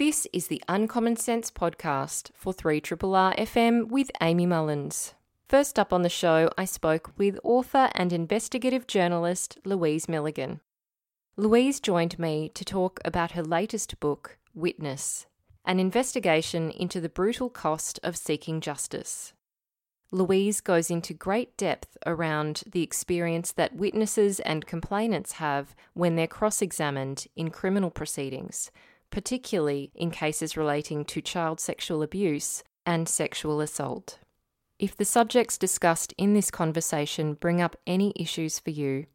This is the Uncommon Sense podcast for 3RRR FM with Amy Mullins. First up on the show, I spoke with author and investigative journalist Louise Milligan. Louise joined me to talk about her latest book, Witness, an investigation into the brutal cost of seeking justice. Louise goes into great depth around the experience that witnesses and complainants have when they're cross examined in criminal proceedings, particularly in cases relating to child sexual abuse and sexual assault. If the subjects discussed in this conversation bring up any issues for you,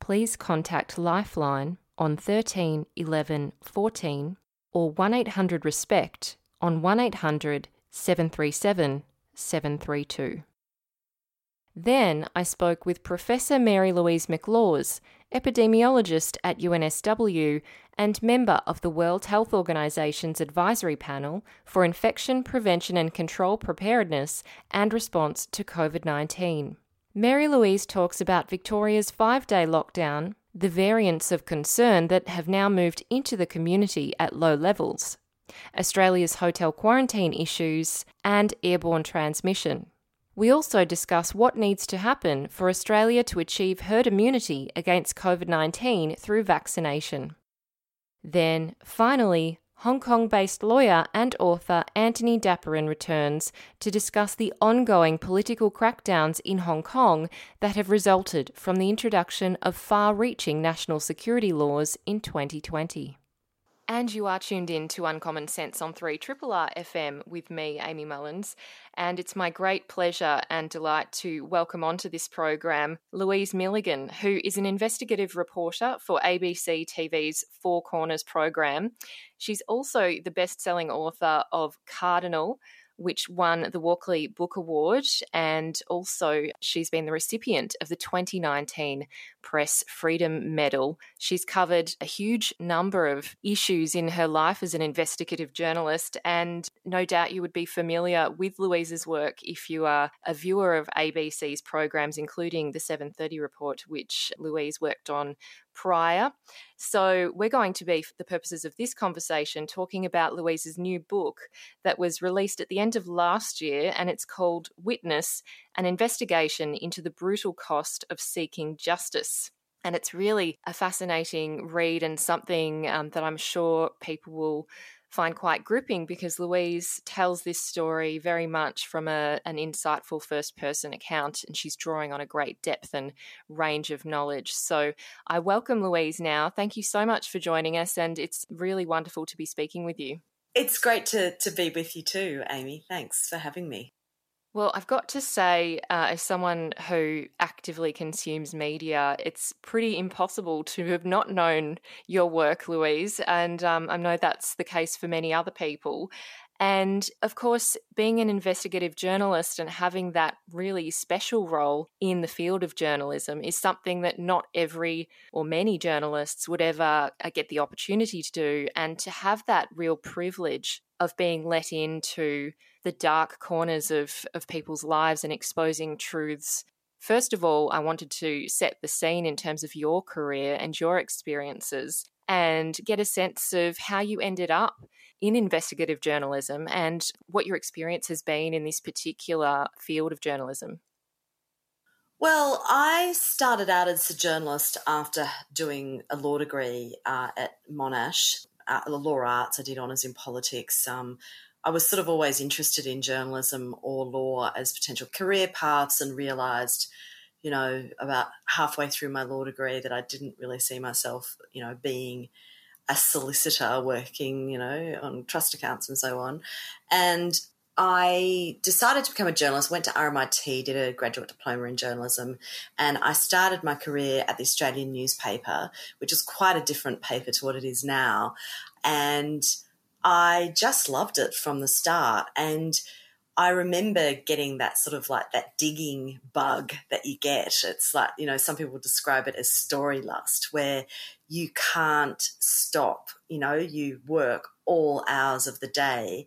please contact Lifeline on 13 11 14 or 1 800 RESPECT on 1 800 737 732. Then I spoke with Professor Mary Louise McLaws, epidemiologist at UNSW and member of the World Health Organization's advisory panel for infection prevention and control preparedness and response to COVID 19. Mary Louise talks about Victoria's five day lockdown, the variants of concern that have now moved into the community at low levels, Australia's hotel quarantine issues, and airborne transmission. We also discuss what needs to happen for Australia to achieve herd immunity against COVID 19 through vaccination. Then, finally, Hong Kong based lawyer and author Antony Dapiran returns to discuss the ongoing political crackdowns in Hong Kong that have resulted from the introduction of far reaching national security laws in 2020. And you are tuned in to Uncommon Sense on 3RRR FM with me, Amy Mullins. And it's my great pleasure and delight to welcome onto this program Louise Milligan, who is an investigative reporter for ABC TV's Four Corners program. She's also the best selling author of Cardinal which won the Walkley Book Award. And also, she's been the recipient of the 2019 Press Freedom Medal. She's covered a huge number of issues in her life as an investigative journalist. And no doubt you would be familiar with Louise's work if you are a viewer of ABC's programs, including the 730 report, which Louise worked on prior. So, we're going to be, for the purposes of this conversation, talking about Louise's new book that was released at the end of last year, and it's called Witness An Investigation into the Brutal Cost of Seeking Justice. And it's really a fascinating read and something um, that I'm sure people will find quite gripping because Louise tells this story very much from a, an insightful first person account and she's drawing on a great depth and range of knowledge. So I welcome Louise now. Thank you so much for joining us and it's really wonderful to be speaking with you. It's great to, to be with you too, Amy. Thanks for having me. Well, I've got to say, uh, as someone who actively consumes media, it's pretty impossible to have not known your work, Louise. And um, I know that's the case for many other people. And of course, being an investigative journalist and having that really special role in the field of journalism is something that not every or many journalists would ever uh, get the opportunity to do. And to have that real privilege of being let into the dark corners of, of people's lives and exposing truths. First of all, I wanted to set the scene in terms of your career and your experiences and get a sense of how you ended up in investigative journalism and what your experience has been in this particular field of journalism. Well, I started out as a journalist after doing a law degree uh, at Monash, uh, the law arts. I did honours in politics. Um, I was sort of always interested in journalism or law as potential career paths and realized, you know, about halfway through my law degree that I didn't really see myself, you know, being a solicitor working, you know, on trust accounts and so on. And I decided to become a journalist, went to RMIT, did a graduate diploma in journalism, and I started my career at the Australian newspaper, which is quite a different paper to what it is now. And I just loved it from the start. And I remember getting that sort of like that digging bug that you get. It's like, you know, some people describe it as story lust, where you can't stop, you know, you work all hours of the day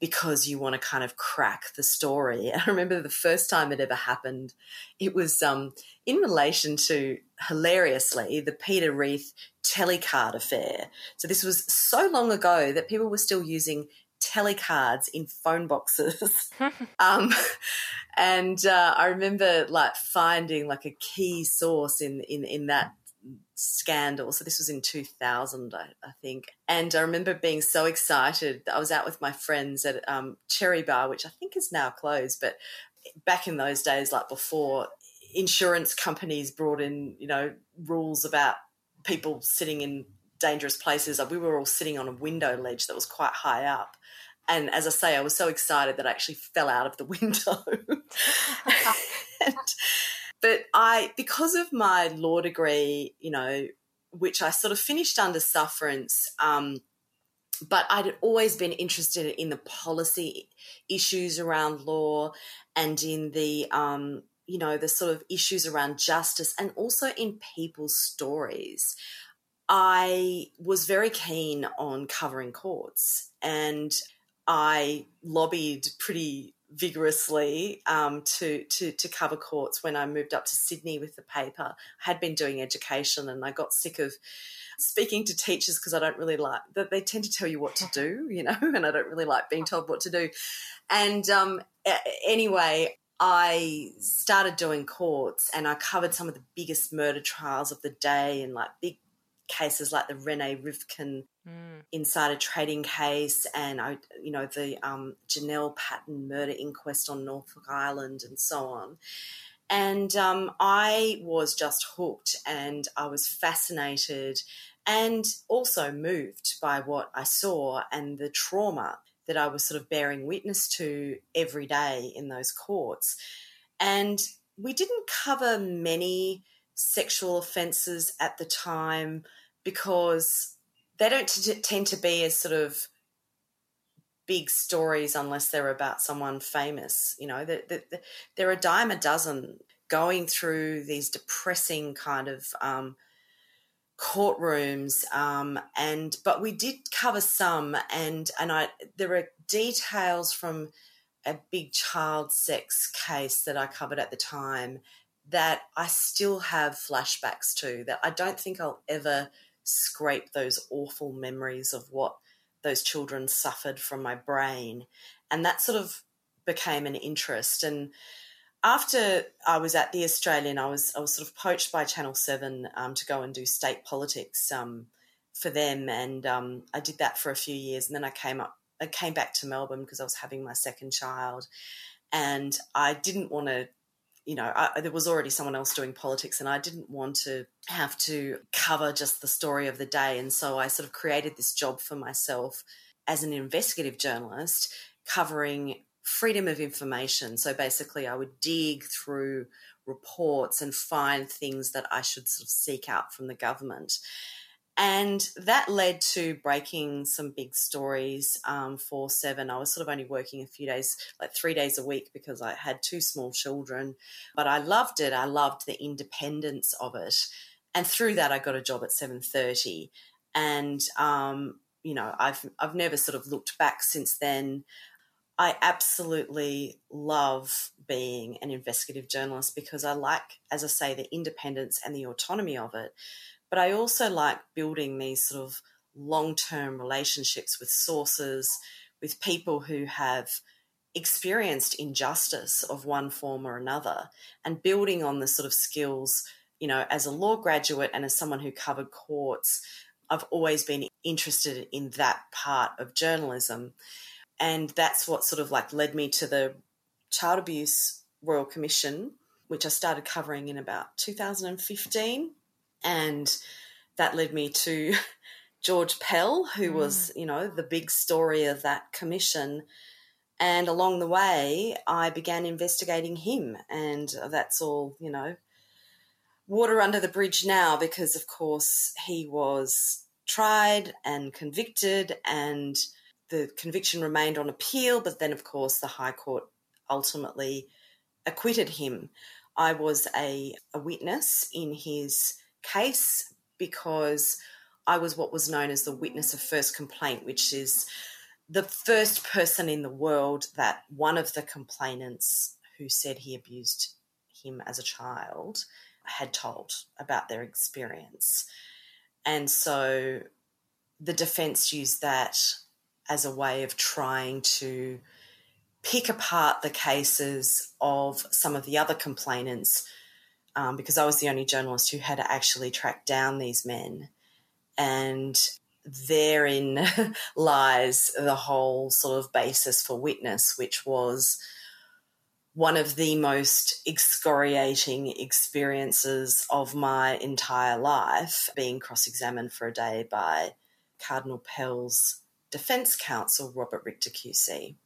because you want to kind of crack the story. And I remember the first time it ever happened, it was um, in relation to hilariously the Peter Reith telecard affair. So this was so long ago that people were still using telecards in phone boxes. um, and uh, I remember like finding like a key source in in in that scandal. So this was in 2000, I, I, think. And I remember being so excited. I was out with my friends at um, Cherry Bar, which I think is now closed, but back in those days, like before, insurance companies brought in, you know, rules about people sitting in dangerous places. We were all sitting on a window ledge that was quite high up. And as I say, I was so excited that I actually fell out of the window. and, but I, because of my law degree, you know, which I sort of finished under sufferance, um, but I'd always been interested in the policy issues around law and in the, um, you know, the sort of issues around justice and also in people's stories. I was very keen on covering courts and I lobbied pretty vigorously um, to, to to cover courts when I moved up to Sydney with the paper. I had been doing education, and I got sick of speaking to teachers because I don't really like that. They tend to tell you what to do, you know, and I don't really like being told what to do. And um, anyway, I started doing courts, and I covered some of the biggest murder trials of the day, and like big cases like the Rene Rivkin mm. insider trading case and I, you know the um, Janelle Patton murder inquest on Norfolk Island and so on. And um, I was just hooked and I was fascinated and also moved by what I saw and the trauma that I was sort of bearing witness to every day in those courts. And we didn't cover many sexual offences at the time because they don't t- tend to be as sort of big stories unless they're about someone famous. You know, there, there, there are a dime a dozen going through these depressing kind of um, courtrooms, um, and but we did cover some, and and I there are details from a big child sex case that I covered at the time that I still have flashbacks to that I don't think I'll ever scrape those awful memories of what those children suffered from my brain. And that sort of became an interest. And after I was at the Australian, I was I was sort of poached by Channel Seven um, to go and do state politics um, for them, and um, I did that for a few years, and then I came up, I came back to Melbourne because I was having my second child, and I didn't want to you know, I, there was already someone else doing politics, and I didn't want to have to cover just the story of the day. And so I sort of created this job for myself as an investigative journalist covering freedom of information. So basically, I would dig through reports and find things that I should sort of seek out from the government. And that led to breaking some big stories um, for Seven. I was sort of only working a few days, like three days a week, because I had two small children. But I loved it. I loved the independence of it, and through that, I got a job at Seven Thirty. And um, you know, I've I've never sort of looked back since then. I absolutely love being an investigative journalist because I like, as I say, the independence and the autonomy of it. But I also like building these sort of long term relationships with sources, with people who have experienced injustice of one form or another, and building on the sort of skills, you know, as a law graduate and as someone who covered courts, I've always been interested in that part of journalism. And that's what sort of like led me to the Child Abuse Royal Commission, which I started covering in about 2015. And that led me to George Pell, who mm. was, you know, the big story of that commission. And along the way, I began investigating him. And that's all, you know, water under the bridge now because, of course, he was tried and convicted, and the conviction remained on appeal. But then, of course, the High Court ultimately acquitted him. I was a, a witness in his case because I was what was known as the witness of first complaint, which is the first person in the world that one of the complainants who said he abused him as a child had told about their experience. And so the defense used that as a way of trying to pick apart the cases of some of the other complainants um, because I was the only journalist who had actually tracked down these men. And therein lies the whole sort of basis for witness, which was one of the most excoriating experiences of my entire life being cross examined for a day by Cardinal Pell's defence counsel, Robert Richter QC.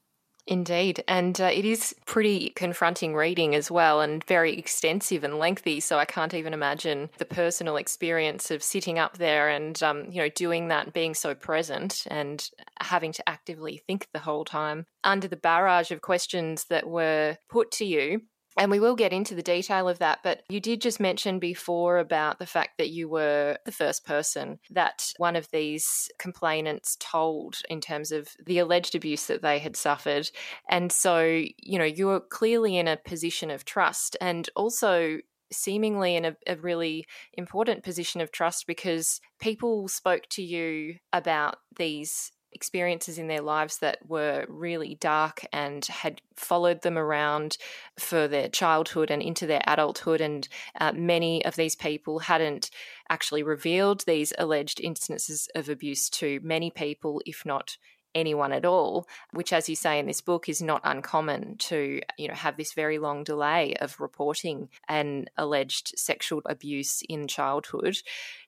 Indeed. And uh, it is pretty confronting reading as well and very extensive and lengthy. So I can't even imagine the personal experience of sitting up there and, um, you know, doing that, being so present and having to actively think the whole time under the barrage of questions that were put to you. And we will get into the detail of that, but you did just mention before about the fact that you were the first person that one of these complainants told in terms of the alleged abuse that they had suffered. And so, you know, you were clearly in a position of trust and also seemingly in a, a, really important position of trust because people spoke to you about these experiences in their lives that were really dark and had followed them around for their childhood and into their adulthood. And uh, many of these people hadn't actually revealed these alleged instances of abuse to many people, if not anyone at all which as you say in this book is not uncommon to you know have this very long delay of reporting an alleged sexual abuse in childhood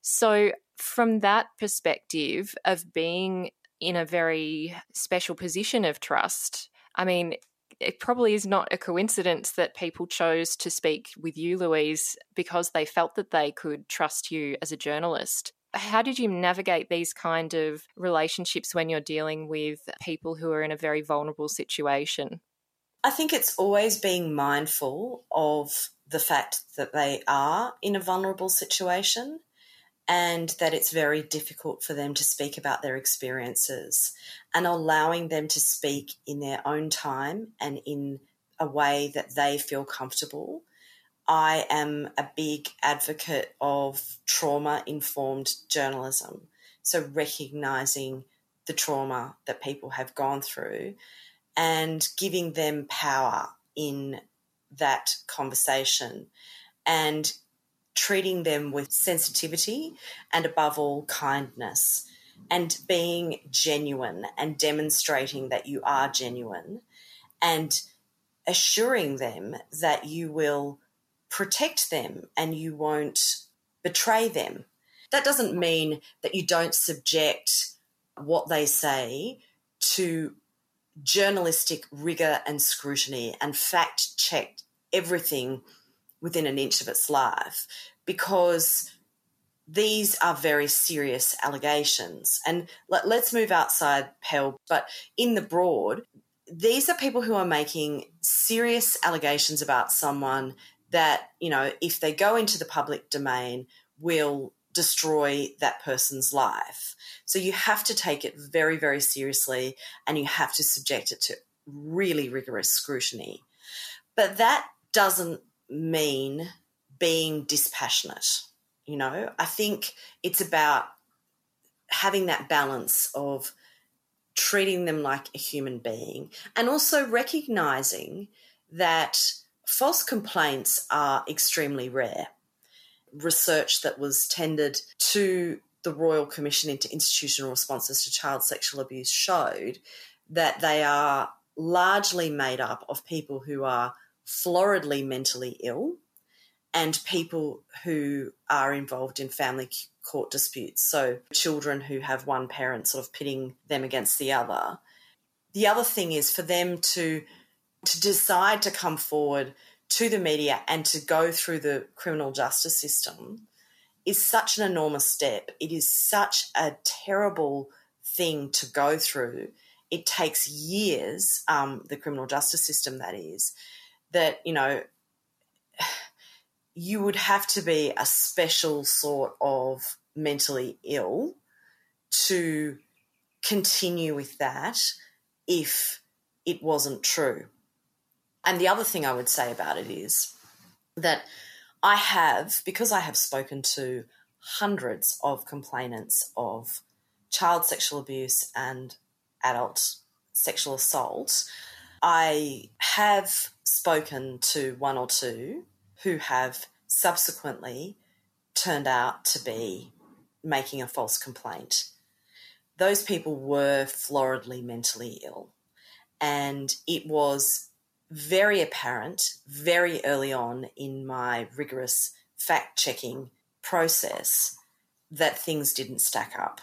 so from that perspective of being in a very special position of trust. I mean, it probably is not a coincidence that people chose to speak with you, Louise, because they felt that they could trust you as a journalist. How did you navigate these kind of relationships when you're dealing with people who are in a very vulnerable situation? I think it's always being mindful of the fact that they are in a vulnerable situation and that it's very difficult for them to speak about their experiences and allowing them to speak in their own time and in a way that they feel comfortable. I am a big advocate of trauma informed journalism. So, recognizing the trauma that people have gone through and giving them power in that conversation and treating them with sensitivity and, above all, kindness, and being genuine and demonstrating that you are genuine, and assuring them that you will protect them and you won't betray them. That doesn't mean that you don't subject what they say to journalistic rigor and scrutiny and fact check everything within an inch of its life because these are very serious allegations. And let, us move outside Pell, but in the broad, these are people who are making serious allegations about someone that, you know, if they go into the public domain, will destroy that person's life. So you have to take it very, very seriously and you have to subject it to really rigorous scrutiny. But that doesn't mean being dispassionate. You know, I think it's about having that balance of treating them like a human being and also recognizing that false complaints are extremely rare. Research that was tendered to the Royal Commission into Institutional Responses to Child Sexual Abuse showed that they are largely made up of people who are floridly mentally ill and people who are involved in family court disputes. So, children who have one parent sort of pitting them against the other. The other thing is for them to to decide to come forward to the media and to go through the criminal justice system is such an enormous step. It is such a terrible thing to go through. It takes years, um, the criminal justice system, that is, that, you know, you would have to be a special sort of mentally ill to continue with that if it wasn't true. And the other thing I would say about it is that I have, because I have spoken to hundreds of complainants of child sexual abuse and adult sexual assault, I have spoken to one or two who have subsequently turned out to be making a false complaint. Those people were floridly mentally ill. And it was very apparent very early on in my rigorous fact checking process that things didn't stack up.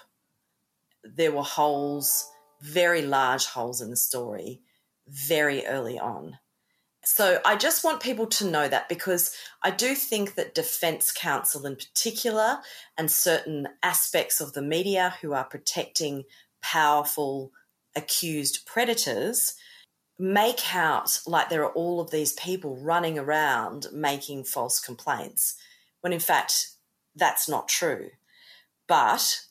There were holes, very large holes in the story, very early on. So I just want people to know that because I do think that defense counsel in particular and certain aspects of the media who are protecting powerful accused predators make out like there are all of these people running around making false complaints when in fact that's not true. But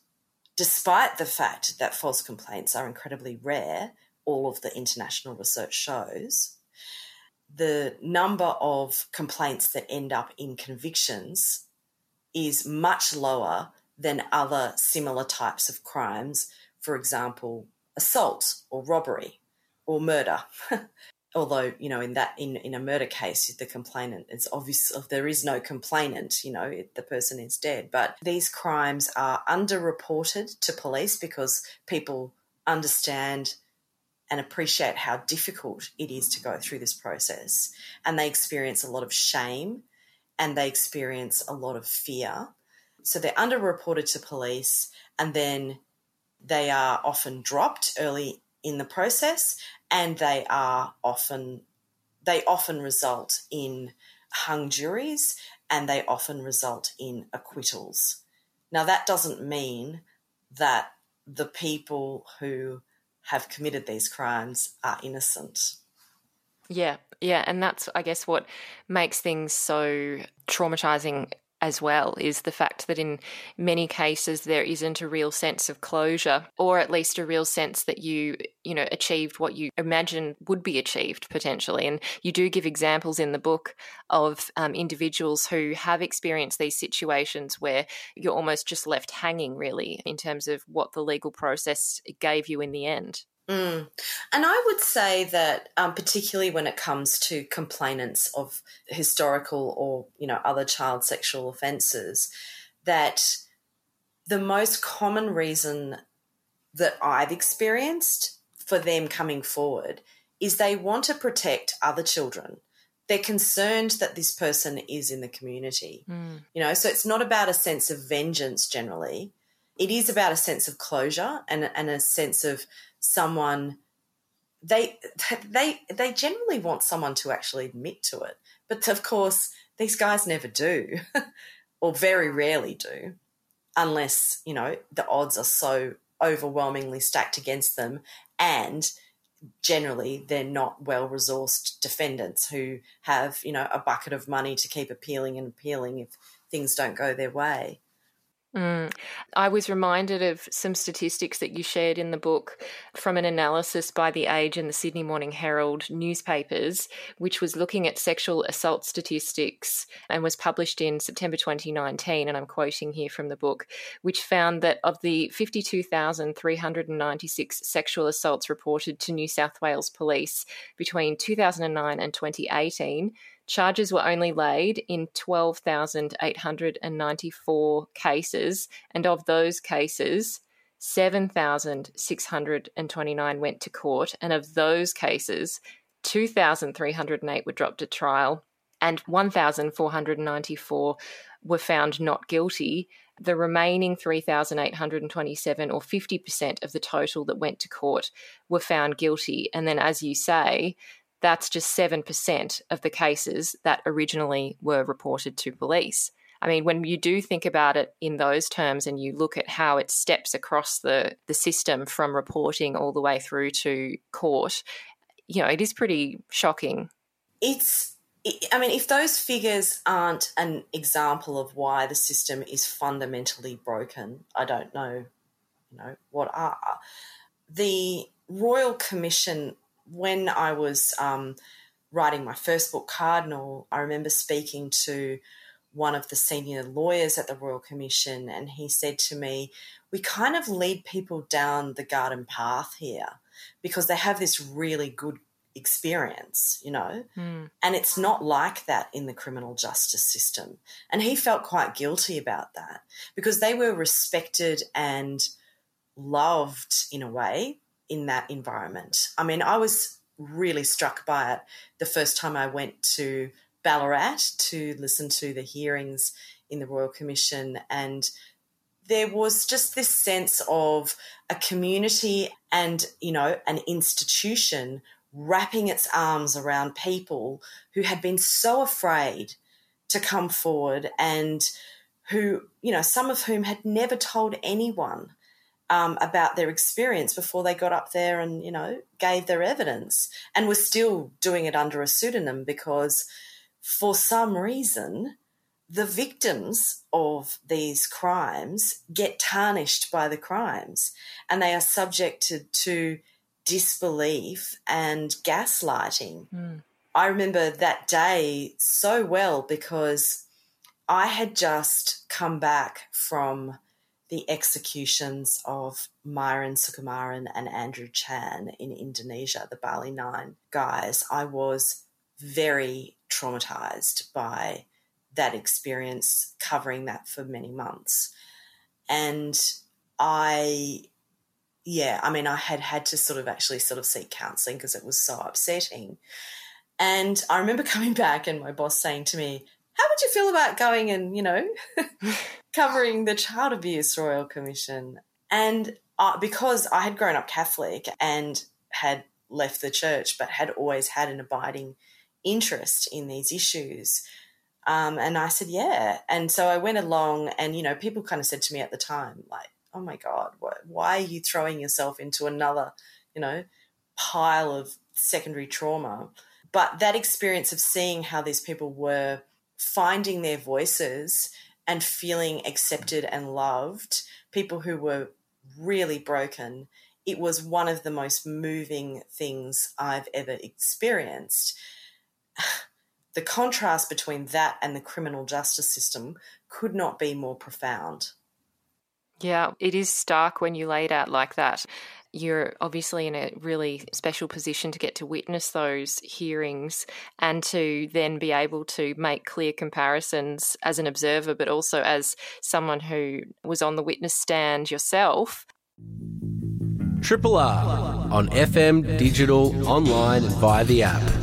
despite the fact that false complaints are incredibly rare, all of the international research shows, the number of complaints that end up in convictions is much lower than other similar types of crimes, for example, assault or robbery or murder. Although, you know, in that in, in a murder case, the complainant is obvious if there is no complainant, you know, it, the person is dead. But these crimes are underreported to police because people understand and appreciate how difficult it is to go through this process. And they experience a lot of shame and they experience a lot of fear. So they're underreported to police and then they are often dropped early in the process and they are often they often result in hung juries and they often result in acquittals. Now that doesn't mean that the people who have committed these crimes are innocent. Yeah, yeah, and that's I guess what makes things so traumatizing as well is the fact that in many cases there isn't a real sense of closure or at least a real sense that you you know achieved what you imagine would be achieved potentially. And you do give examples in the book of um, individuals who have experienced these situations where you're almost just left hanging really in terms of what the legal process gave you in the end Mm. And I would say that, um, particularly when it comes to complainants of historical or you know other child sexual offences, that the most common reason that I've experienced for them coming forward is they want to protect other children. They're concerned that this person is in the community. Mm. You know, so it's not about a sense of vengeance generally. It is about a sense of closure and, and a sense of someone they they they generally want someone to actually admit to it. But of course these guys never do or very rarely do unless you know the odds are so overwhelmingly stacked against them. And generally they're not well resourced defendants who have you know a bucket of money to keep appealing and appealing if things don't go their way Mm. I was reminded of some statistics that you shared in the book from an analysis by The Age and the Sydney Morning Herald newspapers, which was looking at sexual assault statistics and was published in September 2019. And I'm quoting here from the book, which found that of the 52,396 sexual assaults reported to New South Wales police between 2009 and 2018, Charges were only laid in 12,894 cases, and of those cases, 7,629 went to court, and of those cases, 2,308 were dropped at trial, and 1,494 were found not guilty. The remaining 3,827, or 50% of the total that went to court, were found guilty. And then, as you say, that's just 7% of the cases that originally were reported to police. I mean, when you do think about it in those terms and you look at how it steps across the, the system from reporting all the way through to court, you know, it is pretty shocking. It's, I mean, if those figures aren't an example of why the system is fundamentally broken, I don't know, you know, what are. The Royal Commission when I was um, writing my first book, Cardinal, I remember speaking to one of the senior lawyers at the Royal Commission, and he said to me, We kind of lead people down the garden path here because they have this really good experience, you know? Mm. And it's not like that in the criminal justice system. And he felt quite guilty about that because they were respected and loved in a way in that environment. I mean, I was really struck by it the first time I went to Ballarat to listen to the hearings in the Royal Commission and there was just this sense of a community and you know an institution wrapping its arms around people who had been so afraid to come forward and who, you know, some of whom had never told anyone um, about their experience before they got up there and, you know, gave their evidence and were still doing it under a pseudonym because for some reason, the victims of these crimes get tarnished by the crimes and they are subjected to disbelief and gaslighting. Mm. I remember that day so well because I had just come back from the executions of Myuran Sukumaran and Andrew Chan in Indonesia, the Bali Nine guys. I was very traumatized by that experience, covering that for many months. And I yeah, I mean, I had had to sort of actually sort of seek counselling because it was so upsetting. And I remember coming back and my boss saying to me, How would you feel about going and, you know, covering the Child Abuse Royal Commission? And uh, because I had grown up Catholic and had left the church, but had always had an abiding interest in these issues. Um, and I said, yeah. And so I went along, and, you know, people kind of said to me at the time, like, oh my god, what, why are you throwing yourself into another, you know, pile of secondary trauma? But that experience of seeing how these people were finding their voices and feeling accepted and loved, people who were really broken, it was one of the most moving things I've ever experienced. The contrast between that and the criminal justice system could not be more profound. Yeah, it is stark when you lay it out like that. You're obviously in a really special position to get to witness those hearings and to then be able to make clear comparisons as an observer, but also as someone who was on the witness stand yourself. Triple R on FM, digital, online, and via the app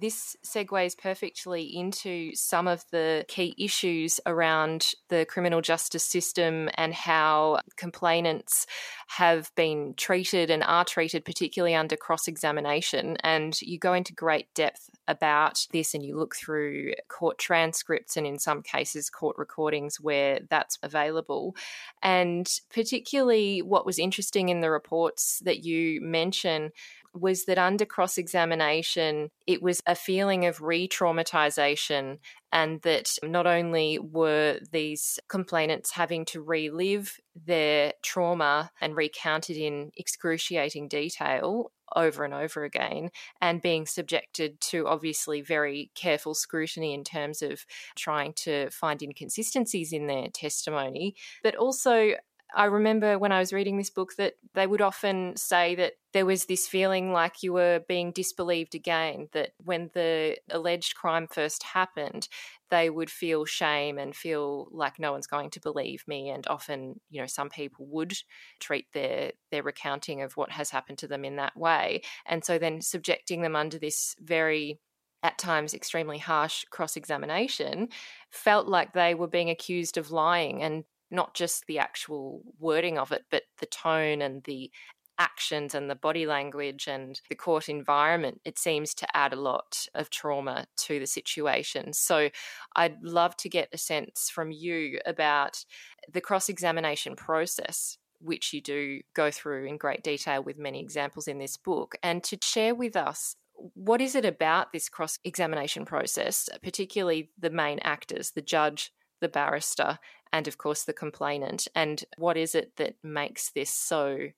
this segues perfectly into some of the key issues around the criminal justice system and how complainants have been treated and are treated, particularly under cross examination. And you go into great depth about this and you look through court transcripts and, in some cases, court recordings where that's available. And particularly, what was interesting in the reports that you mention was that under cross examination, it was a feeling of re traumatization, and that not only were these complainants having to relive their trauma and recount it in excruciating detail over and over again, and being subjected to obviously very careful scrutiny in terms of trying to find inconsistencies in their testimony, but also I remember when I was reading this book that they would often say that there was this feeling like you were being disbelieved again, that when the alleged crime first happened, they would feel shame and feel like no one's going to believe me. And often, you know, some people would treat their their recounting of what has happened to them in that way. And so then subjecting them under this very at times extremely harsh cross examination felt like they were being accused of lying and not just the actual wording of it, but the tone and the actions and the body language and the court environment, it seems to add a lot of trauma to the situation. So I'd love to get a sense from you about the cross examination process. Which you do go through in great detail with many examples in this book, and to share with us what is it about this cross examination process, particularly the main actors, the judge, the barrister, and of course the complainant. And what is it that makes this so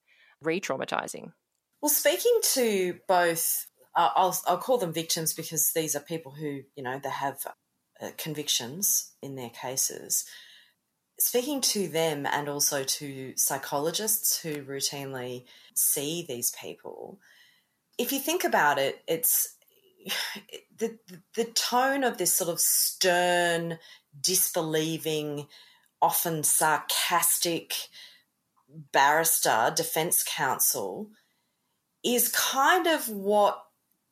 re traumatizing? Well, speaking to both I'll, I'll call them victims because these are people who, you know, they have uh, convictions in their cases. Speaking to them and also to psychologists who routinely see these people, if you think about it, it's the the tone of this sort of stern, disbelieving, often sarcastic barrister, defense counsel, is kind of what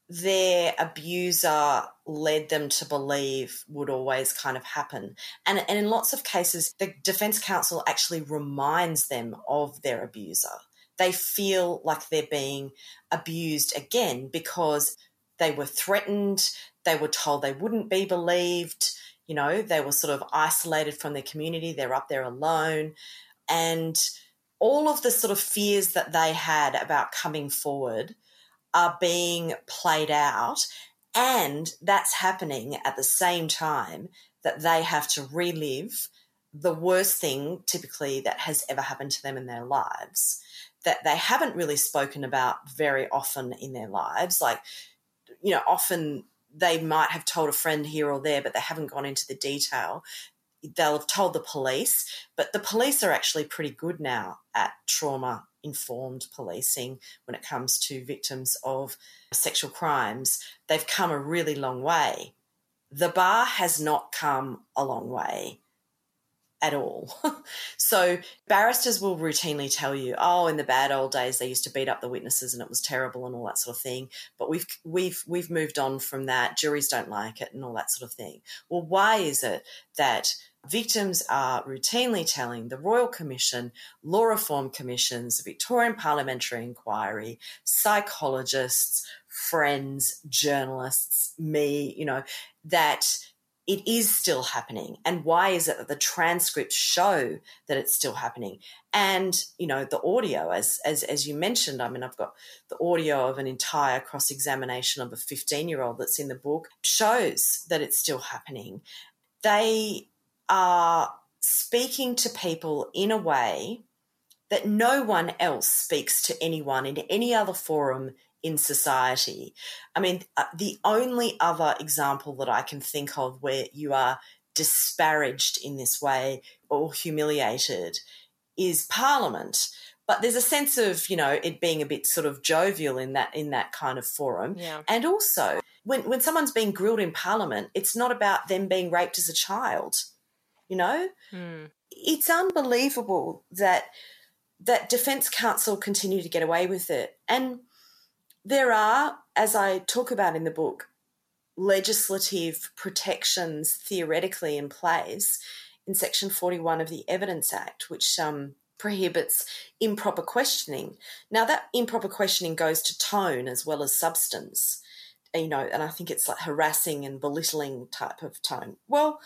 their abuser led them to believe would always kind of happen. And, and in lots of cases, the defense counsel actually reminds them of their abuser. They feel like they're being abused again because they were threatened, they were told they wouldn't be believed, you know, they were sort of isolated from their community, they're up there alone. And all of the sort of fears that they had about coming forward are being played out. And that's happening at the same time that they have to relive the worst thing typically that has ever happened to them in their lives that they haven't really spoken about very often in their lives. Like, you know, often they might have told a friend here or there, but they haven't gone into the detail they'll have told the police, but the police are actually pretty good now at trauma informed policing when it comes to victims of sexual crimes. They've come a really long way. The bar has not come a long way at all. so barristers will routinely tell you, "Oh, in the bad old days they used to beat up the witnesses and it was terrible and all that sort of thing." But we've we've we've moved on from that. Juries don't like it and all that sort of thing. Well, why is it that victims are routinely telling the Royal Commission, law reform commissions, the Victorian Parliamentary Inquiry, psychologists, friends, journalists, me, you know, that it is still happening. And why is it that the transcripts show that it's still happening? And, you know, the audio, as as as you mentioned, I mean, I've got the audio of an entire cross-examination of a 15-year-old that's in the book, shows that it's still happening. They are speaking to people in a way that no one else speaks to anyone in any other forum in society. I mean, uh, the only other example that I can think of where you are disparaged in this way or humiliated is Parliament. But there's a sense of, you know, it being a bit sort of jovial in that in that kind of forum. Yeah. And also when when someone's being grilled in Parliament, it's not about them being raped as a child you know mm. it's unbelievable that that defense counsel continue to get away with it and there are as i talk about in the book legislative protections theoretically in place in section 41 of the evidence act which um, prohibits improper questioning. Now that improper questioning goes to tone as well as substance you know and i think it's like harassing and belittling type of tone. Well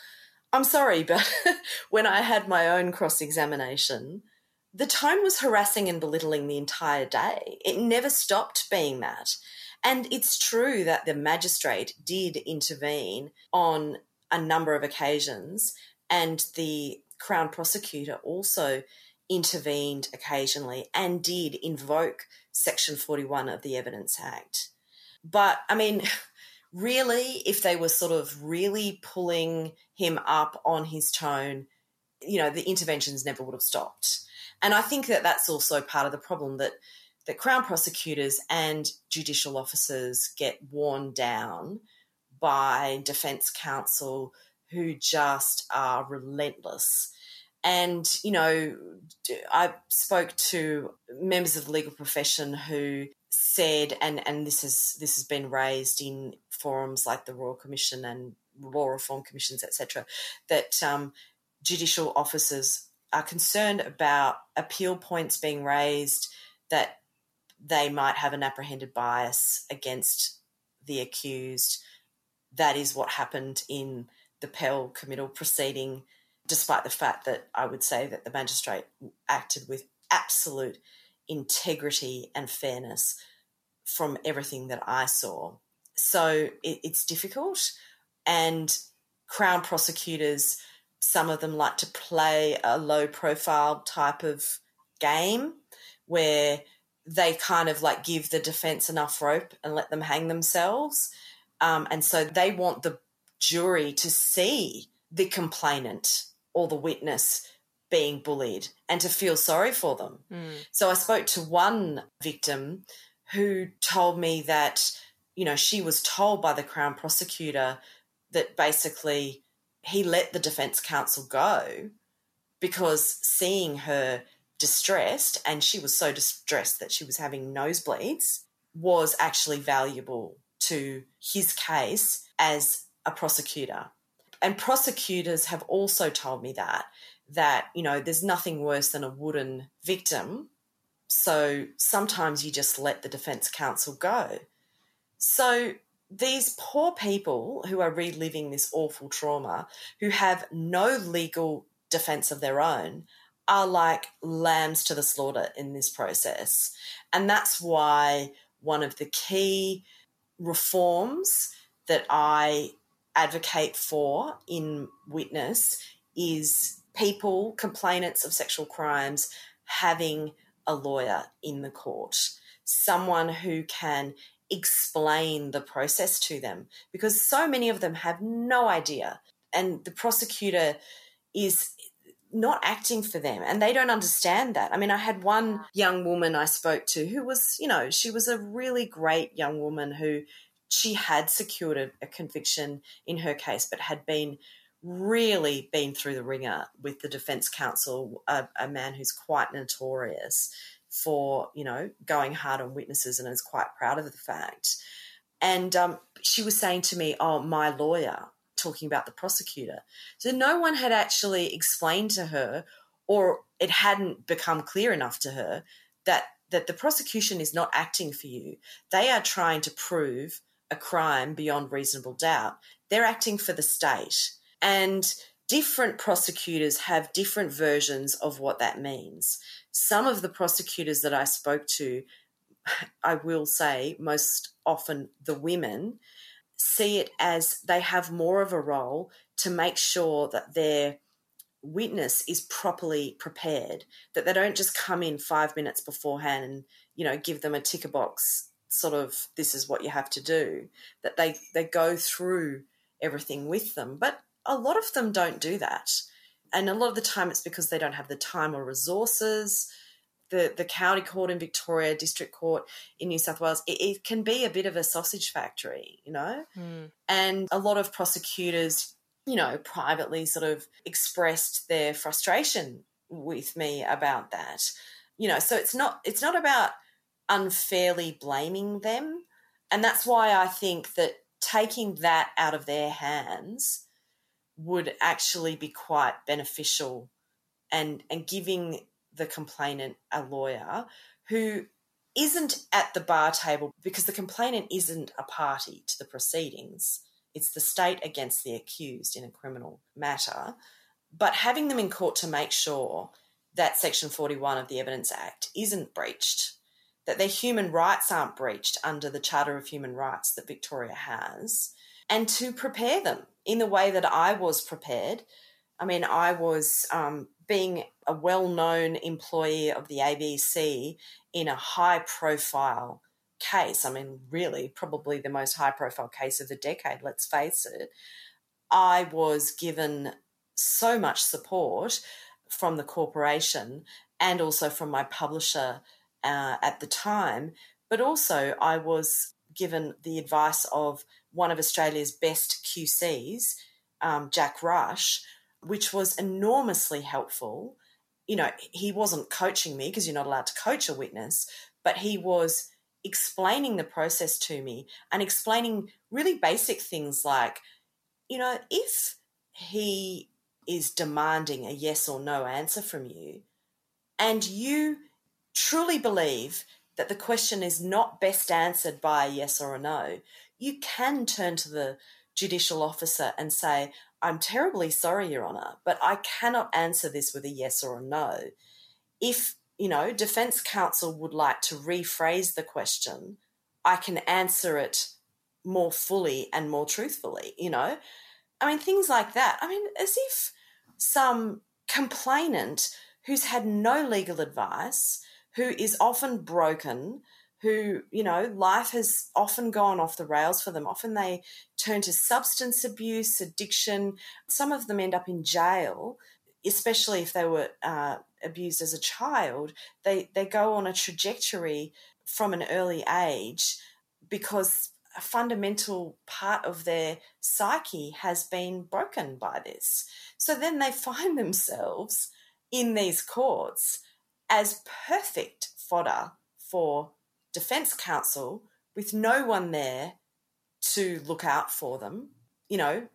I'm sorry, but when I had my own cross examination, the tone was harassing and belittling the entire day. It never stopped being that. And it's true that the magistrate did intervene on a number of occasions, and the Crown prosecutor also intervened occasionally and did invoke Section 41 of the Evidence Act. But I mean, really, if they were sort of really pulling him up on his tone, you know, the interventions never would have stopped. And I think that that's also part of the problem that that Crown prosecutors and judicial officers get worn down by defence counsel who just are relentless. And, you know, I spoke to members of the legal profession who said, and, and this has this has been raised in forums like the Royal Commission and law reform commissions, etc., that um, judicial officers are concerned about appeal points being raised that they might have an apprehended bias against the accused. That is what happened in the Pell committal proceeding, despite the fact that I would say that the magistrate acted with absolute integrity and fairness from everything that I saw. So it, it's difficult and Crown prosecutors, some of them like to play a low profile type of game where they kind of like give the defense enough rope and let them hang themselves. Um, and so they want the jury to see the complainant or the witness being bullied and to feel sorry for them. Mm. So I spoke to one victim who told me that, you know, she was told by the Crown prosecutor that basically he let the defense counsel go because seeing her distressed and she was so distressed that she was having nosebleeds was actually valuable to his case as a prosecutor. And prosecutors have also told me that that you know there's nothing worse than a wooden victim so sometimes you just let the defense counsel go so these poor people who are reliving this awful trauma who have no legal defense of their own are like lambs to the slaughter in this process. And that's why one of the key reforms that I advocate for in witness is people, complainants of sexual crimes, having a lawyer in the court, someone who can explain the process to them because so many of them have no idea and the prosecutor is not acting for them and they don't understand that. I mean, I had one young woman I spoke to who was, you know, she was a really great young woman who she had secured a, a conviction in her case but had been really been through the wringer with the defense counsel, a, a, man who's quite notorious for, you know, going hard on witnesses and is quite proud of the fact. And um, she was saying to me, Oh, my lawyer, talking about the prosecutor. So no one had actually explained to her, or it hadn't become clear enough to her, that, that the prosecution is not acting for you. They are trying to prove a crime beyond reasonable doubt. They're acting for the state and different prosecutors have different versions of what that means. Some of the prosecutors that I spoke to, I will say, most often the women, see it as they have more of a role to make sure that their witness is properly prepared, that they don't just come in five minutes beforehand and, you know, give them a ticker box sort of this is what you have to do, that they, they go through everything with them. But a lot of them don't do that. And a lot of the time it's because they don't have the time or resources. The, the county court in Victoria, district court in New South Wales, it, it can be a bit of a sausage factory, you know? Mm. And a lot of prosecutors, you know, privately sort of expressed their frustration with me about that. You know, so it's not it's not about unfairly blaming them. And that's why I think that taking that out of their hands would actually be quite beneficial and and giving the complainant a lawyer who isn't at the bar table because the complainant isn't a party to the proceedings. It's the state against the accused in a criminal matter. But having them in court to make sure that section 41 of the evidence act isn't breached that their human rights aren't breached under the charter of human rights that victoria has and to prepare them in the way that I was prepared. I mean, I was um, being a well known employee of the ABC in a high profile case. I mean, really, probably the most high profile case of the decade, let's face it. I was given so much support from the corporation and also from my publisher uh, at the time, but also I was given the advice of one of Australia's best QCs, um, Jack Rush, which was enormously helpful. You know, he wasn't coaching me because you're not allowed to coach a witness, but he was explaining the process to me and explaining really basic things like, you know, if he is demanding a yes or no answer from you, and you truly believe that the question is not best answered by a yes or a no, you can turn to the judicial officer and say, I'm terribly sorry, Your Honour, but I cannot answer this with a yes or a no. If, you know, defence counsel would like to rephrase the question, I can answer it more fully and more truthfully, you know? I mean, things like that. I mean, as if some complainant who's had no legal advice, who is often broken, who, you know, life has often gone off the rails for them. Often they turn to substance abuse, addiction. Some of them end up in jail, especially if they were uh, abused as a child. They, they go on a trajectory from an early age because a fundamental part of their psyche has been broken by this. So then they find themselves in these courts as perfect fodder for defense counsel with no one there to look out for them. You know,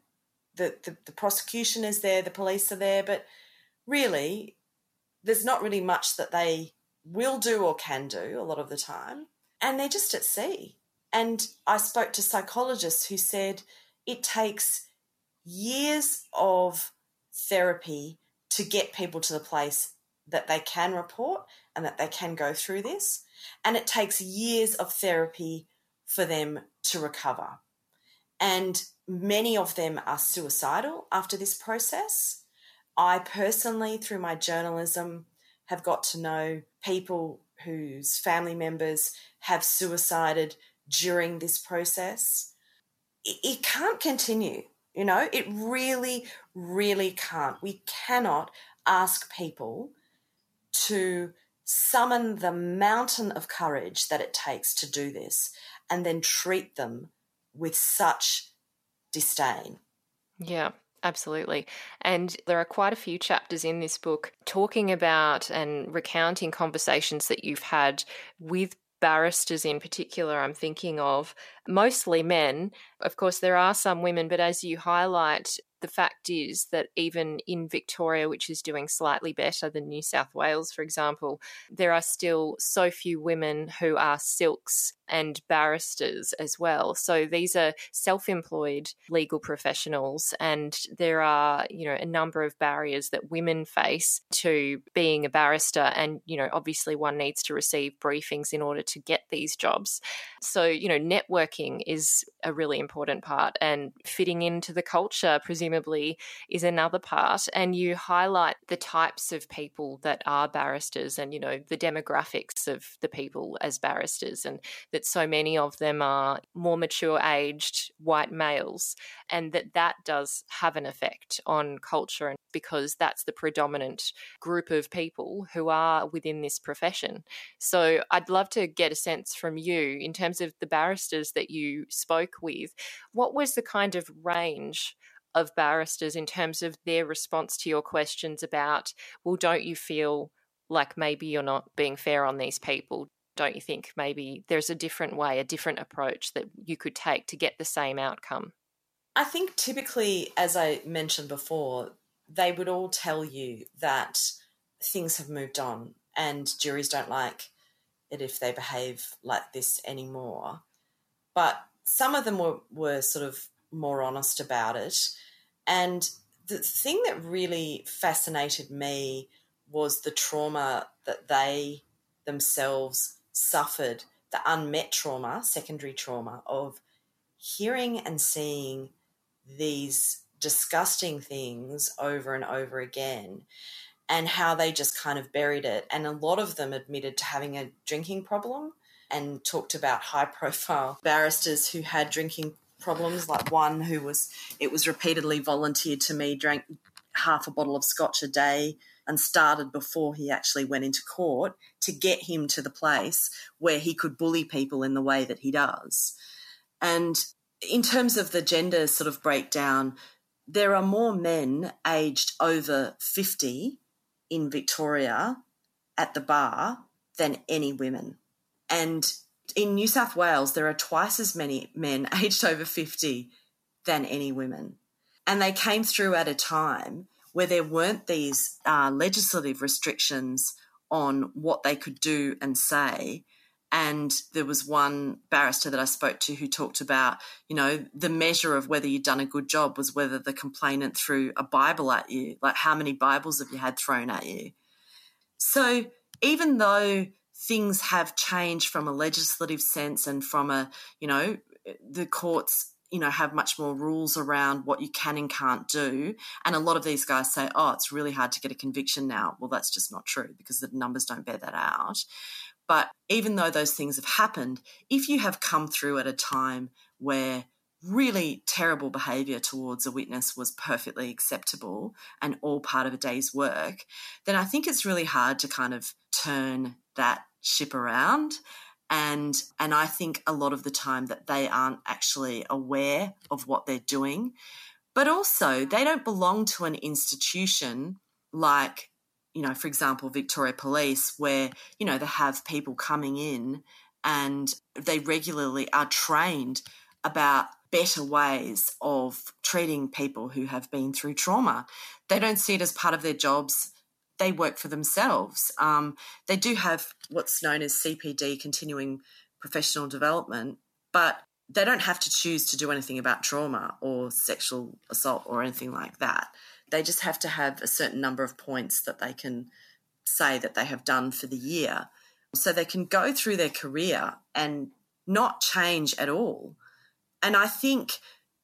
the, the, the prosecution is there, the police are there, but really, there's not really much that they will do or can do a lot of the time. And they're just at sea. And I spoke to psychologists who said it takes years of therapy to get people to the place that they can report and that they can go through this. And it takes years of therapy for them to recover. And many of them are suicidal after this process. I personally, through my journalism, have got to know people whose family members have suicided during this process. It, can't continue. You know, it really, really can't. We cannot ask people to summon the mountain of courage that it takes to do this and then treat them with such disdain. Yeah. Absolutely. And there are quite a few chapters in this book talking about and recounting conversations that you've had with barristers in particular, I'm thinking of, mostly men. Of course, there are some women, but as you highlight, the fact is that even in Victoria, which is doing slightly better than New South Wales, for example, there are still so few women who are silks and barristers as well. So these are self-employed legal professionals and there are, you know, a number of barriers that women face to being a barrister and, you know, obviously one needs to receive briefings in order to get these jobs. So, you know, networking is a really important part and fitting into the culture presumably is another part and you highlight the types of people that are barristers and, you know, the demographics of the people as barristers and that so many of them are more mature aged white males and that that does have an effect on culture and because that's the predominant group of people who are within this profession. So I'd love to get a sense from you in terms of the barristers that you spoke with, what was the kind of range of barristers in terms of their response to your questions about, well, don't you feel like maybe you're not being fair on these people? don't you think maybe there's a different way, a different approach that you could take to get the same outcome? I think typically, as I mentioned before, they would all tell you that things have moved on and juries don't like it if they behave like this anymore. But some of them were, were sort of more honest about it. And the thing that really fascinated me was the trauma that they themselves suffered the unmet trauma, secondary trauma of hearing and seeing these disgusting things over and over again and how they just kind of buried it. And a lot of them admitted to having a drinking problem and talked about high profile barristers who had drinking problems, like one who was, it was repeatedly volunteered to me, drank half a bottle of scotch a day and started before he actually went into court to get him to the place where he could bully people in the way that he does. And in terms of the gender sort of breakdown, there are more men aged over 50 in Victoria at the bar than any women. And in New South Wales, there are twice as many men aged over 50 than any women. And they came through at a time where there weren't these uh, legislative restrictions on what they could do and say. And there was one barrister that I spoke to who talked about, you know, the measure of whether you'd done a good job was whether the complainant threw a Bible at you. Like, how many Bibles have you had thrown at you? So, even though things have changed from a legislative sense and from a, you know, the courts you know, have much more rules around what you can and can't do. And a lot of these guys say, oh, it's really hard to get a conviction now. Well, that's just not true because the numbers don't bear that out. But even though those things have happened, if you have come through at a time where really terrible behavior towards a witness was perfectly acceptable and all part of a day's work, then I think it's really hard to kind of turn that ship around and and I think a lot of the time that they aren't actually aware of what they're doing but also they don't belong to an institution like you know for example Victoria Police where you know they have people coming in and they regularly are trained about better ways of treating people who have been through trauma. They don't see it as part of their jobs they work for themselves. Um, they do have what's known as CPD, continuing professional development, but they don't have to choose to do anything about trauma or sexual assault or anything like that. They just have to have a certain number of points that they can say that they have done for the year. So they can go through their career and not change at all. And I think,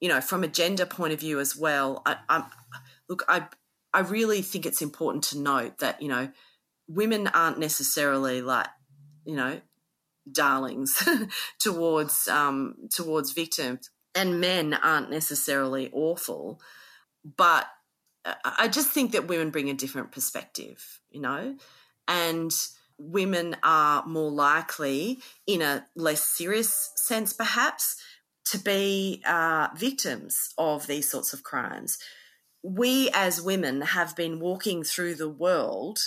you know, from a gender point of view as well, I, I'm look, I I really think it's important to note that, you know, women aren't necessarily like, you know, darlings towards um, towards victims, and men aren't necessarily awful. But I just think that women bring a different perspective, you know, and women are more likely, in a less serious sense, perhaps, to be uh, victims of these sorts of crimes we as women have been walking through the world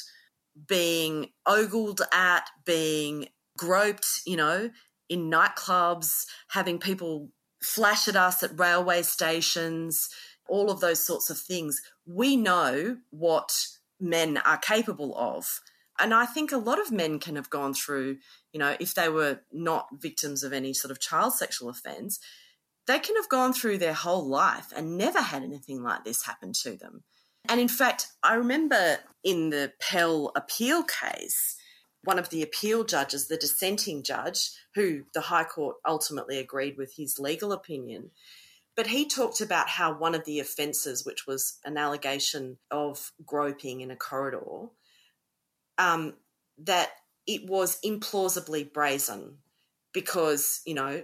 being ogled at, being groped, you know, in nightclubs, having people flash at us at railway stations, all of those sorts of things. We know what men are capable of. And I think a lot of men can have gone through, you know, if they were not victims of any sort of child sexual offence, they can have gone through their whole life and never had anything like this happen to them. And in fact, I remember in the Pell appeal case, one of the appeal judges, the dissenting judge, who the High Court ultimately agreed with his legal opinion, but he talked about how one of the offences, which was an allegation of groping in a corridor, um, that it was implausibly brazen because, you know,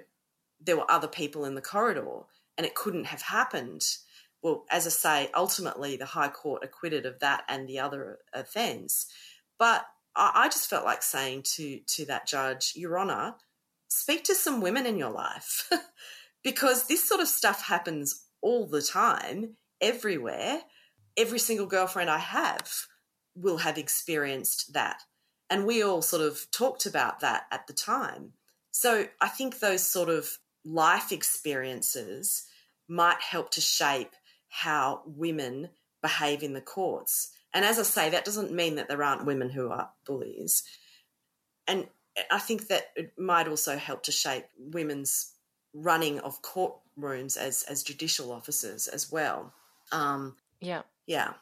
there were other people in the corridor and it couldn't have happened. Well, as I say, ultimately the High Court acquitted of that and the other offence. But I, just felt like saying to to that judge, Your Honour, speak to some women in your life. because this sort of stuff happens all the time, everywhere. Every single girlfriend I have will have experienced that. And we all sort of talked about that at the time. So I think those sort of life experiences might help to shape how women behave in the courts. And as I say, that doesn't mean that there aren't women who are bullies. And I think that it might also help to shape women's running of courtrooms as as judicial officers as well. Um, yeah, yeah.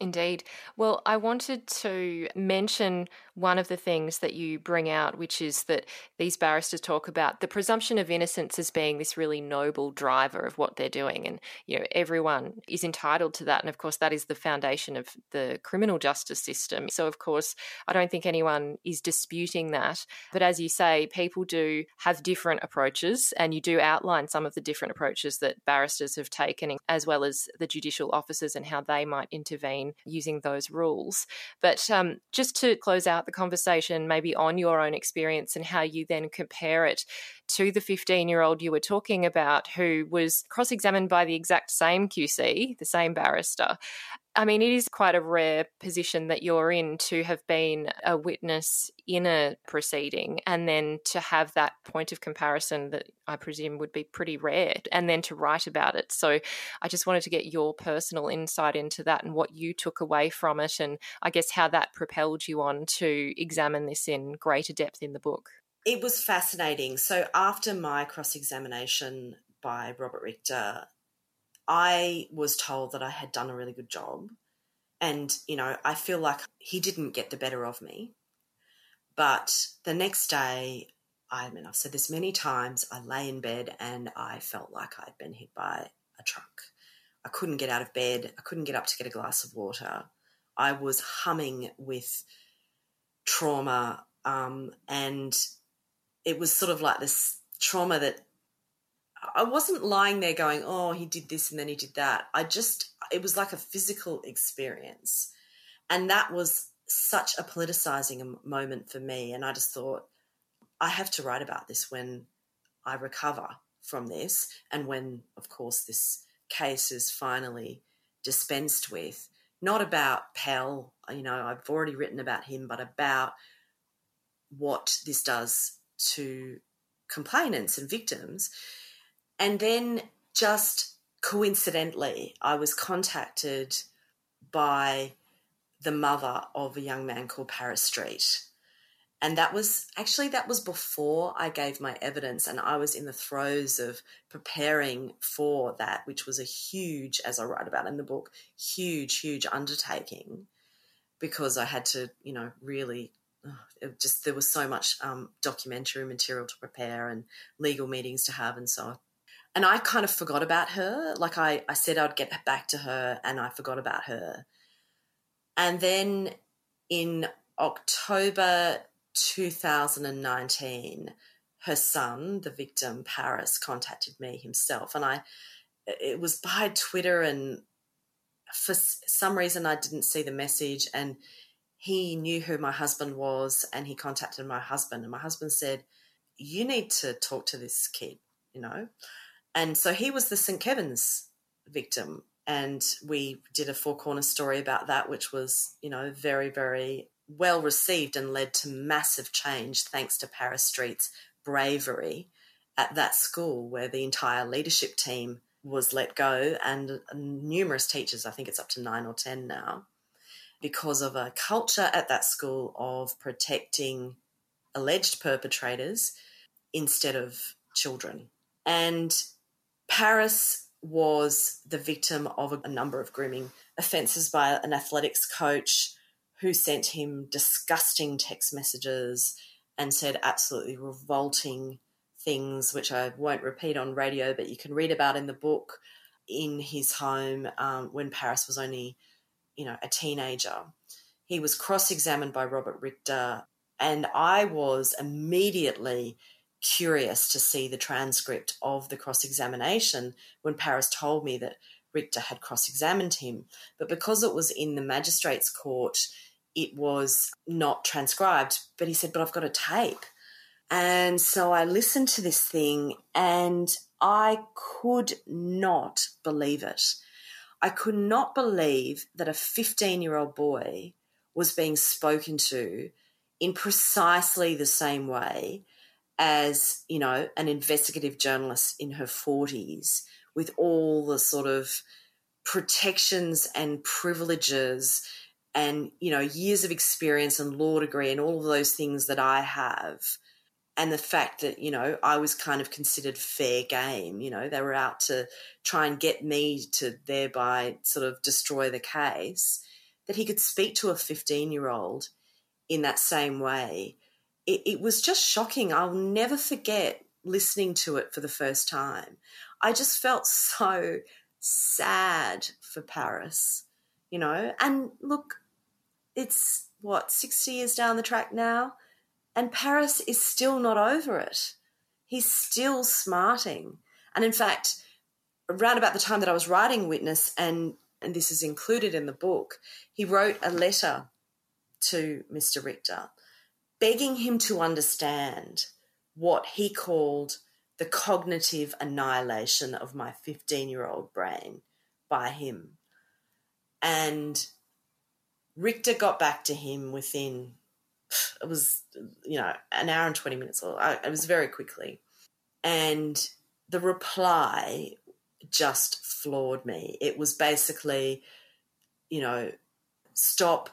Indeed. Well, I wanted to mention one of the things that you bring out, which is that these barristers talk about the presumption of innocence as being this really noble driver of what they're doing. And, you know, everyone is entitled to that. And of course, that is the foundation of the criminal justice system. So, of course, I don't think anyone is disputing that. But as you say, people do have different approaches, and you do outline some of the different approaches that barristers have taken, as well as the judicial officers and how they might intervene using those rules. But um, just to close out the conversation, maybe on your own experience and how you then compare it to the 15 year old you were talking about who was cross examined by the exact same QC, the same barrister. I mean, it is quite a rare position that you're in to have been a witness in a proceeding and then to have that point of comparison that I presume would be pretty rare and then to write about it. So I just wanted to get your personal insight into that and what you took away from it and I guess how that propelled you on to examine this in greater depth in the book. It was fascinating. So after my cross examination by Robert Richter, I was told that I had done a really good job. And, you know, I feel like he didn't get the better of me. But the next day, I mean, I've said this many times. I lay in bed and I felt like I'd been hit by a truck. I couldn't get out of bed. I couldn't get up to get a glass of water. I was humming with trauma. Um, and it was sort of like this trauma that I wasn't lying there going, oh, he did this and then he did that. I just, it was like a physical experience. And that was such a politicizing moment for me. And I just thought, I have to write about this when I recover from this and when, of course, this case is finally dispensed with. Not about Pell, you know, I've already written about him, but about what this does to complainants and victims. And then just coincidentally, I was contacted by the mother of a young man called Paris Street. And that was actually that was before I gave my evidence and I was in the throes of preparing for that, which was a huge, as I write about in the book, huge, huge undertaking because I had to, you know, really just there was so much um, documentary material to prepare and legal meetings to have and so and I kind of forgot about her. Like I, I said I'd get back to her and I forgot about her. And then in October 2019, her son, the victim, Paris, contacted me himself. And I, it was by Twitter and for some reason I didn't see the message and he knew who my husband was and he contacted my husband and my husband said you need to talk to this kid you know and so he was the st kevin's victim and we did a four corner story about that which was you know very very well received and led to massive change thanks to paris street's bravery at that school where the entire leadership team was let go and numerous teachers i think it's up to nine or ten now because of a culture at that school of protecting alleged perpetrators instead of children. And Paris was the victim of a number of grooming offences by an athletics coach who sent him disgusting text messages and said absolutely revolting things, which I won't repeat on radio, but you can read about in the book in his home um, when Paris was only you know, a teenager. He was cross examined by Robert Richter, and I was immediately curious to see the transcript of the cross examination when Paris told me that Richter had cross examined him. But because it was in the magistrate's court, it was not transcribed. But he said, But I've got a tape. And so I listened to this thing and I could not believe it. I could not believe that a 15 year old boy was being spoken to in precisely the same way as, you know, an investigative journalist in her 40s with all the sort of protections and privileges and, you know, years of experience and law degree and all of those things that I have and the fact that you know I was kind of considered fair game. You know, they were out to try and get me to thereby sort of destroy the case. That he could speak to a fifteen-year-old in that same way, it, it was just shocking. I'll never forget listening to it for the first time. I just felt so sad for Paris, you know. And look, it's what sixty years down the track now and Paris is still not over it. He's still smarting. And in fact, around about the time that I was writing Witness, and, and this is included in the book, he wrote a letter to Mr. Richter begging him to understand what he called the cognitive annihilation of my 15 year old brain by him. And Richter got back to him within it was you know an hour and 20 minutes or uh, it was very quickly. And the reply just floored me. It was basically you know stop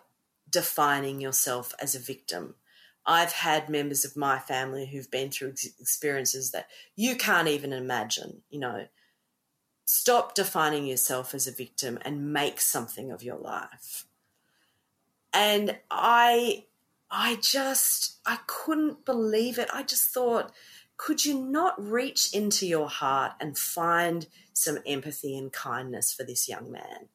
defining yourself as a victim i've had members of my family who've been through experiences that you can't even imagine you know stop defining yourself as a victim and make something of your life and i I just, I couldn't believe it. I just thought, could you not reach into your heart and find some empathy and kindness for this young man?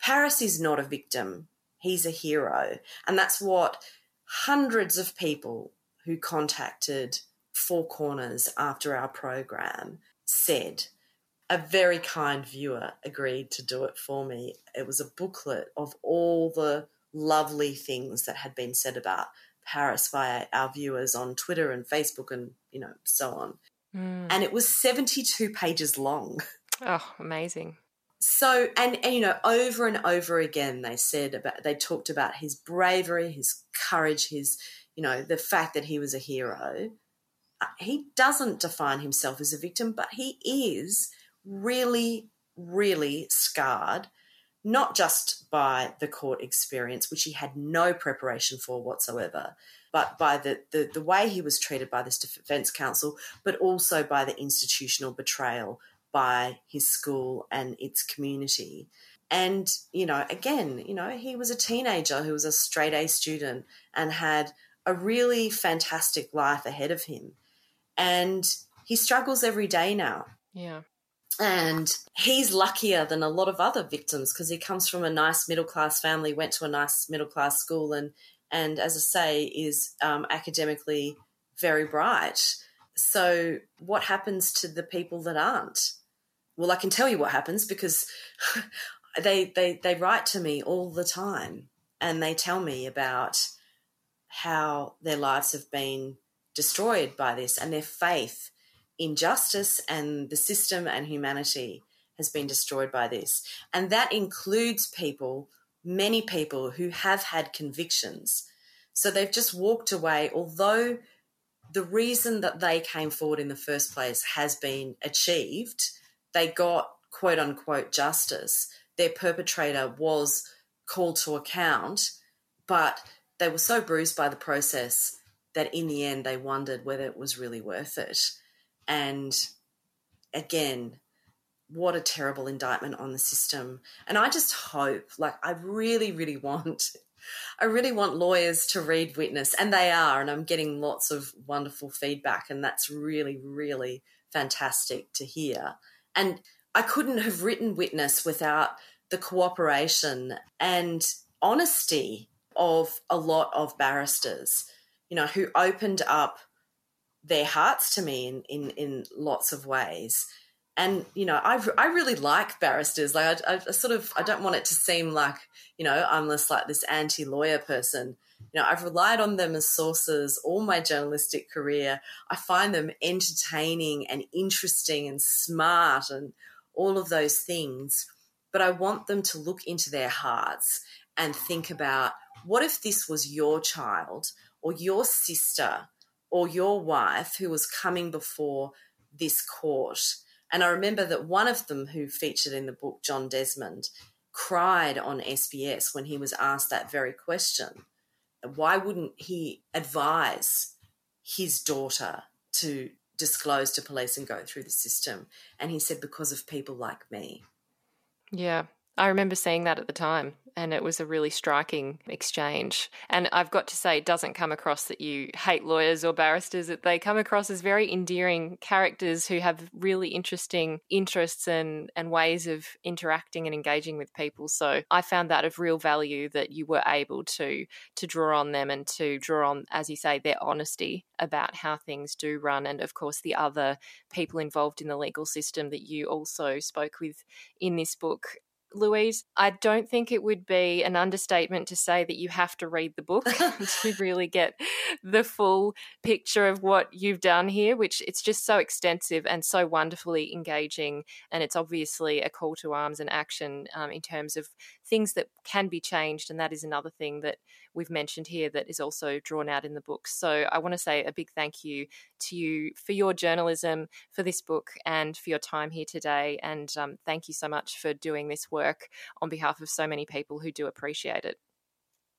Paris is not a victim, he's a hero. And that's what hundreds of people who contacted Four Corners after our program said. A very kind viewer agreed to do it for me. It was a booklet of all the lovely things that had been said about Paris by our viewers on Twitter and Facebook and you know so on. Mm. And it was 72 pages long. Oh, amazing. So and, and you know over and over again they said about they talked about his bravery, his courage, his you know the fact that he was a hero. Uh, he doesn't define himself as a victim, but he is really really scarred not just by the court experience, which he had no preparation for whatsoever, but by the, the, the way he was treated by this defense counsel, but also by the institutional betrayal by his school and its community. And, you know, again, you know, he was a teenager who was a straight A student and had a really fantastic life ahead of him. And he struggles every day now. Yeah. And he's luckier than a lot of other victims because he comes from a nice middle class family, went to a nice middle class school, and and as I say, is um, academically very bright. So, what happens to the people that aren't? Well, I can tell you what happens because they they they write to me all the time, and they tell me about how their lives have been destroyed by this and their faith in justice and the system and humanity has been destroyed by this. And that includes people, many people who have had convictions. So they've just walked away, although the reason that they came forward in the first place has been achieved. They got quote unquote justice. Their perpetrator was called to account, but they were so bruised by the process that in the end they wondered whether it was really worth it. And again, what a terrible indictment on the system. And I just hope, like, I really, really want. I really want lawyers to read Witness, and they are, and I'm getting lots of wonderful feedback, and that's really, really fantastic to hear. And I couldn't have written Witness without the cooperation and honesty of a lot of barristers, you know, who opened up their hearts to me in, in, in lots of ways. And, you know, I, I really like barristers. Like, I, I sort of, I don't want it to seem like, you know, I'm just like this anti lawyer person. You know, I've relied on them as sources all my journalistic career. I find them entertaining and interesting and smart and all of those things. But I want them to look into their hearts and think about what if this was your child or your sister or your wife who was coming before this court. And I remember that one of them who featured in the book, John Desmond, cried on SBS when he was asked that very question. Why wouldn't he advise his daughter to disclose to police and go through the system? And he said, because of people like me. Yeah, I remember seeing that at the time, and it was a really striking exchange. And I've got to say, it doesn't come across that you hate lawyers or barristers, that they come across as very endearing characters who have really interesting interests and, and ways of interacting and engaging with people. So I found that of real value that you were able to to draw on them and to draw on, as you say, their honesty about how things do run, and of course the other people involved in the legal system that you also spoke with in this book Louise, I don't think it would be an understatement to say that you have to read the book to really get the full picture of what you've done here, which it's just so extensive and so wonderfully engaging. And it's obviously a call to arms and action um, in terms of things that can be changed. And that is another thing that we've mentioned here that is also drawn out in the book. So I want to say a big thank you to you for your journalism, for this book, and for your time here today. And um, thank you so much for doing this work on behalf of so many people who do appreciate it.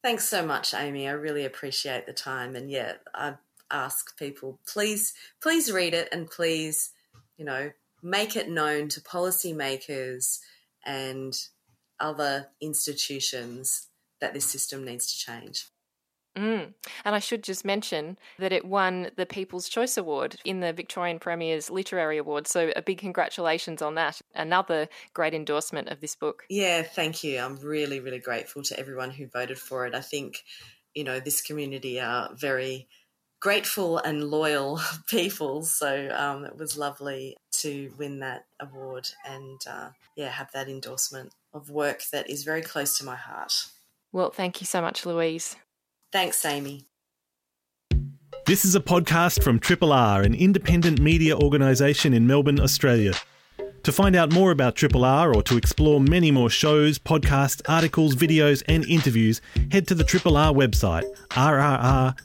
Thanks so much, Amy. I really appreciate the time. And yeah, I ask people please, please read it and please, you know, make it known to policymakers and other institutions that this system needs to change. Mm. And I should just mention that it won the People's Choice Award in the Victorian Premier's Literary Award. So a big congratulations on that. Another great endorsement of this book. Yeah, thank you. I'm really, really grateful to everyone who voted for it. I think, you know, this community are very grateful and loyal people. So um, it was lovely to win that award and, uh, yeah, have that endorsement of work that is very close to my heart. Well, thank you so much, Louise. Thanks, Amy. This is a podcast from Triple R, an independent media organisation in Melbourne, Australia. To find out more about Triple R or to explore many more shows, podcasts, articles, videos, and interviews, head to the Triple R website, rrr.org.au.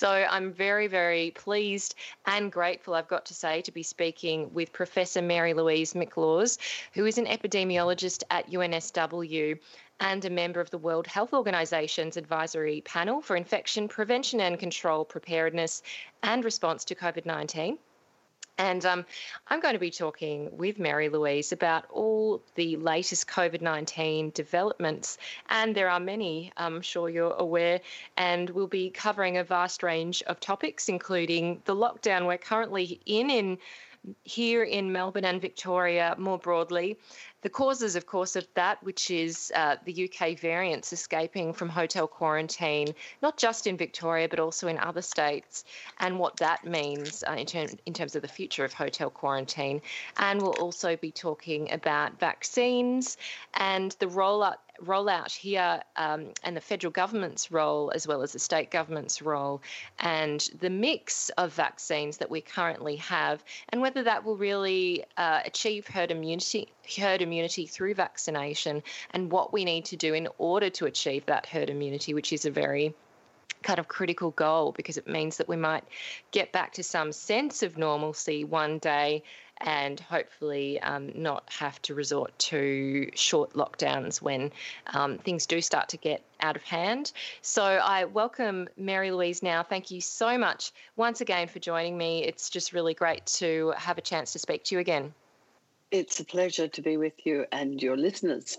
So I'm very, very pleased and grateful, I've got to say, to be speaking with Professor Mary Louise McLaws, who is an epidemiologist at UNSW and a member of the World Health Organization's advisory panel for infection prevention and control preparedness and response to COVID 19. And um, I'm going to be talking with Mary Louise about all the latest COVID 19 developments. And there are many, I'm sure you're aware. And we'll be covering a vast range of topics, including the lockdown we're currently in, in here in Melbourne and Victoria more broadly, the causes, of course, of that, which is uh, the UK variants escaping from hotel quarantine, not just in Victoria, but also in other states, and what that means uh, in, in terms of the future of hotel quarantine. And we'll also be talking about vaccines and the rollout rollout here um, and the federal government's role as well as the state government's role and the mix of vaccines that we currently have and whether that will really uh, achieve herd immunity herd immunity through vaccination and what we need to do in order to achieve that herd immunity which is a very kind of critical goal because it means that we might get back to some sense of normalcy one day and hopefully um, not have to resort to short lockdowns when um, things do start to get out of hand. So I welcome Mary Louise now. Thank you so much once again for joining me. It's just really great to have a chance to speak to you again. It's a pleasure to be with you and your listeners.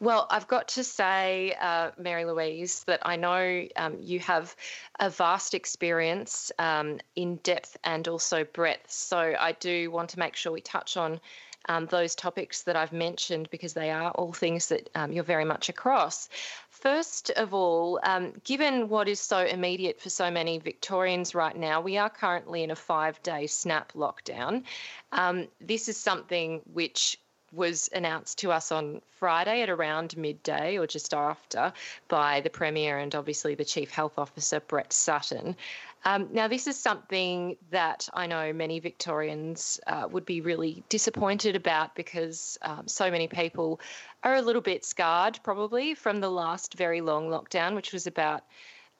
Well, I've got to say, uh, Mary Louise, that I know um, you have a vast experience um, in depth and also breadth. So I do want to make sure we touch on um, those topics that I've mentioned because they are all things that um, you're very much across. First of all, um, given what is so immediate for so many Victorians right now, we are currently in a five day snap lockdown. Um, this is something which was announced to us on Friday at around midday or just after by the Premier and obviously the Chief Health Officer, Brett Sutton. Um, now, this is something that I know many Victorians uh, would be really disappointed about because um, so many people are a little bit scarred probably from the last very long lockdown, which was about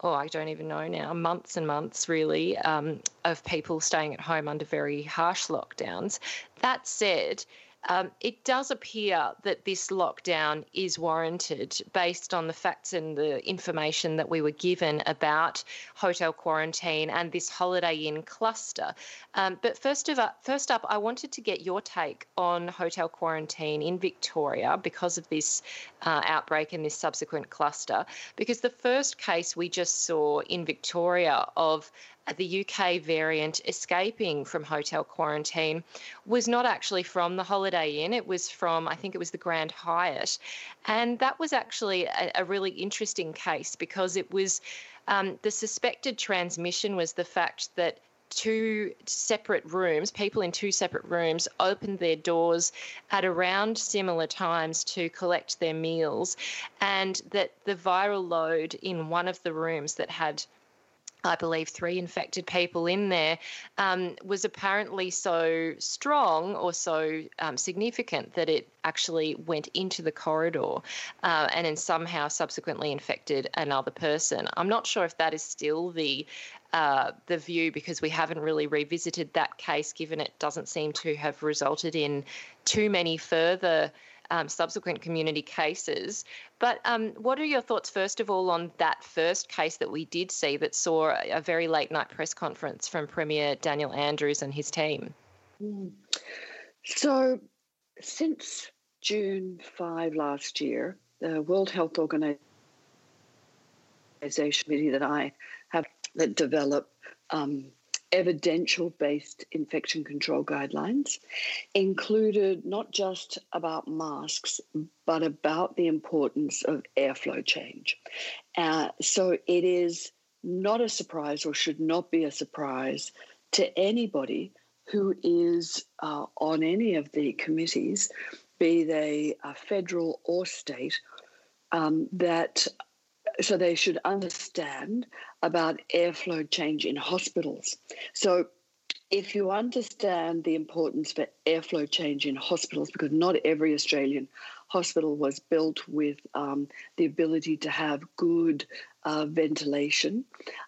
oh, I don't even know now, months and months really, um, of people staying at home under very harsh lockdowns. That said, um, it does appear that this lockdown is warranted based on the facts and the information that we were given about hotel quarantine and this Holiday Inn cluster. Um, but first of first up, I wanted to get your take on hotel quarantine in Victoria because of this uh, outbreak and this subsequent cluster. Because the first case we just saw in Victoria of the UK variant escaping from hotel quarantine was not actually from the Holiday Inn. It was from, I think it was the Grand Hyatt. And that was actually a, a really interesting case because it was um, the suspected transmission was the fact that two separate rooms, people in two separate rooms, opened their doors at around similar times to collect their meals, and that the viral load in one of the rooms that had I believe, three infected people in there, um, was apparently so strong or so um, significant that it actually went into the corridor uh, and then somehow subsequently infected another person. I'm not sure if that is still the uh, the view because we haven't really revisited that case, given it doesn't seem to have resulted in too many further um, subsequent community cases. But um, what are your thoughts, first of all, on that first case that we did see that saw a very late night press conference from Premier Daniel Andrews and his team? So, since June 5 last year, the World Health Organization committee that I have that develop um, evidential based infection control guidelines included not just about masks, but about the importance of airflow change. Uh, so it is not a surprise or should not be a surprise to anybody who is uh, on any of the committees, be they uh, federal or state, um, that so they should understand about airflow change in hospitals. So if you understand the importance for airflow change in hospitals, because not every Australian hospital was built with um, the ability to have good uh, ventilation,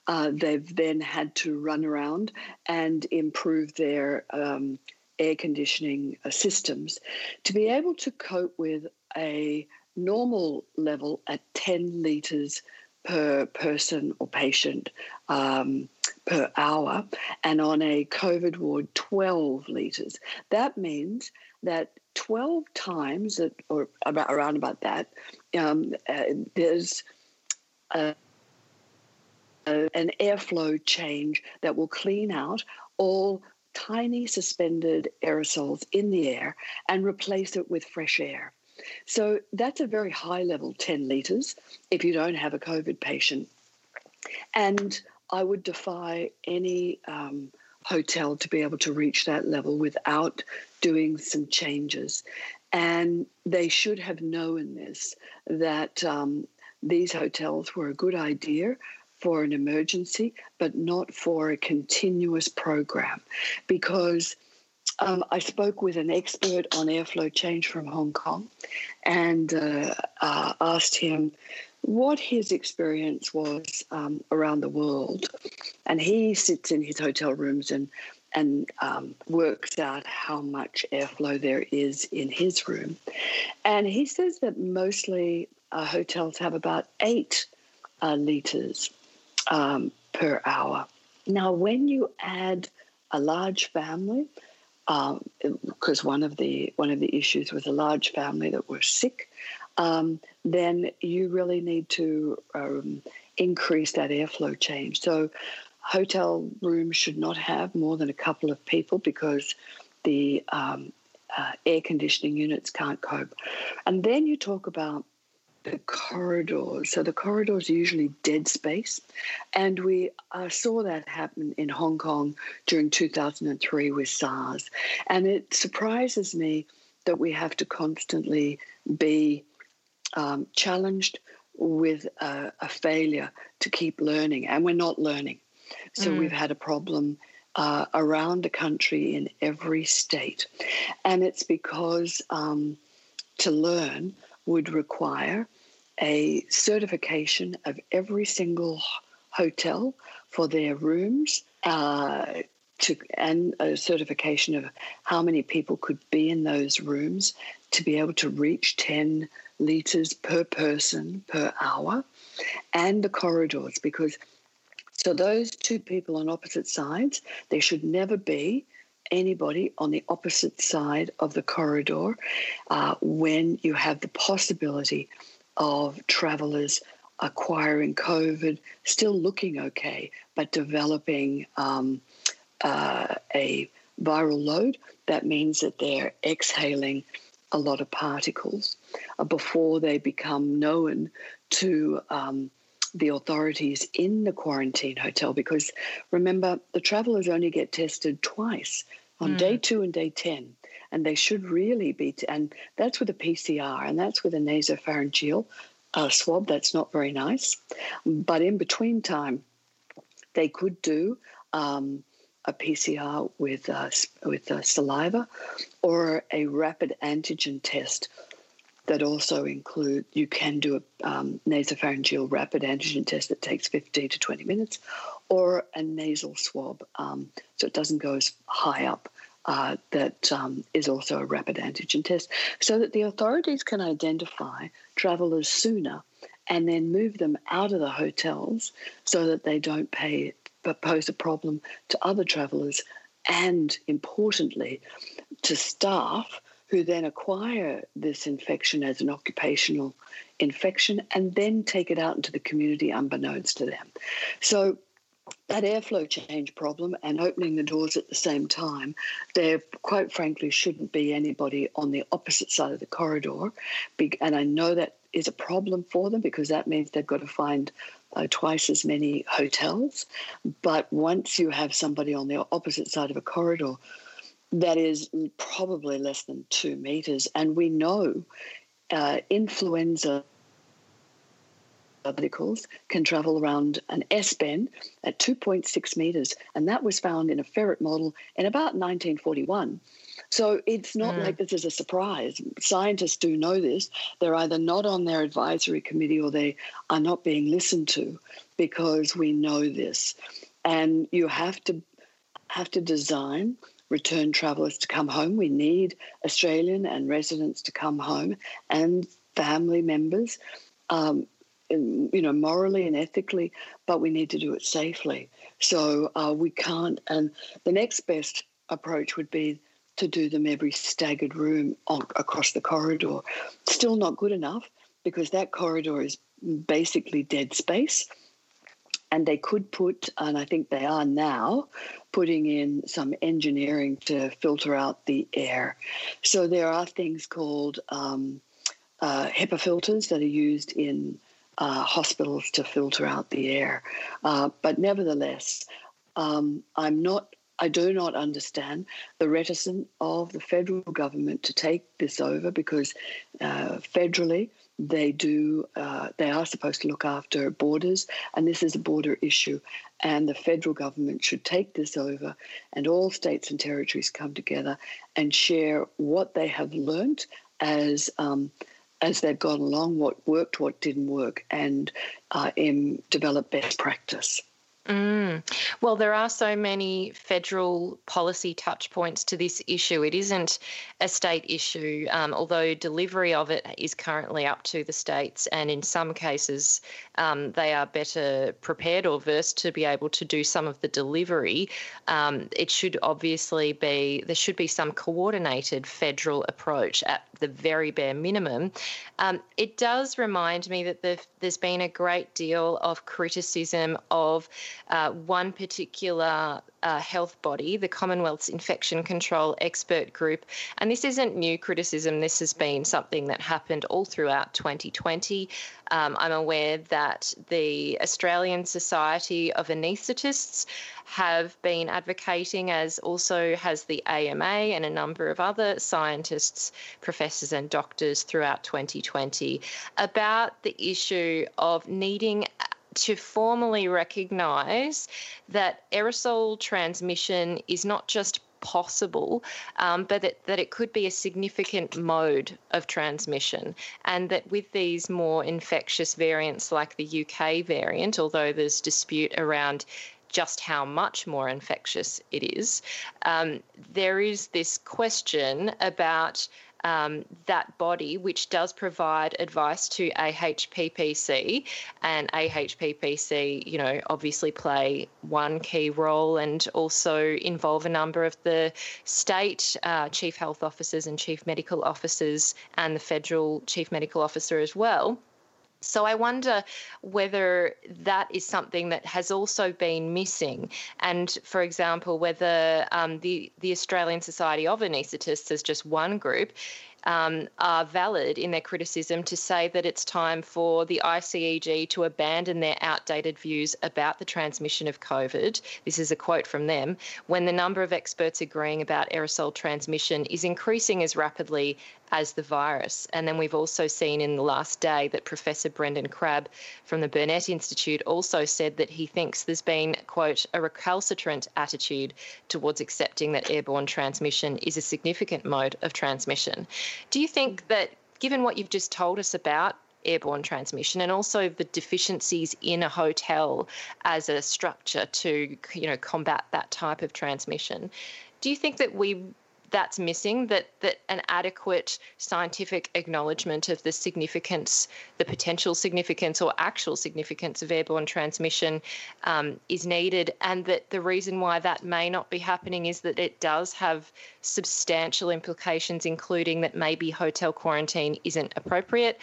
uh, they've then had to run around and improve their um, air conditioning uh, systems to be able to cope with a normal level at 10 litres per person or patient um, per hour, and on a COVID ward, 12 litres. That means that 12 times, or about around about that, um, uh, there's a, a, an airflow change that will clean out all tiny suspended aerosols in the air and replace it with fresh air. So that's a very high level, 10 litres, if you don't have a COVID patient. And I would defy any um, hotel to be able to reach that level without doing some changes. And they should have known this that um, these hotels were a good idea for an emergency, but not for a continuous program because um, I spoke with an expert on airflow change from Hong Kong and uh, uh, asked him what his experience was um, around the world. And he sits in his hotel rooms and and um, works out how much airflow there is in his room. And he says that mostly uh, hotels have about eight uh, liters um, per hour. Now, when you add a large family, because um, one of the one of the issues was a large family that were sick, um, then you really need to um, increase that airflow change. So, hotel rooms should not have more than a couple of people because the um, uh, air conditioning units can't cope. And then you talk about the corridors. So the corridors are usually dead space. And we uh, saw that happen in Hong Kong during 2003 with SARS. And it surprises me that we have to constantly be um, challenged with a, a, failure to keep learning. And we're not learning. So mm. we've had a problem. Uh, around the country in every state. And it's because um, to learn would require a certification of every single hotel for their rooms uh, to, and a certification of how many people could be in those rooms to be able to reach 10 litres per person per hour and the corridors because so those two people on opposite sides there should never be anybody on the opposite side of the corridor uh, when you have the possibility of travelers acquiring COVID, still looking okay, but developing um, uh, a viral load. That means that they're exhaling a lot of particles uh, before they become known to um, the authorities in the quarantine hotel. Because remember, the travelers only get tested twice on mm. day two and day 10 and they should really be, t- and that's with a PCR, and that's with a nasopharyngeal uh, swab. That's not very nice. But in between time, they could do um, a PCR with uh, with uh, saliva or a rapid antigen test that also include you can do a um, nasopharyngeal rapid antigen test that takes 15 to 20 minutes or a nasal swab um, so it doesn't go as high up uh, that um, is also a rapid antigen test, so that the authorities can identify travellers sooner and then move them out of the hotels so that they don't pay pose a problem to other travellers and importantly to staff who then acquire this infection as an occupational infection and then take it out into the community unbeknownst to them. So that airflow change problem and opening the doors at the same time, there quite frankly shouldn't be anybody on the opposite side of the corridor. And I know that is a problem for them because that means they've got to find uh, twice as many hotels. But once you have somebody on the opposite side of a corridor, that is probably less than two meters. And we know uh, influenza particles can travel around an S bend at 2.6 meters. And that was found in a ferret model in about 1941. So it's not mm. like this is a surprise. Scientists do know this. They're either not on their advisory committee or they are not being listened to because we know this. And you have to have to design return travellers to come home. We need Australian and residents to come home and family members. Um, you know, morally and ethically, but we need to do it safely. So uh, we can't. And the next best approach would be to do them every staggered room on, across the corridor. Still not good enough because that corridor is basically dead space. And they could put, and I think they are now, putting in some engineering to filter out the air. So there are things called um, uh, HEPA filters that are used in uh, hospitals to filter out the air. Uh, but nevertheless, um, I'm not. I do not understand the reticence of the federal government to take this over because uh, federally they do uh, they are supposed to look after borders and this is a border issue and the federal government should take this over and all states and territories come together and share what they have learnt as um, as they've gone along, what worked, what didn't work, and uh, develop best practice. Mm. Well, there are so many federal policy touch points to this issue. It isn't a state issue, um, although delivery of it is currently up to the states, and in some cases, um, they are better prepared or versed to be able to do some of the delivery. Um, it should obviously be there should be some coordinated federal approach at the very bare minimum. Um, it does remind me that there's been a great deal of criticism of uh, one particular uh, health body, the Commonwealth's Infection Control Expert Group. And this isn't new criticism, this has been something that happened all throughout 2020. Um, I'm aware that the Australian Society of Anaesthetists have been advocating, as also has the AMA and a number of other scientists, professors, and doctors throughout 2020, about the issue of needing to formally recognise that aerosol transmission is not just possible, um, but that, that it could be a significant mode of transmission. And that with these more infectious variants like the UK variant, although there's dispute around just how much more infectious it is, um, there is this question about um, that body, which does provide advice to AHPPC, and AHPPC, you know, obviously play one key role and also involve a number of the state uh, chief health officers and chief medical officers and the federal chief medical officer as well. So I wonder whether that is something that has also been missing, and for example, whether um, the the Australian Society of Anaesthetists as just one group um, are valid in their criticism to say that it's time for the ICEG to abandon their outdated views about the transmission of COVID. This is a quote from them when the number of experts agreeing about aerosol transmission is increasing as rapidly as the virus. And then we've also seen in the last day that Professor Brendan Crabb from the Burnet Institute also said that he thinks there's been, quote, a recalcitrant attitude towards accepting that airborne transmission is a significant mode of transmission. Do you think that, given what you've just told us about airborne transmission and also the deficiencies in a hotel as a structure to you know combat that type of transmission do you think that we that's missing that that an adequate scientific acknowledgement of the significance the potential significance or actual significance of airborne transmission um, is needed and that the reason why that may not be happening is that it does have substantial implications including that maybe hotel quarantine isn't appropriate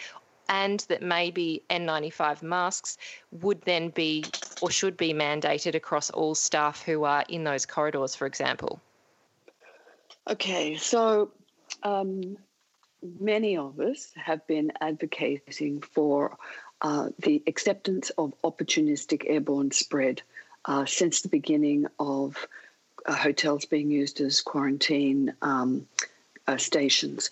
and that maybe N95 masks would then be or should be mandated across all staff who are in those corridors, for example? Okay, so um, many of us have been advocating for uh, the acceptance of opportunistic airborne spread uh, since the beginning of uh, hotels being used as quarantine um, uh, stations.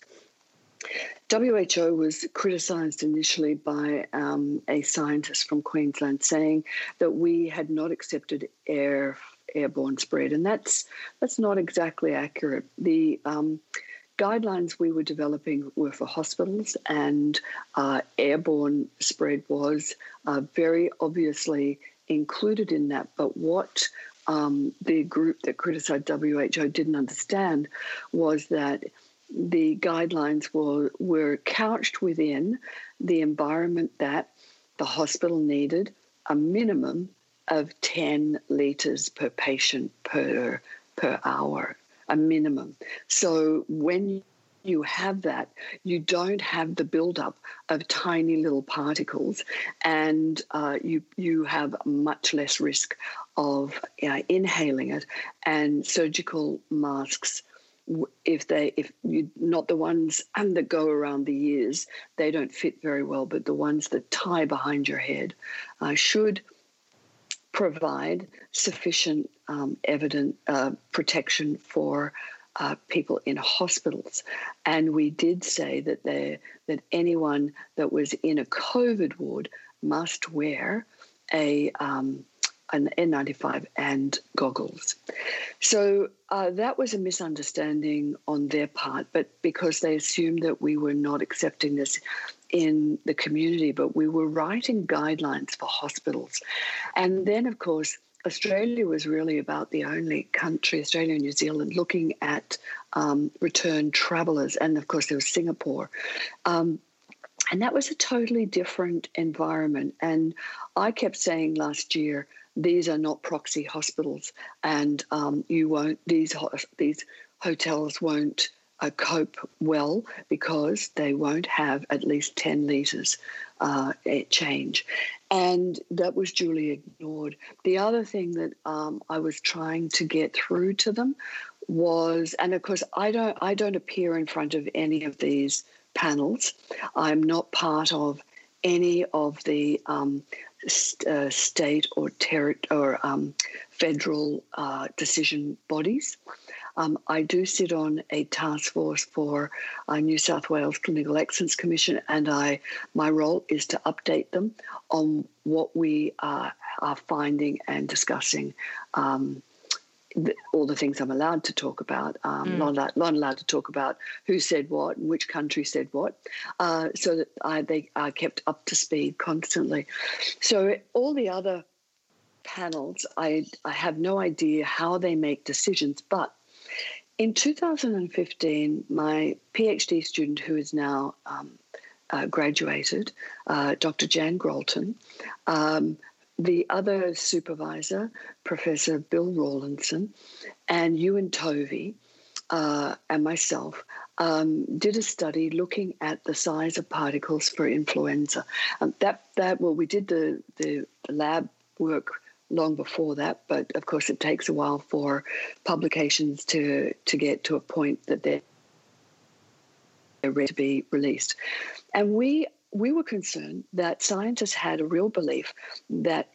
WHO was criticised initially by um, a scientist from Queensland saying that we had not accepted air airborne spread, and that's that's not exactly accurate. The um, guidelines we were developing were for hospitals, and uh, airborne spread was uh, very obviously included in that. But what um, the group that criticised WHO didn't understand was that the guidelines were, were couched within the environment that the hospital needed a minimum of 10 litres per patient per, per hour, a minimum. So when you have that, you don't have the buildup of tiny little particles, and uh, you you have much less risk of uh, inhaling it. And surgical masks if they if you not the ones and that go around the ears they don't fit very well but the ones that tie behind your head uh, should provide sufficient um, uh, protection for uh, people in hospitals and we did say that they that anyone that was in a covid ward must wear a um, an N95 and goggles. So uh, that was a misunderstanding on their part, but because they assumed that we were not accepting this in the community, but we were writing guidelines for hospitals. And then, of course, Australia was really about the only country, Australia and New Zealand, looking at um, return travellers. And of course, there was Singapore. Um, and that was a totally different environment. And I kept saying last year, these are not proxy hospitals, and um, you won't these these hotels won't cope well because they won't have at least ten litres uh, change, and that was duly ignored. The other thing that um, I was trying to get through to them was, and of course, I don't I don't appear in front of any of these panels. I'm not part of any of the um, st- uh, state or ter- or um, federal uh, decision bodies. Um, I do sit on a task force for uh, New South Wales Clinical Excellence Commission, and I my role is to update them on what we are, are finding and discussing um, all the things I'm allowed to talk about. Um, mm. not, allowed, not allowed to talk about who said what and which country said what, uh, so that I, they are kept up to speed constantly. So all the other panels, I, I have no idea how they make decisions, but in 2015, my PhD student, who is now um, uh, graduated, uh, Dr. Jan Gralton, um, the other supervisor, Professor Bill Rawlinson, and Euan Tovey, uh, and myself um, did a study looking at the size of particles for influenza. Um, that that well, we did the, the, the lab work long before that, but of course it takes a while for publications to to get to a point that they're ready to be released. And we we were concerned that scientists had a real belief that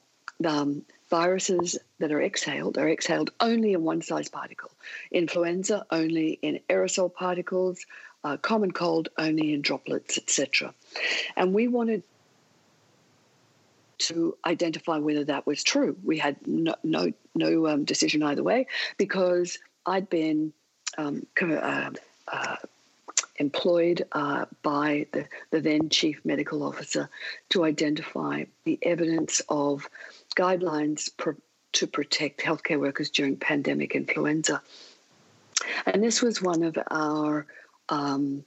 um, viruses that are exhaled are exhaled only in one size particle. Influenza only in aerosol particles, uh, common cold only in droplets, etc. And we wanted to identify whether that was true. We had no no, no um, decision either way because I'd been um, uh, uh, employed uh, by the, the then chief medical officer to identify the evidence of guidelines to protect healthcare workers during pandemic influenza. And this was one of our um,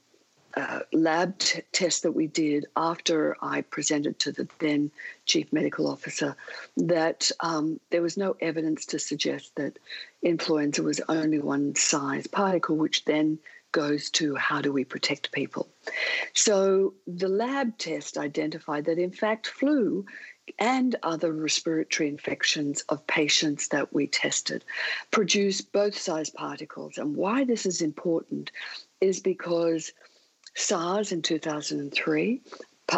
uh, lab t- tests that we did after I presented to the then chief medical officer that um, there was no evidence to suggest that influenza was only one size particle, which then goes to how do we protect people. So the lab test identified that in fact flu and other respiratory infections of patients that we tested produce both size particles. And why this is important is because SARS in 2003,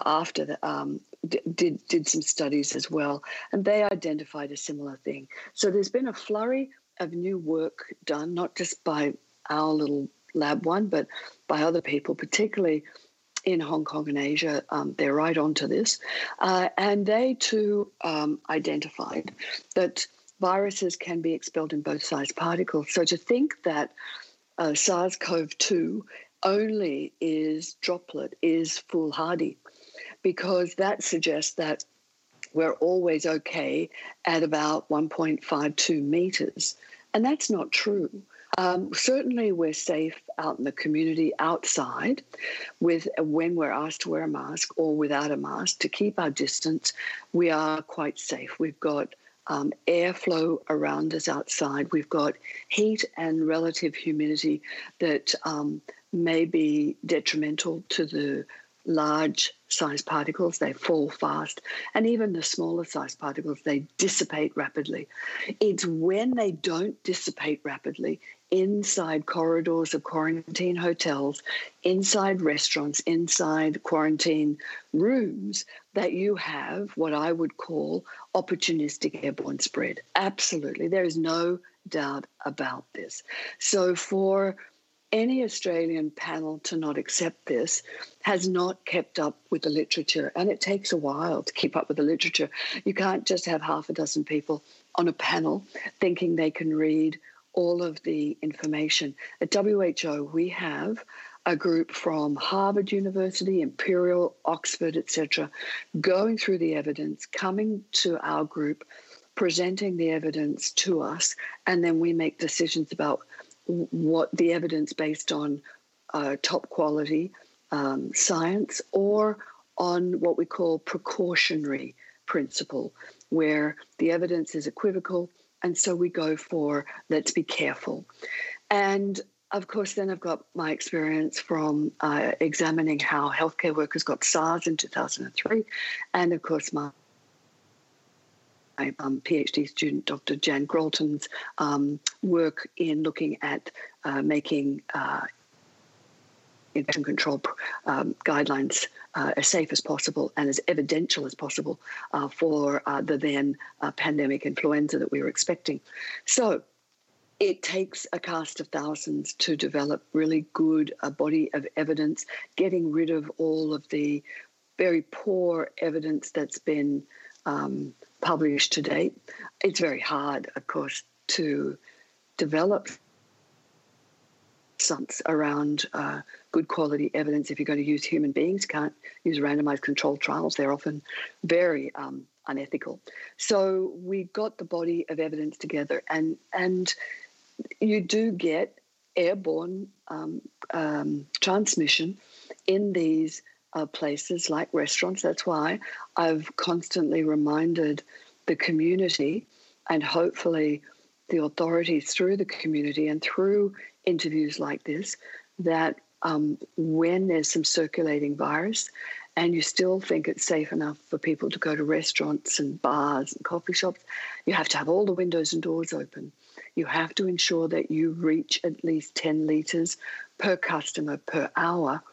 after the, um, did did some studies as well, and they identified a similar thing. So there's been a flurry of new work done, not just by our little lab one, but by other people, particularly in Hong Kong and Asia. Um, they're right onto this, uh, and they too um, identified that viruses can be expelled in both size particles. So to think that uh, SARS-CoV-2 only is droplet is foolhardy because that suggests that we're always okay at about 1.52 meters. And that's not true. Um, certainly, we're safe out in the community outside with when we're asked to wear a mask or without a mask to keep our distance. We are quite safe. We've got um, airflow around us outside. We've got heat and relative humidity that um, may be detrimental to the large size particles. They fall fast. And even the smaller size particles, they dissipate rapidly. It's when they don't dissipate rapidly inside corridors of quarantine hotels, inside restaurants, inside quarantine rooms, that you have what I would call opportunistic airborne spread. Absolutely. There is no doubt about this. So for any Australian panel to not accept this has not kept up with the literature. And it takes a while to keep up with the literature. You can't just have half a dozen people on a panel thinking they can read all of the information. At WHO, we have a group from Harvard University, Imperial, Oxford, etc., going through the evidence, coming to our group, presenting the evidence to us, and then we make decisions about what the evidence based on uh, top quality um, science or on what we call precautionary principle, where the evidence is equivocal, and so we go for let's be careful. And of course, then I've got my experience from uh, examining how healthcare workers got SARS in 2003, and of course, my my um, PhD student, Dr. Jan Gralton's um, work in looking at uh, making uh, infection control um, guidelines uh, as safe as possible and as evidential as possible uh, for uh, the then uh, pandemic influenza that we were expecting. So it takes a cast of thousands to develop really good a body of evidence, getting rid of all of the very poor evidence that's been um, published to date. It's very hard, of course, to develop science around uh, good quality evidence if you're going to use human beings. Can't use randomized controlled trials. They're often very um, unethical. So we got the body of evidence together, and and you do get airborne um, um, transmission in these uh, places like restaurants. That's why I've constantly reminded the community and hopefully the authorities through the community and through interviews like this that um, when there's some circulating virus and you still think it's safe enough for people to go to restaurants and bars and coffee shops, you have to have all the windows and doors open. You have to ensure that you reach at least 10 litres per customer per hour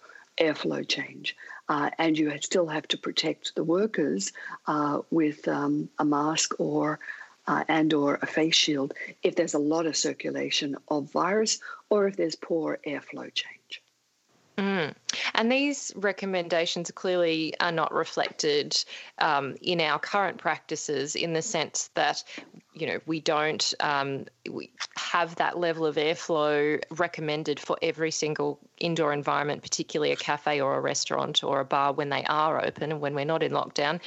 airflow change. Uh, and you still have to protect the workers uh, with um, a mask or uh, and or a face shield if there's a lot of circulation of virus or if there's poor airflow change. Mm. And these recommendations clearly are not reflected um, in our current practices in the sense that you know, we don't um, we have that level of airflow recommended for every single indoor environment, particularly a cafe or a restaurant or a bar when they are open and when we're not in lockdown.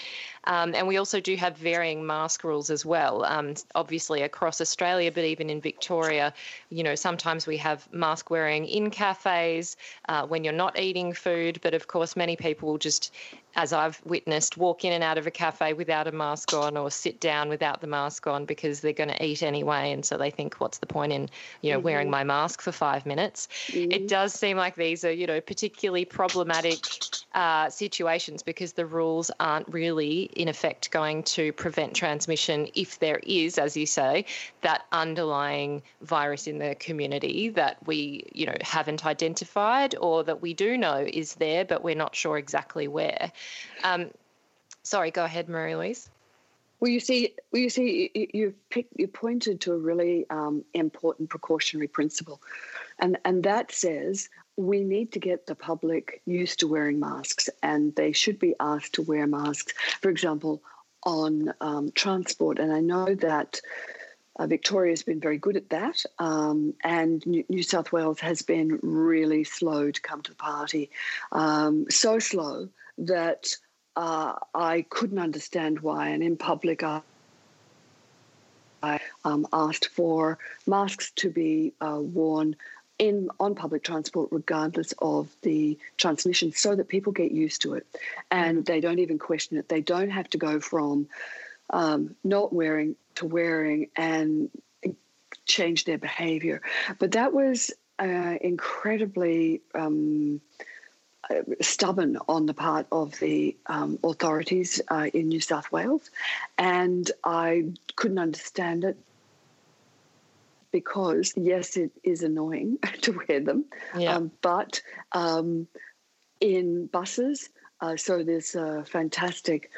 Um, and we also do have varying mask rules as well. Um, obviously across Australia, but even in Victoria, you know, sometimes we have mask wearing in cafes uh, when you're not eating food. But of course, many people will just, as I've witnessed, walk in and out of a cafe without a mask on or sit down without the mask on because they're going to eat anyway. And so they think, what's the point in, you know, mm-hmm. wearing my mask for five minutes? Mm-hmm. It does seem like these are, you know, particularly problematic uh, situations because the rules aren't really in effect going to prevent transmission if there is, as you say, that underlying virus in the community that we, you know, haven't identified or that we do know is there, but we're not sure exactly where. Um, sorry, go ahead, Marie Louise. Well, you see, well, you see, you you pointed to a really um, important precautionary principle, and and that says we need to get the public used to wearing masks, and they should be asked to wear masks. For example, on um, transport, and I know that. Uh, Victoria has been very good at that, um, and New, New, South Wales has been really slow to come to the party. Um, so slow that uh, I couldn't understand why, and in public, I, I um, asked for masks to be uh, worn in on public transport regardless of the transmission so that people get used to it. And they don't even question it. They don't have to go from um, not wearing to wearing and change their behavior. But that was uh, incredibly um, stubborn on the part of the um, authorities uh, in New South Wales, and I couldn't understand it because yes, it is annoying to wear them, yeah. um, but um, in buses, uh, so there's a fantastic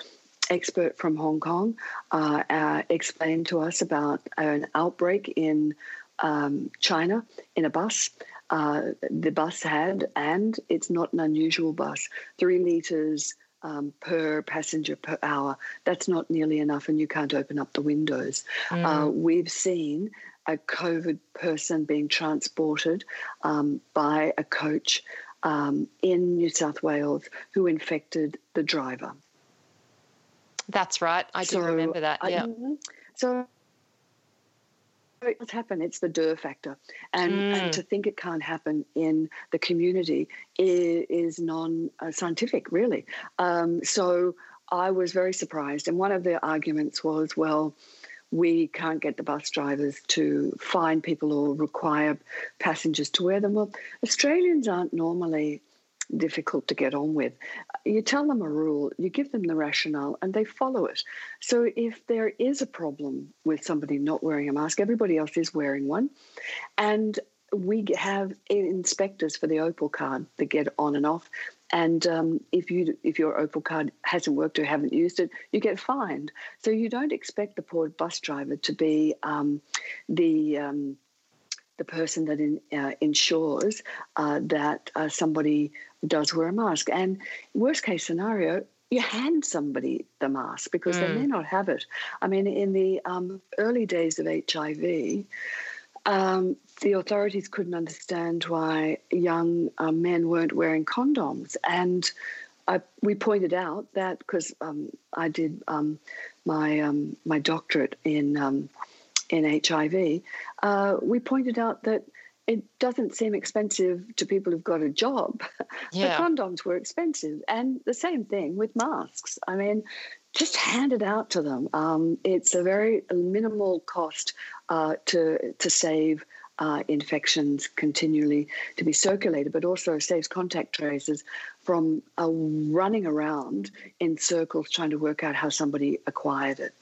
expert from Hong Kong uh, uh, explained to us about an outbreak in um, China in a bus. Uh, the bus had, and it's not an unusual bus, three litres um, per passenger per hour. That's not nearly enough, and you can't open up the windows. Mm. Uh, we've seen a COVID person being transported um, by a coach um, in New South Wales who infected the driver. That's right. I so, do remember that. Yeah. so it does happen. It's the DER factor, and, mm. and to think it can't happen in the community is, is non-scientific, really. Um, so I was very surprised, and one of the arguments was, well, we can't get the bus drivers to find people or require passengers to wear them. Well, Australians aren't normally difficult to get on with. You tell them a rule, you give them the rationale, and they follow it. So if there is a problem with somebody not wearing a mask, everybody else is wearing one. And we have inspectors for the Opal card that get on and off. And um, if you if your Opal card hasn't worked or haven't used it, you get fined. So you don't expect the poor bus driver to be um, the um, the person that in, uh, ensures uh, that uh, somebody does wear a mask. And worst case scenario, you hand somebody the mask because mm. they may not have it. I mean, in the um, early days of HIV, um, the authorities couldn't understand why young uh, men weren't wearing condoms. And I, we pointed out that because um, I did um, my um, my doctorate in um, in HIV, uh, we pointed out that it doesn't seem expensive to people who've got a job. Yeah. the condoms were expensive, and the same thing with masks. I mean, just hand it out to them. Um, it's a very minimal cost uh, to to save uh, infections continually to be circulated, but also saves contact tracers from uh, running around in circles trying to work out how somebody acquired it.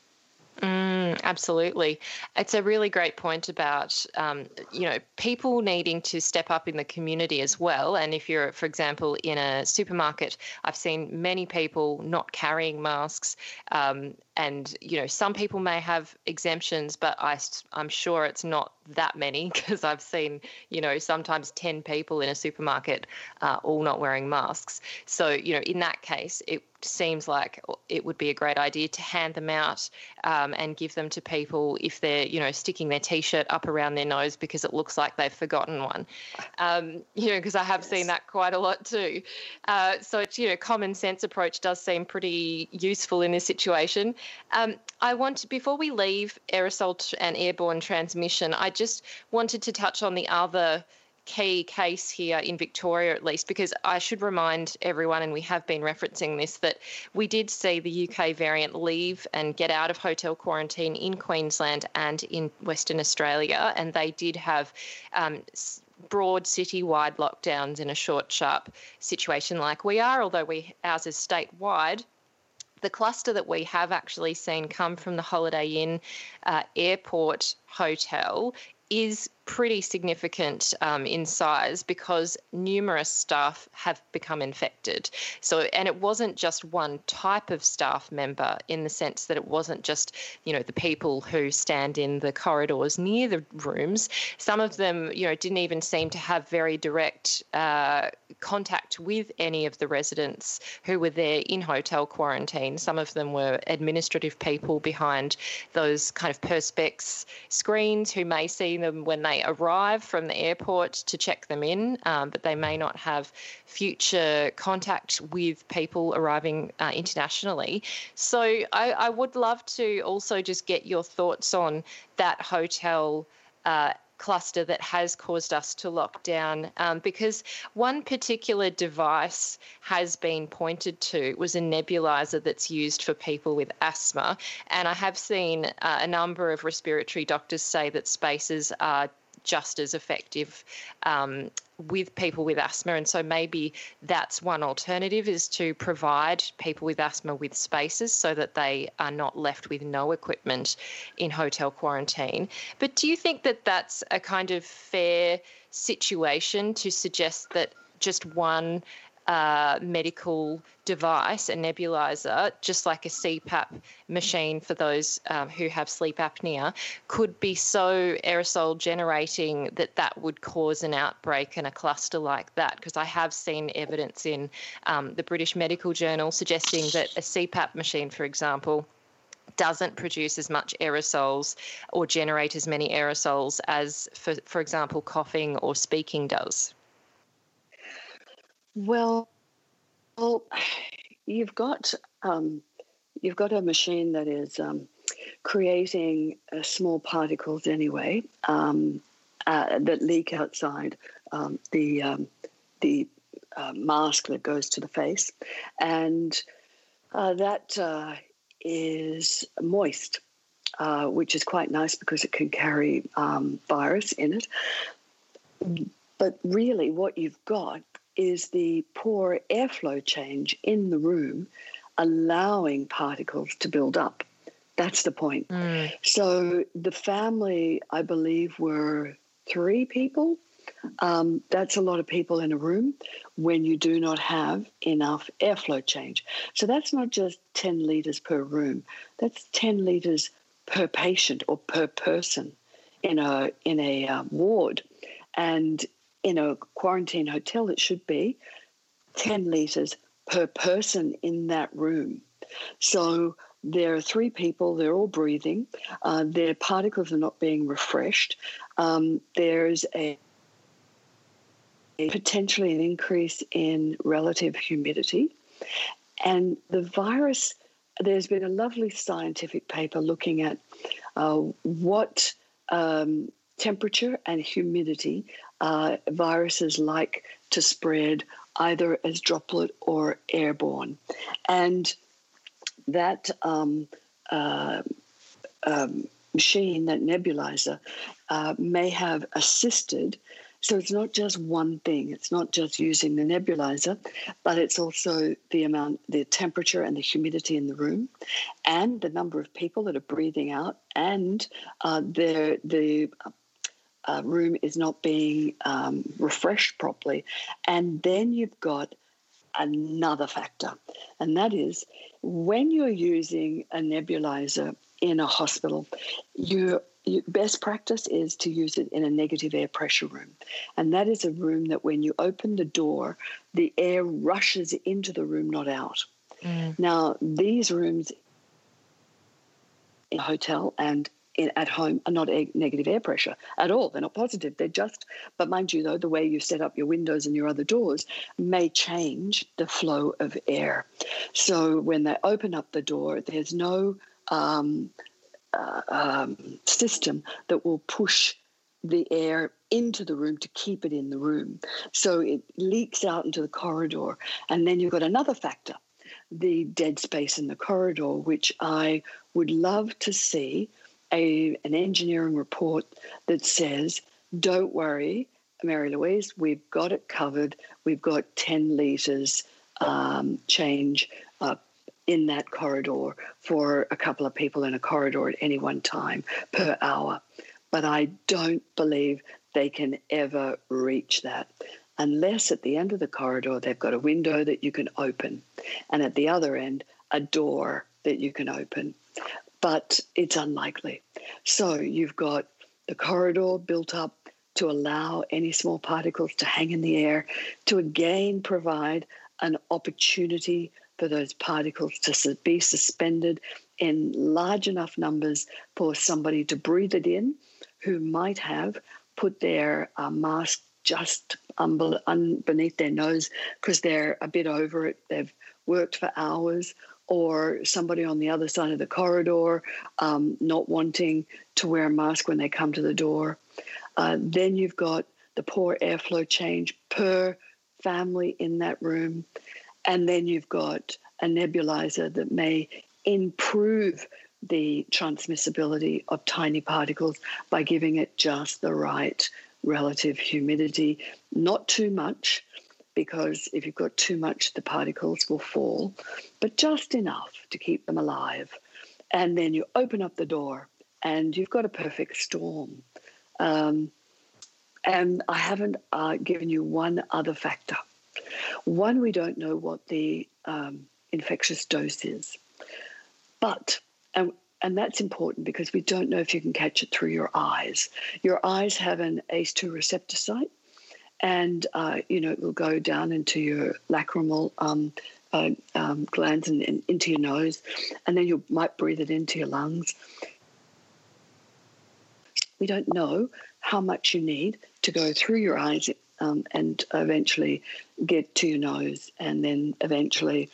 Mm, absolutely. It's a really great point about, um, you know, people needing to step up in the community as well. And if you're, for example, in a supermarket, I've seen many people not carrying masks. Um, and, you know, some people may have exemptions, but I, I'm sure it's not that many because I've seen, you know, sometimes 10 people in a supermarket uh, all not wearing masks. So, you know, in that case, it seems like it would be a great idea to hand them out um, and give them to people if they're, you know, sticking their t-shirt up around their nose because it looks like they've forgotten one. Um, you know, because I have yes. seen that quite a lot too. Uh, so, it's, you know, common sense approach does seem pretty useful in this situation. Um, I want to, before we leave aerosol and airborne transmission, I just wanted to touch on the other key case here in Victoria, at least, because I should remind everyone, and we have been referencing this, that we did see the UK variant leave and get out of hotel quarantine in Queensland and in Western Australia, and they did have. Um, broad city-wide lockdowns in a short, sharp situation like we are, although we ours is statewide the cluster that we have actually seen come from the Holiday Inn uh, airport hotel is pretty significant um, in size because numerous staff have become infected. So, and it wasn't just one type of staff member in the sense that it wasn't just, you know, the people who stand in the corridors near the rooms. Some of them, you know, didn't even seem to have very direct uh, contact with any of the residents who were there in hotel quarantine. Some of them were administrative people behind those kind of perspex screens who may see them when they may arrive from the airport to check them in, um, but they may not have future contact with people arriving uh, internationally. So I, I, would love to also just get your thoughts on that hotel. Uh, cluster that has caused us to lock down um, because one particular device has been pointed to was a nebulizer that's used for people with asthma and i have seen uh, a number of respiratory doctors say that spacers are just as effective um, with people with asthma. And so maybe that's one alternative is to provide people with asthma with spacers so that they are not left with no equipment in hotel quarantine. But do you think that that's a kind of fair situation to suggest that just one medical device, a nebulizer, just like a CPAP machine for those um, who have sleep apnea, could be so aerosol generating that that would cause an outbreak and a cluster like that. Because I have seen evidence in um, the British Medical Journal suggesting that a CPAP machine, for example, doesn't produce as much aerosols or generate as many aerosols as, for, for example, coughing or speaking does. Well, well you've got um, you've got a machine that is um, creating uh, small particles anyway um, uh, that leak outside um, the um, the uh, mask that goes to the face, and uh, that uh, is moist. Uh, which is quite nice because it can carry um, virus in it. But really, what you've got is the poor airflow change in the room allowing particles to build up. That's the point. Mm. So the family, I believe, were three people. Um, that's a lot of people in a room when you do not have enough airflow change. So that's not just 10 litres per room, that's 10 litres per patient or per person in a, in a uh, ward. And in a quarantine hotel, it should be 10 litres per person in that room. So there are three people, they're all breathing, uh, their particles are not being refreshed. Um, there's a, potentially an increase in relative humidity. And the virus, there's been a lovely scientific paper looking at uh, what um, temperature and humidity uh, viruses like to spread either as droplet or airborne. And that um, uh, um, machine, that nebulizer, uh, may have assisted. So it's not just one thing. It's not just using the nebulizer, but it's also the amount, the temperature and the humidity in the room, and the number of people that are breathing out, and uh, the the uh, room is not being um, refreshed properly. And then you've got another factor, and that is when you're using a nebulizer in a hospital, you best practice is to use it in a negative air pressure room. And that is a room that when you open the door, the air rushes into the room, not out. Mm. Now, these rooms in a hotel and in, at home are not negative air pressure at all. They're not positive. They're just, but mind you, though, the way you set up your windows and your other doors may change the flow of air. So when they open up the door, there's no um, uh, um, system that will push the air into the room to keep it in the room. So it leaks out into the corridor. And then you've got another factor the dead space in the corridor, which I would love to see a, an engineering report that says, don't worry, Mary Louise, we've got it covered. We've got 10 litres um, change in that corridor for a couple of people in a corridor at any one time per hour. But I don't believe they can ever reach that unless at the end of the corridor they've got a window that you can open and at the other end a door that you can open but it's unlikely. So you've got the corridor built up to allow any small particles to hang in the air, to again provide an opportunity for those particles to be suspended in large enough numbers for somebody to breathe it in who might have put their uh, mask just un- un- beneath their nose because they're a bit over it. They've worked for hours or somebody on the other side of the corridor um, not wanting to wear a mask when they come to the door. Uh, then you've got the poor airflow change per family in that room. And then you've got a nebulizer that may improve the transmissibility of tiny particles by giving it just the right relative humidity, not too much, because if you've got too much, the particles will fall, but just enough to keep them alive. And then you open up the door and you've got a perfect storm. Um, and I haven't uh, given you one other factor. One, we don't know what the um, infectious dose is. But, and, and that's important because we don't know if you can catch it through your eyes. Your eyes have an ACE2 receptor site, and uh, you know it will go down into your lacrimal um, uh, um, glands and, and, into your nose, and then you might breathe it into your lungs. We don't know how much you need to go through your eyes um, and eventually get to your nose and then eventually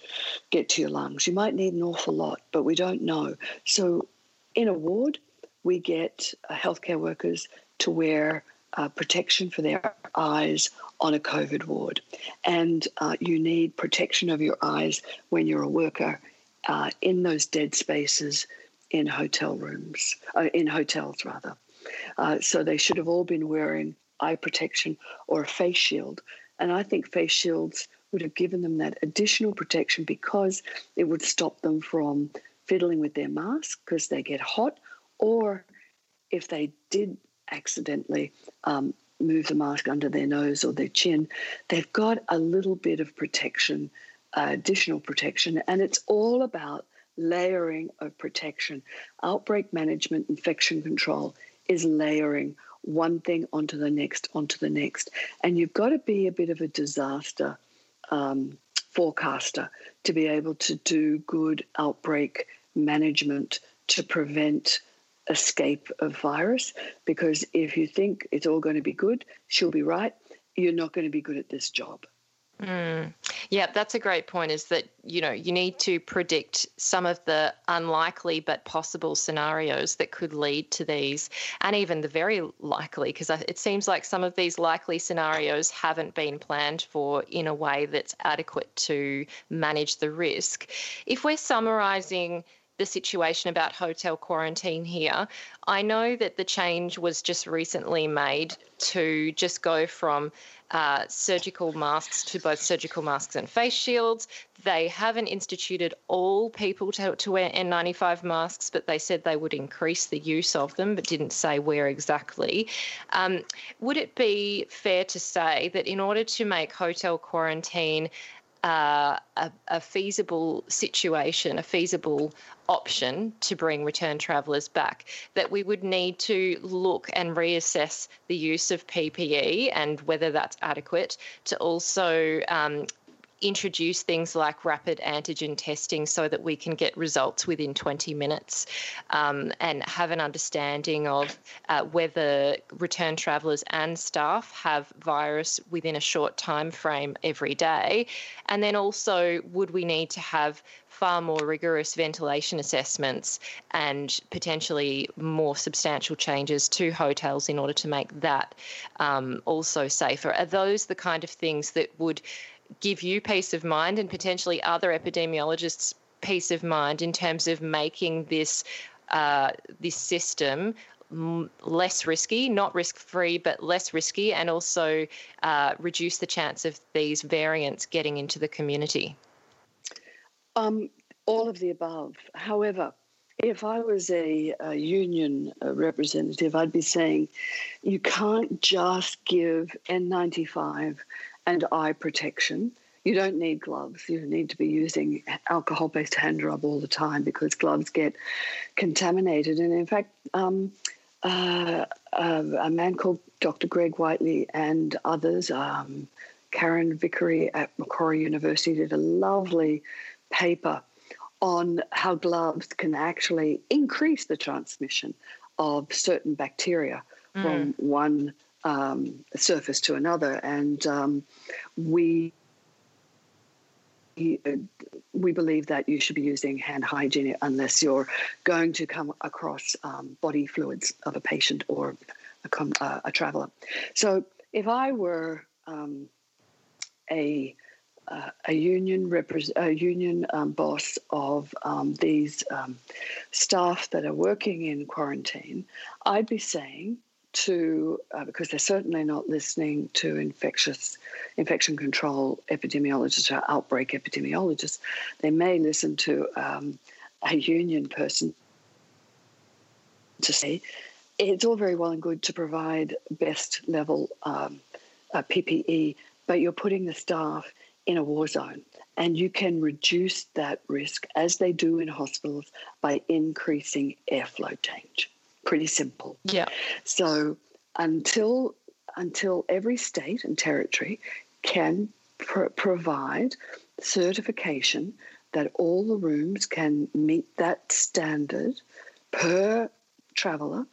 get to your lungs. You might need an awful lot, but we don't know. So, in a ward, we get uh, healthcare workers to wear uh, protection for their eyes on a COVID ward. And uh, you need protection of your eyes when you're a worker uh, in those dead spaces in hotel rooms, uh, in hotels rather. Uh, so they should have all been wearing eye protection or a face shield. And I think face shields would have given them that additional protection because it would stop them from fiddling with their mask because they get hot, or if they did accidentally um, move the mask under their nose or their chin, they've got a little bit of protection, uh, additional protection, and it's all about layering of protection. Outbreak management, infection control is layering one thing onto the next, onto the next. And you've got to be a bit of a disaster um, forecaster to be able to do good outbreak management to prevent escape of virus because if you think it's all going to be good, she'll be right, you're not going to be good at this job. Mm. Yeah, that's a great point. Is that you know you need to predict some of the unlikely but possible scenarios that could lead to these, and even the very likely, because it seems like some of these likely scenarios haven't been planned for in a way that's adequate to manage the risk. If we're summarising the situation about hotel quarantine here. I know that the change was just recently made to just go from uh, surgical masks to both surgical masks and face shields. They haven't instituted all people to, to wear N95 masks, but they said they would increase the use of them, but didn't say where exactly. Um, would it be fair to say that in order to make hotel quarantine uh, a, a, feasible situation, a feasible option to bring return travellers back, that we would need to look and reassess the use of PPE and whether that's adequate to also um, introduce things like rapid antigen testing so that we can get results within 20 minutes um, and have an understanding of uh, whether return travellers and staff have virus within a short time frame every day. And then also, would we need to have far more rigorous ventilation assessments and potentially more substantial changes to hotels in order to make that um, also safer? Are those the kind of things that would give you peace of mind and potentially other epidemiologists peace of mind in terms of making this uh, this system less risky, not risk free, but less risky, and also uh, reduce the chance of these variants getting into the community? Um, all of the above. However, if I was a, a union uh, representative, I'd be saying you can't just give N95 and eye protection. You don't need gloves. You need to be using alcohol based hand rub all the time because gloves get contaminated. And in fact, um, uh, uh, a man called Dr. Greg Whiteley and others, um, Karen Vickery at Macquarie University, did a lovely paper on how gloves can actually increase the transmission of certain bacteria mm. from one um, surface to another, and um, we we believe that you should be using hand hygiene unless you're going to come across um, body fluids of a patient or a, uh, a traveler. So if I were um, a uh, a union repre- a union um, boss of um, these um, staff that are working in quarantine, I'd be saying to uh, because they're certainly not listening to infectious infection control epidemiologists or outbreak epidemiologists. They may listen to um, a union person to say it's all very well and good to provide best level um, uh, PPE, but you're putting the staff in a war zone. And you can reduce that risk, as they do in hospitals, by increasing airflow change pretty simple. Yeah. So until until every state and territory can pr- provide certification that all the rooms can meet that standard per traveller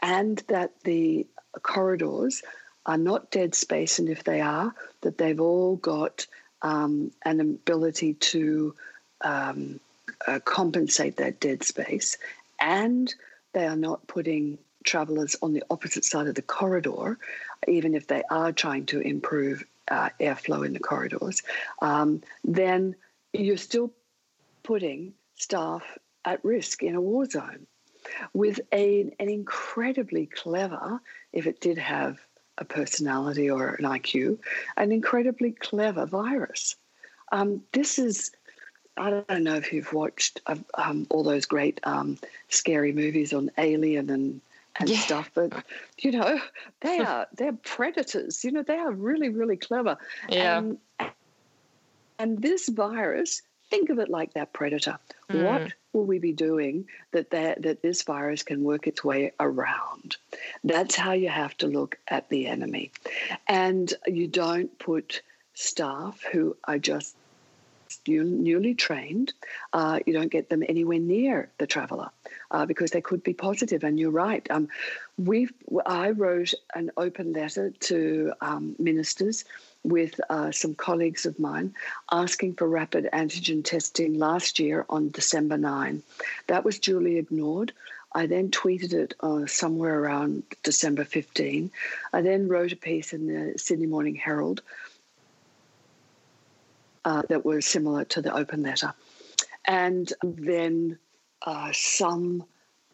and that the corridors are not dead space and if they are that they've all got um, an ability to um, uh, compensate that dead space and they are not putting travellers on the opposite side of the corridor, even if they are trying to improve uh, airflow in the corridors, um, then you're still putting staff at risk in a war zone with a, an incredibly clever, if it did have a personality or an IQ, an incredibly clever virus. Um, this is I don't know if you've watched um, all those great um, scary movies on Alien and and yeah. stuff, but you know they are they're predators. You know they are really really clever. Yeah. And, and this virus, think of it like that predator. Mm. What will we be doing that that that this virus can work its way around? That's how you have to look at the enemy, and you don't put staff who are just newly trained, uh, you don't get them anywhere near the traveller uh, because they could be positive. And you're right. Um, we've I wrote an open letter to um, ministers with uh, some colleagues of mine asking for rapid antigen testing last year on December 9. That was duly ignored. I then tweeted it uh, somewhere around December 15. I then wrote a piece in the Sydney Morning Herald uh, that were similar to the open letter. And then uh, some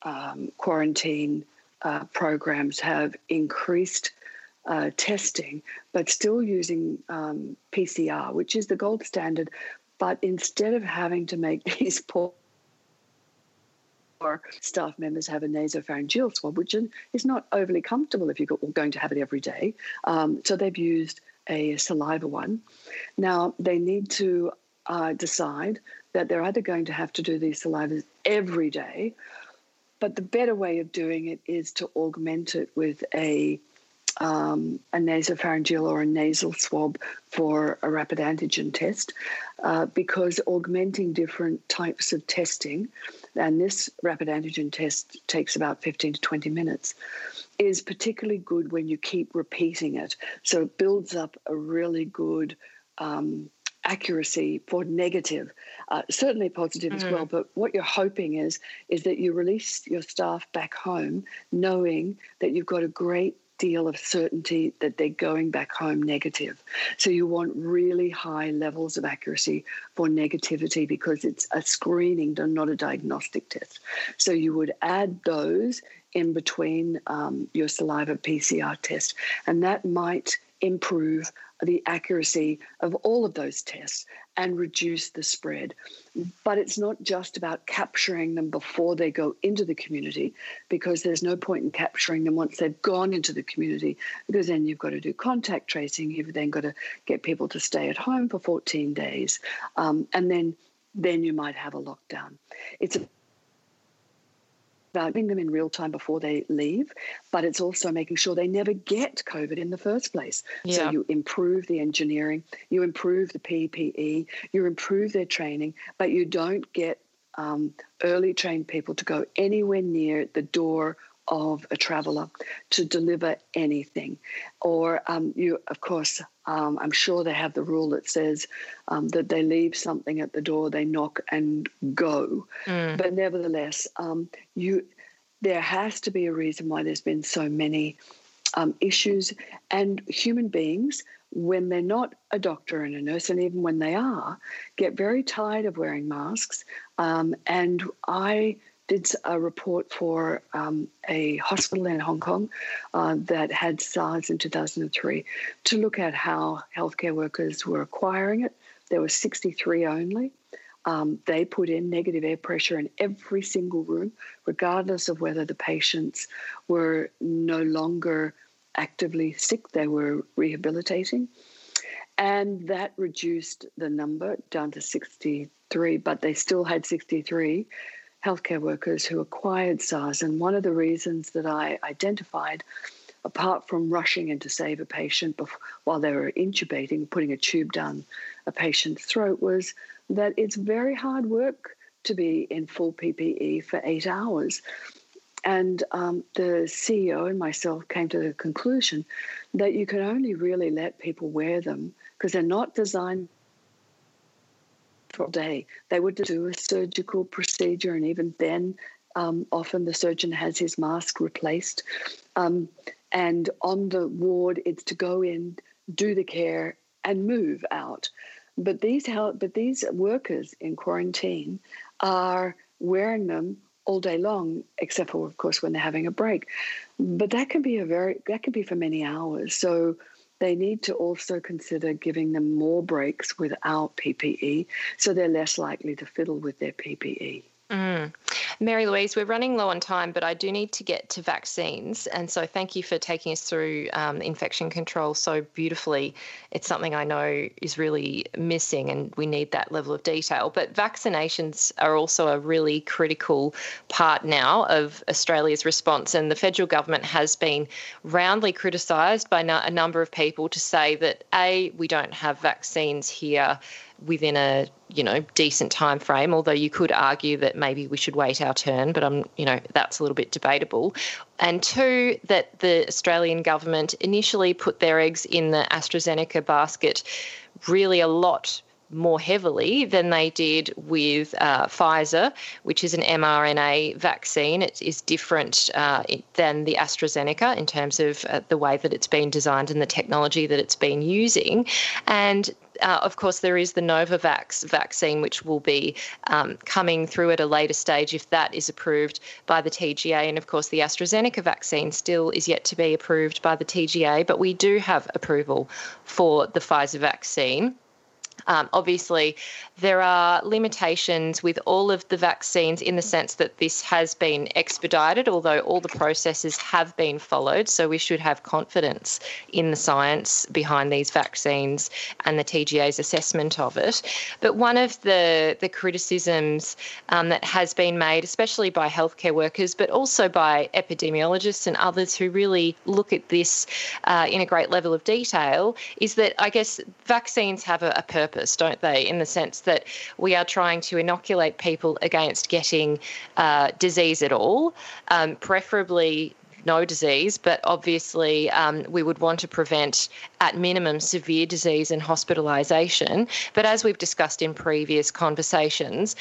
um, quarantine uh, programs have increased uh, testing, but still using um, PCR, which is the gold standard. But instead of having to make these poor staff members have a nasopharyngeal swab, which is not overly comfortable if you're going to have it every day. Um, so they've used a saliva one. Now, they need to uh, decide that they're either going to have to do these salivas every day, but the better way of doing it is to augment it with a um, a nasopharyngeal or a nasal swab for a rapid antigen test uh, because augmenting different types of testing, and this rapid antigen test takes about 15 to 20 minutes, is particularly good when you keep repeating it. So it builds up a really good. Um, accuracy for negative, uh, certainly positive mm-hmm. as well. But what you're hoping is is that you release your staff back home, knowing that you've got a great deal of certainty that they're going back home negative. So you want really high levels of accuracy for negativity because it's a screening, not a diagnostic test. So you would add those in between um, your saliva PCR test, and that might improve the accuracy of all of those tests and reduce the spread. But it's not just about capturing them before they go into the community, because there's no point in capturing them once they've gone into the community, because then you've got to do contact tracing. You've then got to get people to stay at home for 14 days, um, and then then you might have a lockdown. It's about them in real time before they leave, but it's also making sure they never get COVID in the first place. Yeah. So you improve the engineering, you improve the PPE, you improve their training, but you don't get um, early trained people to go anywhere near the door of a traveller to deliver anything. Or um, you, of course, um, I'm sure they have the rule that says um, that they leave something at the door, they knock and go. Mm. But nevertheless, um, you there has to be a reason why there's been so many um, issues, and human beings. When they're not a doctor and a nurse, and even when they are, get very tired of wearing masks. Um, and I did a report for um, a hospital in Hong Kong uh, that had SARS in 2003 to look at how healthcare workers were acquiring it. There were 63 only. Um, they put in negative air pressure in every single room, regardless of whether the patients were no longer actively sick, they were rehabilitating. And that reduced the number down to 63, but they still had 63 healthcare workers who acquired SARS. And one of the reasons that I identified, apart from rushing in to save a patient before, while they were intubating, putting a tube down a patient's throat, was that it's very hard work to be in full PPE for eight hours. And um, the CEO and myself came to the conclusion that you can only really let people wear them because they're not designed day. They would do a surgical procedure, and even then, um, often the surgeon has his mask replaced. Um, and on the ward, it's to go in, do the care, and move out. But these but these workers in quarantine are wearing them all day long, except for, of course, when they're having a break. But that can be a very that can be for many hours. So they need to also consider giving them more breaks without PPE so they're less likely to fiddle with their PPE. Mm. Mary Louise, we're running low on time, but I do need to get to vaccines. And so thank you for taking us through um, infection control so beautifully. It's something I know is really missing, and we need that level of detail. But vaccinations are also a really critical part now of Australia's response. And the federal government has been roundly criticised by a number of people to say that, A, we don't have vaccines here within a you know decent time frame although you could argue that maybe we should wait our turn but i'm you know that's a little bit debatable and two that the australian government initially put their eggs in the astrazeneca basket really a lot more heavily than they did with uh, Pfizer, which is an mRNA vaccine. It is different uh, than the AstraZeneca in terms of uh, the way that it's been designed and the technology that it's been using. And uh, of course, there is the Novavax vaccine, which will be um, coming through at a later stage if that is approved by the TGA. And of course, the AstraZeneca vaccine still is yet to be approved by the TGA, but we do have approval for the Pfizer vaccine. Um, obviously, there are limitations with all of the vaccines in the sense that this has been expedited, although all the processes have been followed. So we should have confidence in the science behind these vaccines and the TGA's assessment of it. But one of the, the criticisms um, that has been made, especially by healthcare workers, but also by epidemiologists and others who really look at this uh, in a great level of detail, is that I guess vaccines have a, a purpose, don't they? In the sense that we are trying to inoculate people against getting uh, disease at all, um, preferably no disease, but obviously um, we would want to prevent, at minimum, severe disease and hospitalisation. But as we've discussed in previous conversations,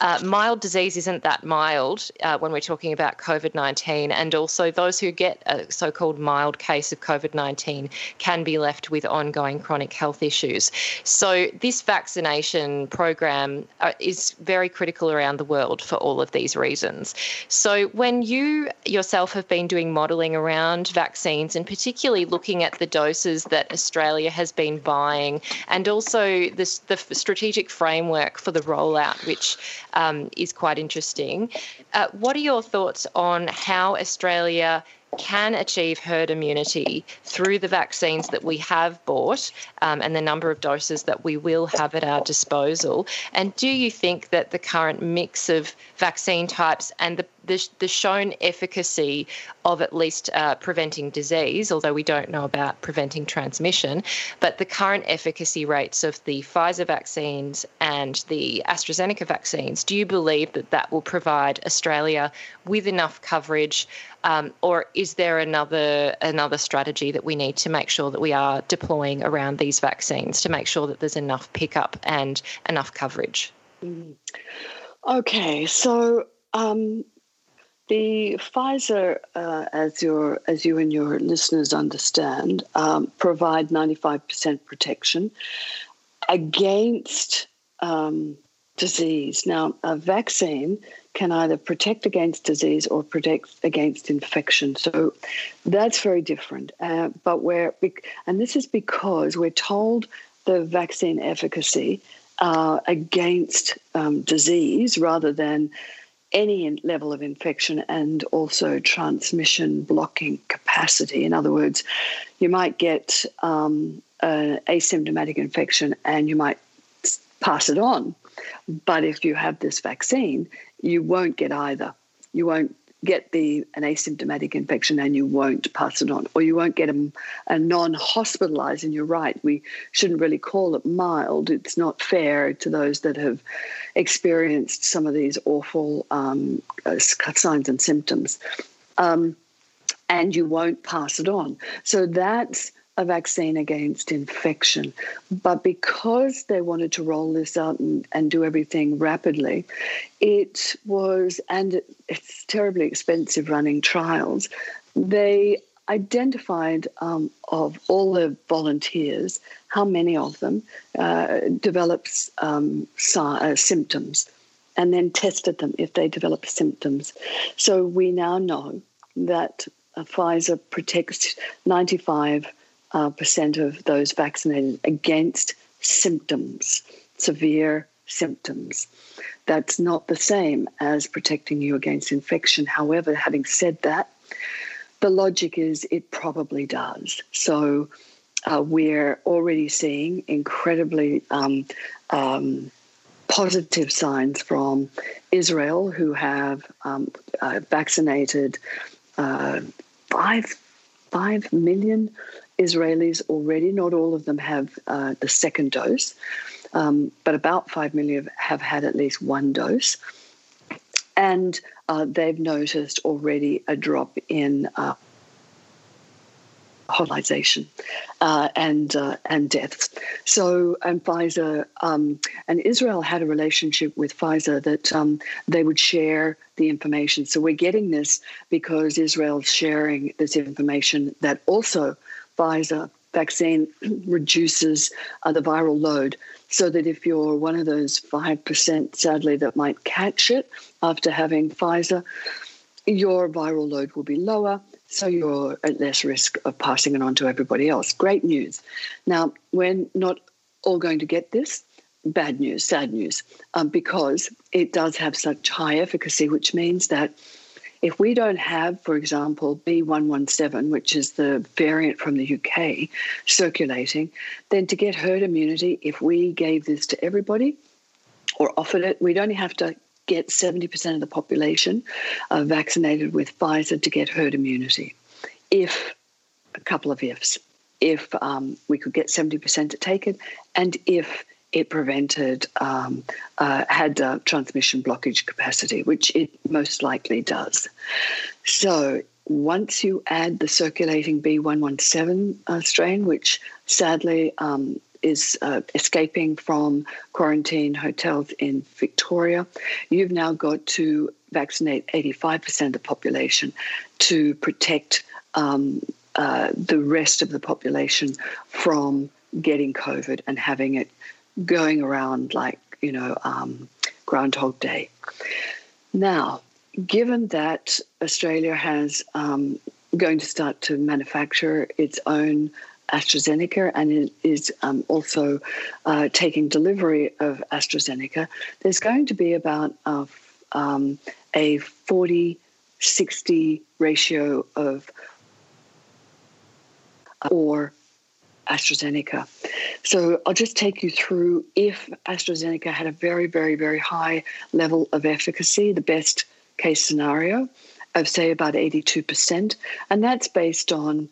uh, mild disease isn't that mild uh, when we're talking about COVID 19, and also those who get a so called mild case of COVID 19 can be left with ongoing chronic health issues. So, this vaccination program uh, is very critical around the world for all of these reasons. So, when you yourself have been doing modelling around vaccines and particularly looking at the doses that Australia has been buying and also this, the strategic framework for the rollout, which um, is quite interesting. Uh, what are your thoughts on how Australia can achieve herd immunity through the vaccines that we have bought um, and the number of doses that we will have at our disposal? And do you think that the current mix of vaccine types and the the, the shown efficacy of at least uh, preventing disease, although we don't know about preventing transmission, but the current efficacy rates of the Pfizer vaccines and the AstraZeneca vaccines, do you believe that that will provide Australia with enough coverage, um, or is there another another strategy that we need to make sure that we are deploying around these vaccines to make sure that there's enough pickup and enough coverage? Mm. Okay, so um, the Pfizer, uh, as your as you and your listeners understand, um, provide ninety five percent protection against um, disease. Now, a vaccine can either protect against disease or protect against infection. So that's very different. Uh, but where, and this is because we're told the vaccine efficacy uh, against um, disease rather than any level of infection and also transmission blocking capacity. In other words, you might get um, an asymptomatic infection and you might pass it on. But if you have this vaccine, you won't get either. You won't get the an asymptomatic infection and you won't pass it on, or you won't get a, a non-hospitalized. And you're right, we shouldn't really call it mild. It's not fair to those that have experienced some of these awful um, uh, signs and symptoms. Um, and you won't pass it on. So that's a vaccine against infection. But because they wanted to roll this out and, and do everything rapidly, it was, and it's terribly expensive running trials, they identified um, of all the volunteers how many of them uh, developed um, uh, symptoms and then tested them if they developed symptoms. So we now know that uh, Pfizer protects 95 uh, percent of those vaccinated against symptoms, severe symptoms. That's not the same as protecting you against infection. However, having said that, the logic is it probably does. So uh, we're already seeing incredibly um, um, positive signs from Israel, who have um, uh, vaccinated uh, five five million Israelis already. Not all of them have uh, the second dose, um, but about 5 million have had at least one dose. And uh, they've noticed already a drop in uh, hospitalization uh, and uh, and deaths. So and Pfizer um, and Israel had a relationship with Pfizer that um, they would share the information. So we're getting this because Israel's sharing this information that also Pfizer vaccine reduces uh, the viral load so that if you're one of those 5%, sadly, that might catch it after having Pfizer, your viral load will be lower, so you're at less risk of passing it on to everybody else. Great news. Now, we're not all going to get this. Bad news, sad news, um, because it does have such high efficacy, which means that if we don't have, for example, B117, which is the variant from the UK circulating, then to get herd immunity, if we gave this to everybody or offered it, we'd only have to get 70% of the population uh, vaccinated with Pfizer to get herd immunity. If, a couple of ifs, if um, we could get 70% to take it, and if it prevented, um, uh, had uh, transmission blockage capacity, which it most likely does. So once you add the circulating B117 uh, strain, which sadly um, is uh, escaping from quarantine hotels in Victoria, you've now got to vaccinate 85% of the population to protect um, uh, the rest of the population from getting COVID and having it going around like, you know, um, Groundhog Day. Now, given that Australia has um, going to start to manufacture its own AstraZeneca and it is um, also uh, taking delivery of AstraZeneca, there's going to be about a, um, a 40 60 ratio of or AstraZeneca. So I'll just take you through if AstraZeneca had a very, very, very high level of efficacy, the best case scenario of, say, about 82%. And that's based on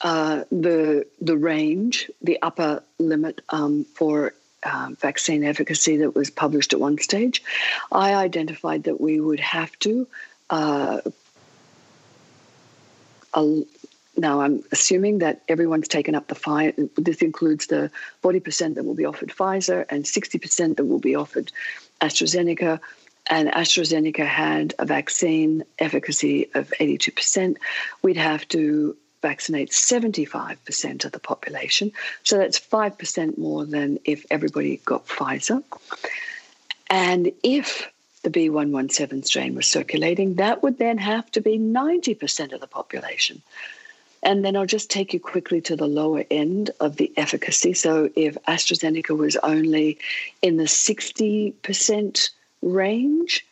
uh, the, the range, the upper limit um, for uh, vaccine efficacy that was published at one stage. I identified that we would have to. Uh, now, I'm assuming that everyone's taken up the fire. This includes the 40% that will be offered Pfizer and 60% that will be offered AstraZeneca. And AstraZeneca had a vaccine efficacy of 82%. We'd have to vaccinate 75% of the population. So that's 5% more than if everybody got Pfizer. And if the B117 strain was circulating, that would then have to be 90% of the population. And then I'll just take you quickly to the lower end of the efficacy. So if AstraZeneca was only in the 60% range,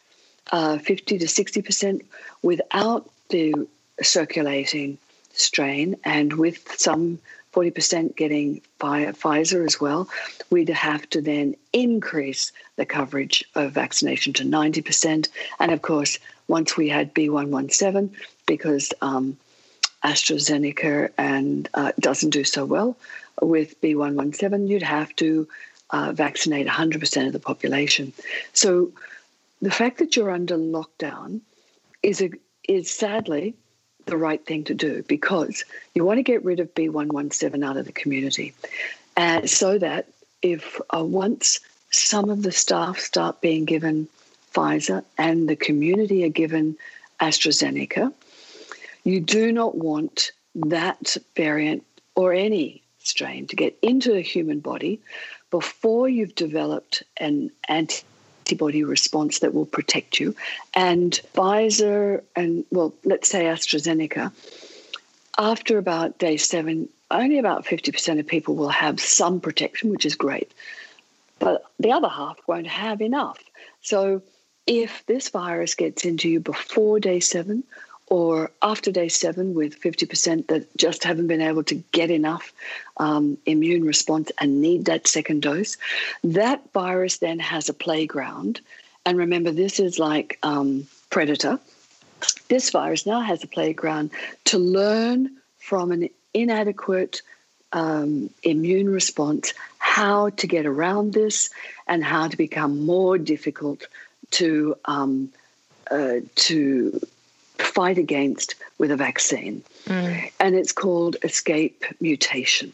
uh, 50 to 60% without the circulating strain and with some 40% getting Pfizer as well, we'd have to then increase the coverage of vaccination to 90%. And of course, once we had B117, because um, AstraZeneca and uh, doesn't do so well with B117, you'd have to uh, vaccinate 100% of the population. So the fact that you're under lockdown is a, is sadly the right thing to do because you want to get rid of B117 out of the community, and so that if uh, once some of the staff start being given Pfizer and the community are given AstraZeneca, you do not want that variant or any strain to get into the human body before you've developed an antibody response that will protect you. And Pfizer and, well, let's say AstraZeneca, after about day seven, only about 50% of people will have some protection, which is great. But the other half won't have enough. So if this virus gets into you before day seven or after day seven with 50% that just haven't been able to get enough um, immune response and need that second dose, that virus then has a playground. And remember, this is like um, Predator. This virus now has a playground to learn from an inadequate um, immune response how to get around this and how to become more difficult to um, uh, to fight against with a vaccine. Mm. And it's called escape mutation.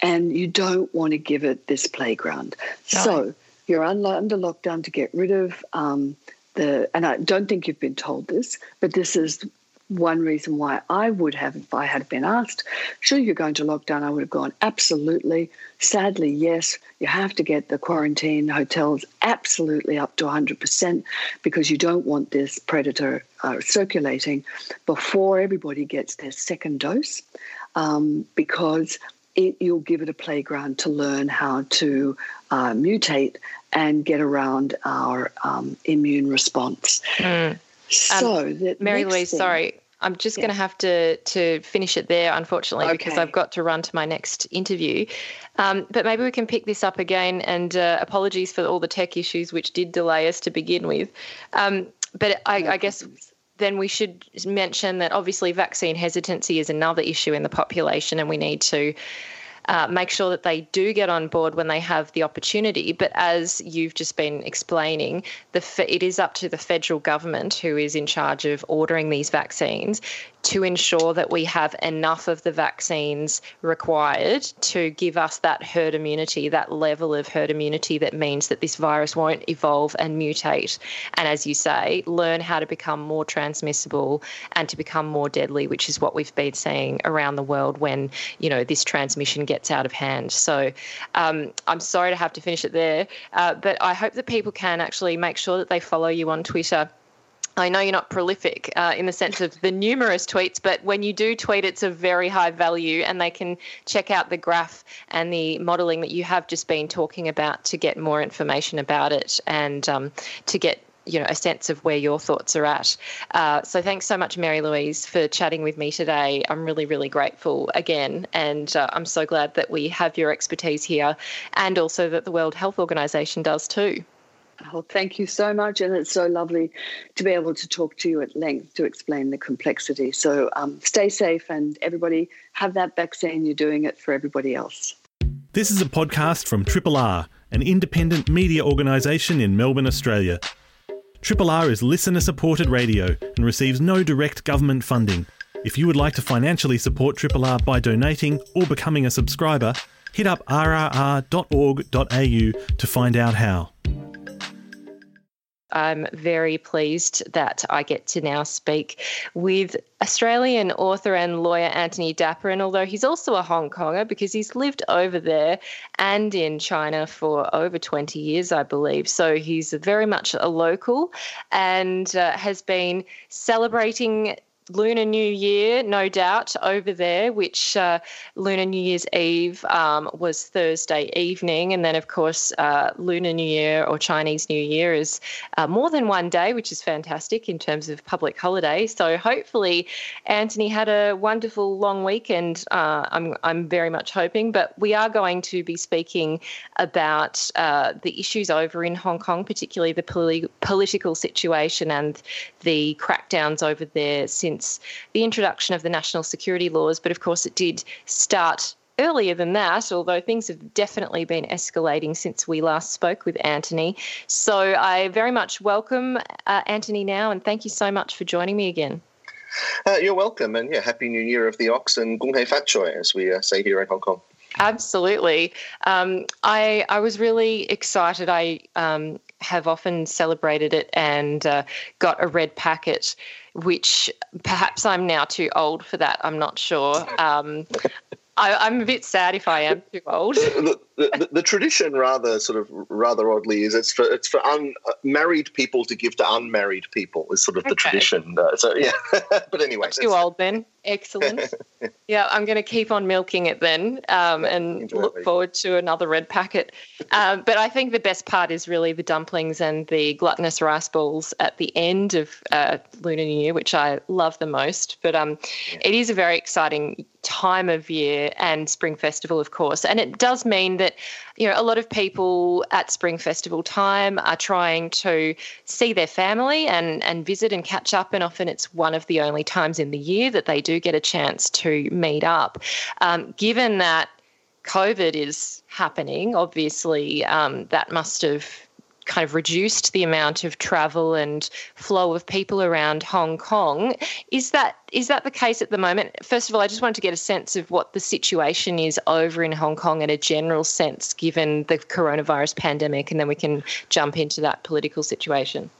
And you don't want to give it this playground. No. So you're under lockdown to get rid of um, the, and I don't think you've been told this, but this is one reason why I would have, if I had been asked, sure, you're going to lockdown, I would have gone, absolutely. Sadly, yes, you have to get the quarantine hotels absolutely up to 100% because you don't want this predator uh, circulating before everybody gets their second dose um, because it, you'll give it a playground to learn how to uh, mutate and get around our um, immune response. Mm. So, um, Mary Louise, thing, sorry, I'm just yeah. going to have to to finish it there, unfortunately, okay. because I've got to run to my next interview. Um, but maybe we can pick this up again. And uh, apologies for all the tech issues which did delay us to begin with. Um, but I, no I guess then we should mention that obviously vaccine hesitancy is another issue in the population, and we need to uh, make sure that they do get on board when they have the opportunity. But as you've just been explaining, the it is up to the federal government who is in charge of ordering these vaccines to ensure that we have enough of the vaccines required to give us that herd immunity, that level of herd immunity that means that this virus won't evolve and mutate. And as you say, learn how to become more transmissible and to become more deadly, which is what we've been seeing around the world when, you know, this transmission gets out of hand. So um, I'm sorry to have to finish it there, uh, but I hope that people can actually make sure that they follow you on Twitter I know you're not prolific uh, in the sense of the numerous tweets, but when you do tweet, it's of very high value, and they can check out the graph and the modelling that you have just been talking about to get more information about it and um, to get you know a sense of where your thoughts are at. Uh, so thanks so much, Mary Louise, for chatting with me today. I'm really really grateful again, and uh, I'm so glad that we have your expertise here, and also that the World Health Organization does too. Oh, thank you so much. And it's so lovely to be able to talk to you at length to explain the complexity. So um, stay safe and everybody have that vaccine. You're doing it for everybody else. This is a podcast from Triple R, an independent media organisation in Melbourne, Australia. Triple R is listener supported radio and receives no direct government funding. If you would like to financially support Triple R by donating or becoming a subscriber, hit up rrr.org.au to find out how. I'm very pleased that I get to now speak with Australian author and lawyer Antony Dapiran. And although he's also a Hong Konger because he's lived over there and in China for over 20 years, I believe. So he's very much a local and uh, has been celebrating Lunar New Year, no doubt, over there, which uh, Lunar New Year's Eve um, was Thursday evening. And then, of course, uh, Lunar New Year or Chinese New Year is uh, more than one day, which is fantastic in terms of public holiday. So hopefully, Antony had a wonderful long weekend. Uh, I'm, I'm very much hoping. But we are going to be speaking about uh, the issues over in Hong Kong, particularly the poli- political situation and the crackdowns over there since since the introduction of the national security laws. But of course, it did start earlier than that, although things have definitely been escalating since we last spoke with Antony. So I very much welcome uh, Antony now, and thank you so much for joining me again. Uh, you're welcome, and yeah, Happy New Year of the Ox and Gung Hei Fat Choi, as we uh, say here in Hong Kong. Absolutely. Um, I I was really excited. I um, have often celebrated it and uh, got a red packet which perhaps I'm now too old for that. I'm not sure. Um, I, am a bit sad if I am too old. the, the, the, tradition, rather sort of rather oddly, is it's for it's for unmarried people to give to unmarried people. Is sort of the okay. tradition. Uh, so yeah, but anyway, too old then. Excellent. yeah, I'm going to keep on milking it then, um, and look forward to another red packet. Um, but I think the best part is really the dumplings and the gluttonous rice balls at the end of uh, Lunar New Year, which I love the most. But um, yeah. it is a very exciting time of year and Spring Festival, of course, and it does mean that you know a lot of people at Spring Festival time are trying to see their family and and visit and catch up, and often it's one of the only times in the year that they do get a chance to meet up. Um, given that COVID is happening, obviously um, that must have kind of reduced the amount of travel and flow of people around Hong Kong. Is that is that the case at the moment? First of all, I just wanted to get a sense of what the situation is over in Hong Kong in a general sense, given the coronavirus pandemic, and then we can jump into that political situation.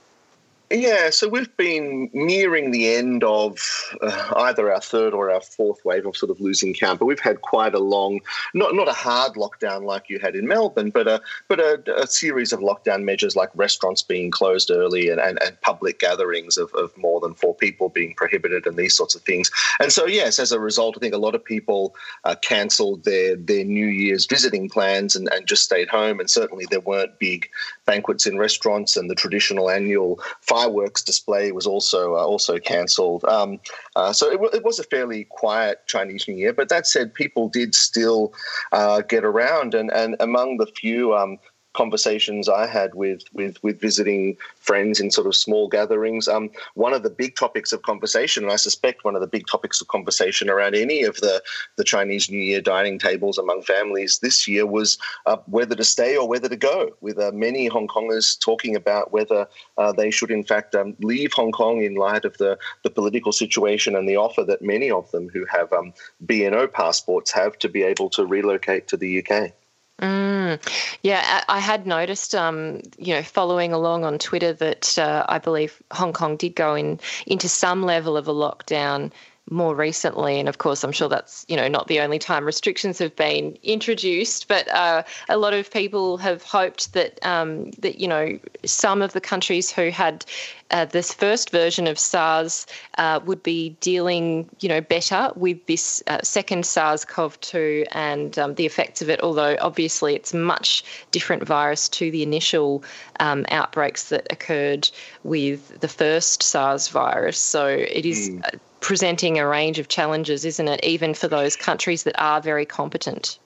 Yeah, so we've been nearing the end of uh, either our third or our fourth wave of sort of losing count, but we've had quite a long, not not a hard lockdown like you had in Melbourne, but a but a, a series of lockdown measures like restaurants being closed early and, and, and public gatherings of, of more than four people being prohibited and these sorts of things. And so, yes, as a result, I think a lot of people uh, cancelled their their New Year's visiting plans and, and just stayed home. And certainly there weren't big banquets in restaurants and the traditional annual fireworks display was also uh, also cancelled. Um, uh, so it, w- it, was a fairly quiet Chinese New Year. But that said, people did still uh, get around, and and among the few um, conversations I had with with with visiting friends in sort of small gatherings. Um, one of the big topics of conversation, and I suspect one of the big topics of conversation around any of the the Chinese New Year dining tables among families this year was uh, whether to stay or whether to go. With uh, many Hong Kongers talking about whether uh, they should in fact um, leave Hong Kong in light of the the political situation and the offer that many of them who have um, BNO passports have to be able to relocate to the UK. Mm. Yeah, I had noticed, um, you know, following along on Twitter that uh, I believe Hong Kong did go in into some level of a lockdown more recently. And of course, I'm sure that's you know not the only time restrictions have been introduced, but uh, a lot of people have hoped that um, that you know some of the countries who had uh, this first version of SARS uh, would be dealing, you know, better with this uh, second SARS-CoV-2 and um, the effects of it. Although obviously it's much different virus to the initial um, outbreaks that occurred with the first SARS virus. So it is. Mm presenting a range of challenges, isn't it? Even for those countries that are very competent.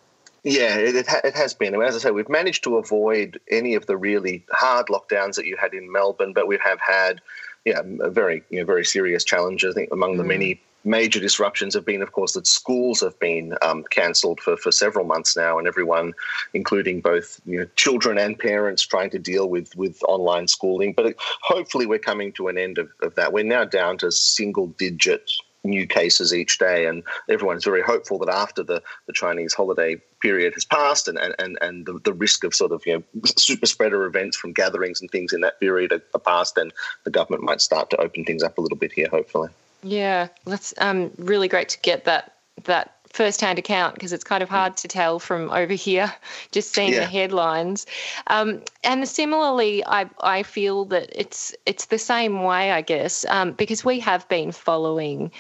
Yeah, it, it, ha- it has been. I mean, as I say, we've managed to avoid any of the really hard lockdowns that you had in Melbourne, but we have had, yeah, very, you know, very serious challenges. I think among mm. the many major disruptions have been, of course, that schools have been um, cancelled for, for several months now, and everyone, including both you know, children and parents, trying to deal with with online schooling. But hopefully, we're coming to an end of, of that. We're now down to single digit new cases each day, and everyone's very hopeful that after the, the Chinese holiday period has passed and, and, and and the, the risk of sort of you know super spreader events from gatherings and things in that period are, are past, then the government might start to open things up a little bit here, hopefully. Yeah, that's um, really great to get that that first-hand account because it's kind of hard to tell from over here just seeing yeah. the headlines um, and similarly I, I feel that it's it's the same way i guess um, because we have been following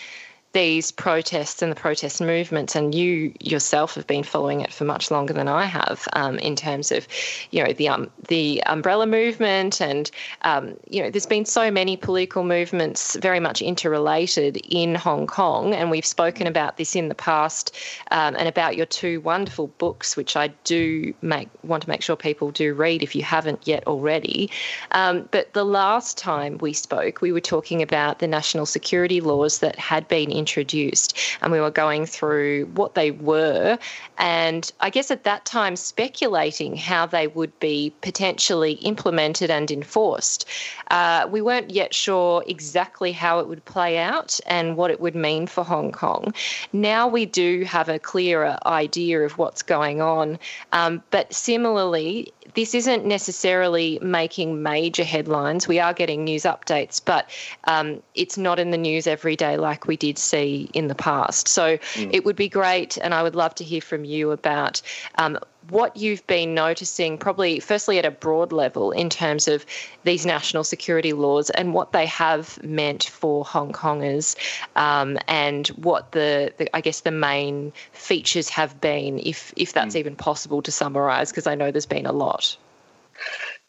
these protests and the protest movements, and you yourself have been following it for much longer than I have, um, in terms of, you know, the um, the umbrella movement, and um, you know, there's been so many political movements very much interrelated in Hong Kong, and we've spoken about this in the past, um, and about your two wonderful books, which I do make want to make sure people do read if you haven't yet already. Um, but the last time we spoke, we were talking about the national security laws that had been introduced, and we were going through what they were, and I guess at that time speculating how they would be potentially implemented and enforced. Uh, we weren't yet sure exactly how it would play out and what it would mean for Hong Kong. Now we do have a clearer idea of what's going on, um, but similarly, this isn't necessarily making major headlines. We are getting news updates, but um, it's not in the news every day like we did see in the past. So mm. it would be great, and I would love to hear from you about um, what you've been noticing, probably firstly at a broad level, in terms of these national security laws and what they have meant for Hong Kongers, um, and what the, the, I guess the main features have been, if if that's mm. even possible to summarise, because I know there's been a lot.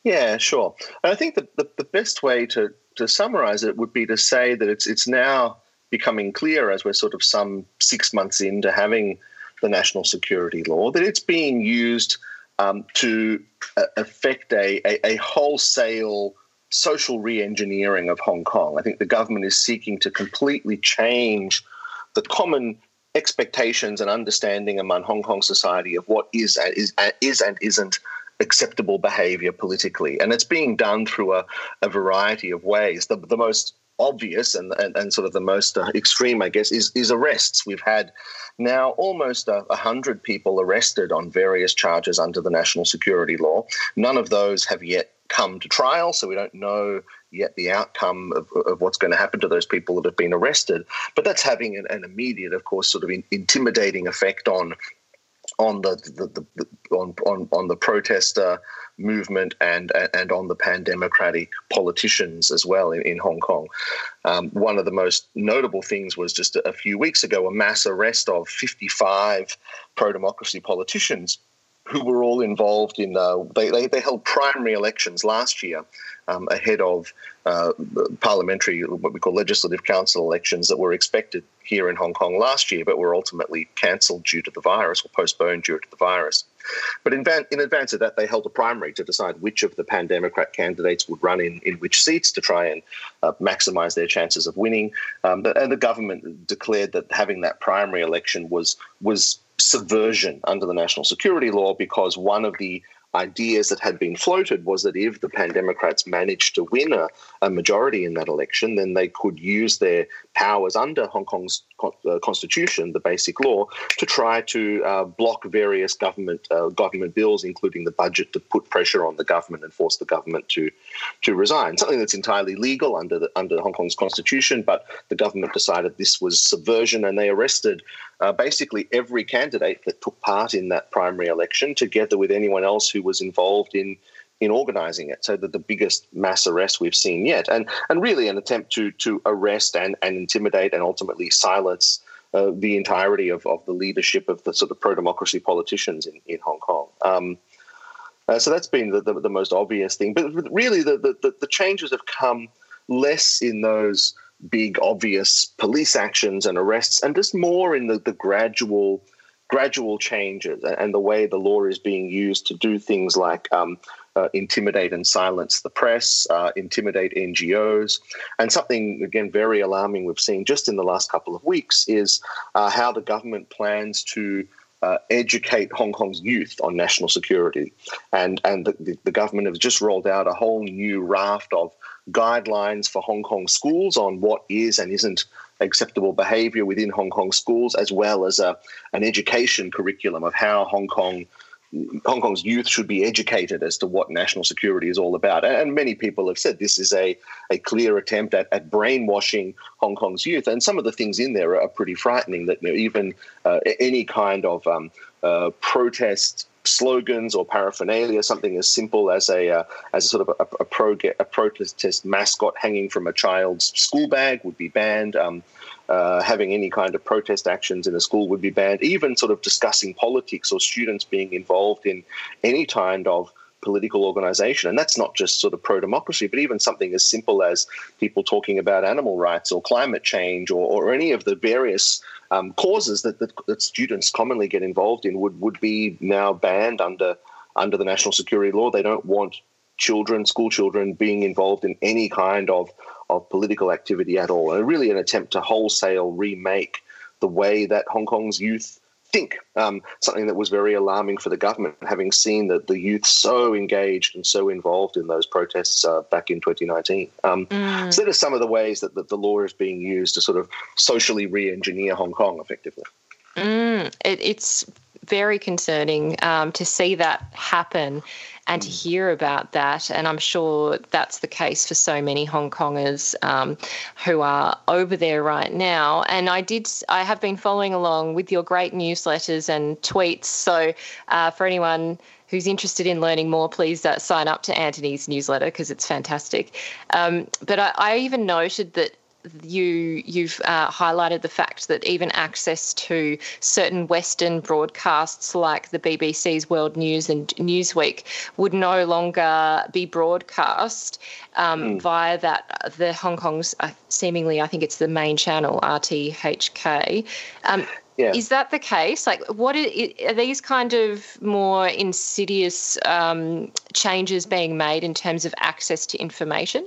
Yeah, sure. I think the, the, the best way to to summarise it would be to say that it's it's now becoming clear as we're sort of some six months into having the national security law that it's being used um, to uh, affect a, a, a wholesale social re-engineering of Hong Kong. I think the government is seeking to completely change the common expectations and understanding among Hong Kong society of what is and is, is and isn't acceptable behavior politically. And it's being done through a, a variety of ways. The, the most obvious and, and, and sort of the most uh, extreme, I guess, is, is arrests. We've had now almost a hundred people arrested on various charges under the national security law. None of those have yet come to trial, so we don't know yet the outcome of, of what's going to happen to those people that have been arrested. But that's having an, an immediate, of course, sort of in, intimidating effect on on the, the, the, on, on on the protester movement and and on the pan democratic politicians as well in, in Hong Kong. Um, one of the most notable things was just a few weeks ago a mass arrest of 55 pro democracy politicians who were all involved in uh, they, they, they held primary elections last year um, ahead of uh, parliamentary, what we call legislative council elections that were expected here in Hong Kong last year, but were ultimately cancelled due to the virus or postponed due to the virus. But in, in, advance of that, they held a primary to decide which of the pan Democrat candidates would run in, in which seats to try and uh, maximise their chances of winning. Um, and the government declared that having that primary election was was subversion under the national security law because one of the ideas that had been floated was that if the Pan Democrats managed to win a, a, majority in that election, then they could use their powers under Hong Kong's uh, constitution, the basic law, to try to uh, block various government uh, government bills, including the budget, to put pressure on the government and force the government to to resign. Something that's entirely legal under the, under Hong Kong's constitution, but the government decided this was subversion, and they arrested uh, basically every candidate that took part in that primary election, together with anyone else who was involved in in organising it. So that the biggest mass arrest we've seen yet, and and really an attempt to to arrest and and intimidate and ultimately silence. Uh, the entirety of, of the leadership of the sort of pro democracy politicians in, in Hong Kong. Um, uh, so that's been the, the, the, most obvious thing. But really, the, the, the changes have come less in those big, obvious police actions and arrests, and just more in the, the gradual gradual changes and the way the law is being used to do things like um, uh, intimidate and silence the press, uh, intimidate NGOs. And something, again, very alarming we've seen just in the last couple of weeks is uh, how the government plans to. Uh, educate Hong Kong's youth on national security, and and the, the government has just rolled out a whole new raft of guidelines for Hong Kong schools on what is and isn't acceptable behavior within Hong Kong schools, as well as a, an education curriculum of how Hong Kong Hong Kong's youth should be educated as to what national security is all about. And many people have said this is a, a clear attempt at, at brainwashing Hong Kong's youth. And some of the things in there are pretty frightening that you know, even uh, any kind of um, uh, protest slogans or paraphernalia, something as simple as a uh, as a sort of a, a, pro, a protest mascot hanging from a child's school bag would be banned. Um, uh, having any kind of protest actions in a school would be banned. Even sort of discussing politics or students being involved in any kind of political organization. And that's not just sort of pro democracy, but even something as simple as people talking about animal rights or climate change or, or any of the various um, causes that, that, that, students commonly get involved in would, would be now banned under under the national security law. They don't want children, school children, being involved in any kind of, of political activity at all. And really an attempt to wholesale remake the way that Hong Kong's youth think. Um, something that was very alarming for the government, having seen that the youth so engaged and so involved in those protests uh, back in 2019. Um, mm. So, that are some of the ways that, that the law is being used to sort of socially re engineer Hong Kong effectively. Mm, it, it's very concerning um, to see that happen and to mm. hear about that. And I'm sure that's the case for so many Hong Kongers um, who are over there right now. And I did, I have been following along with your great newsletters and tweets. So uh, for anyone who's interested in learning more, please uh, sign up to Antony's newsletter because it's fantastic. Um, but I, I, even noted that you you've uh, highlighted the fact that even access to certain Western broadcasts like the BBC's World News and Newsweek would no longer be broadcast um, mm. via that the Hong Kong's uh, seemingly I think it's the main channel RTHK. Um, yeah. Is that the case? Like, what are, are these kind of more insidious um, changes being made in terms of access to information?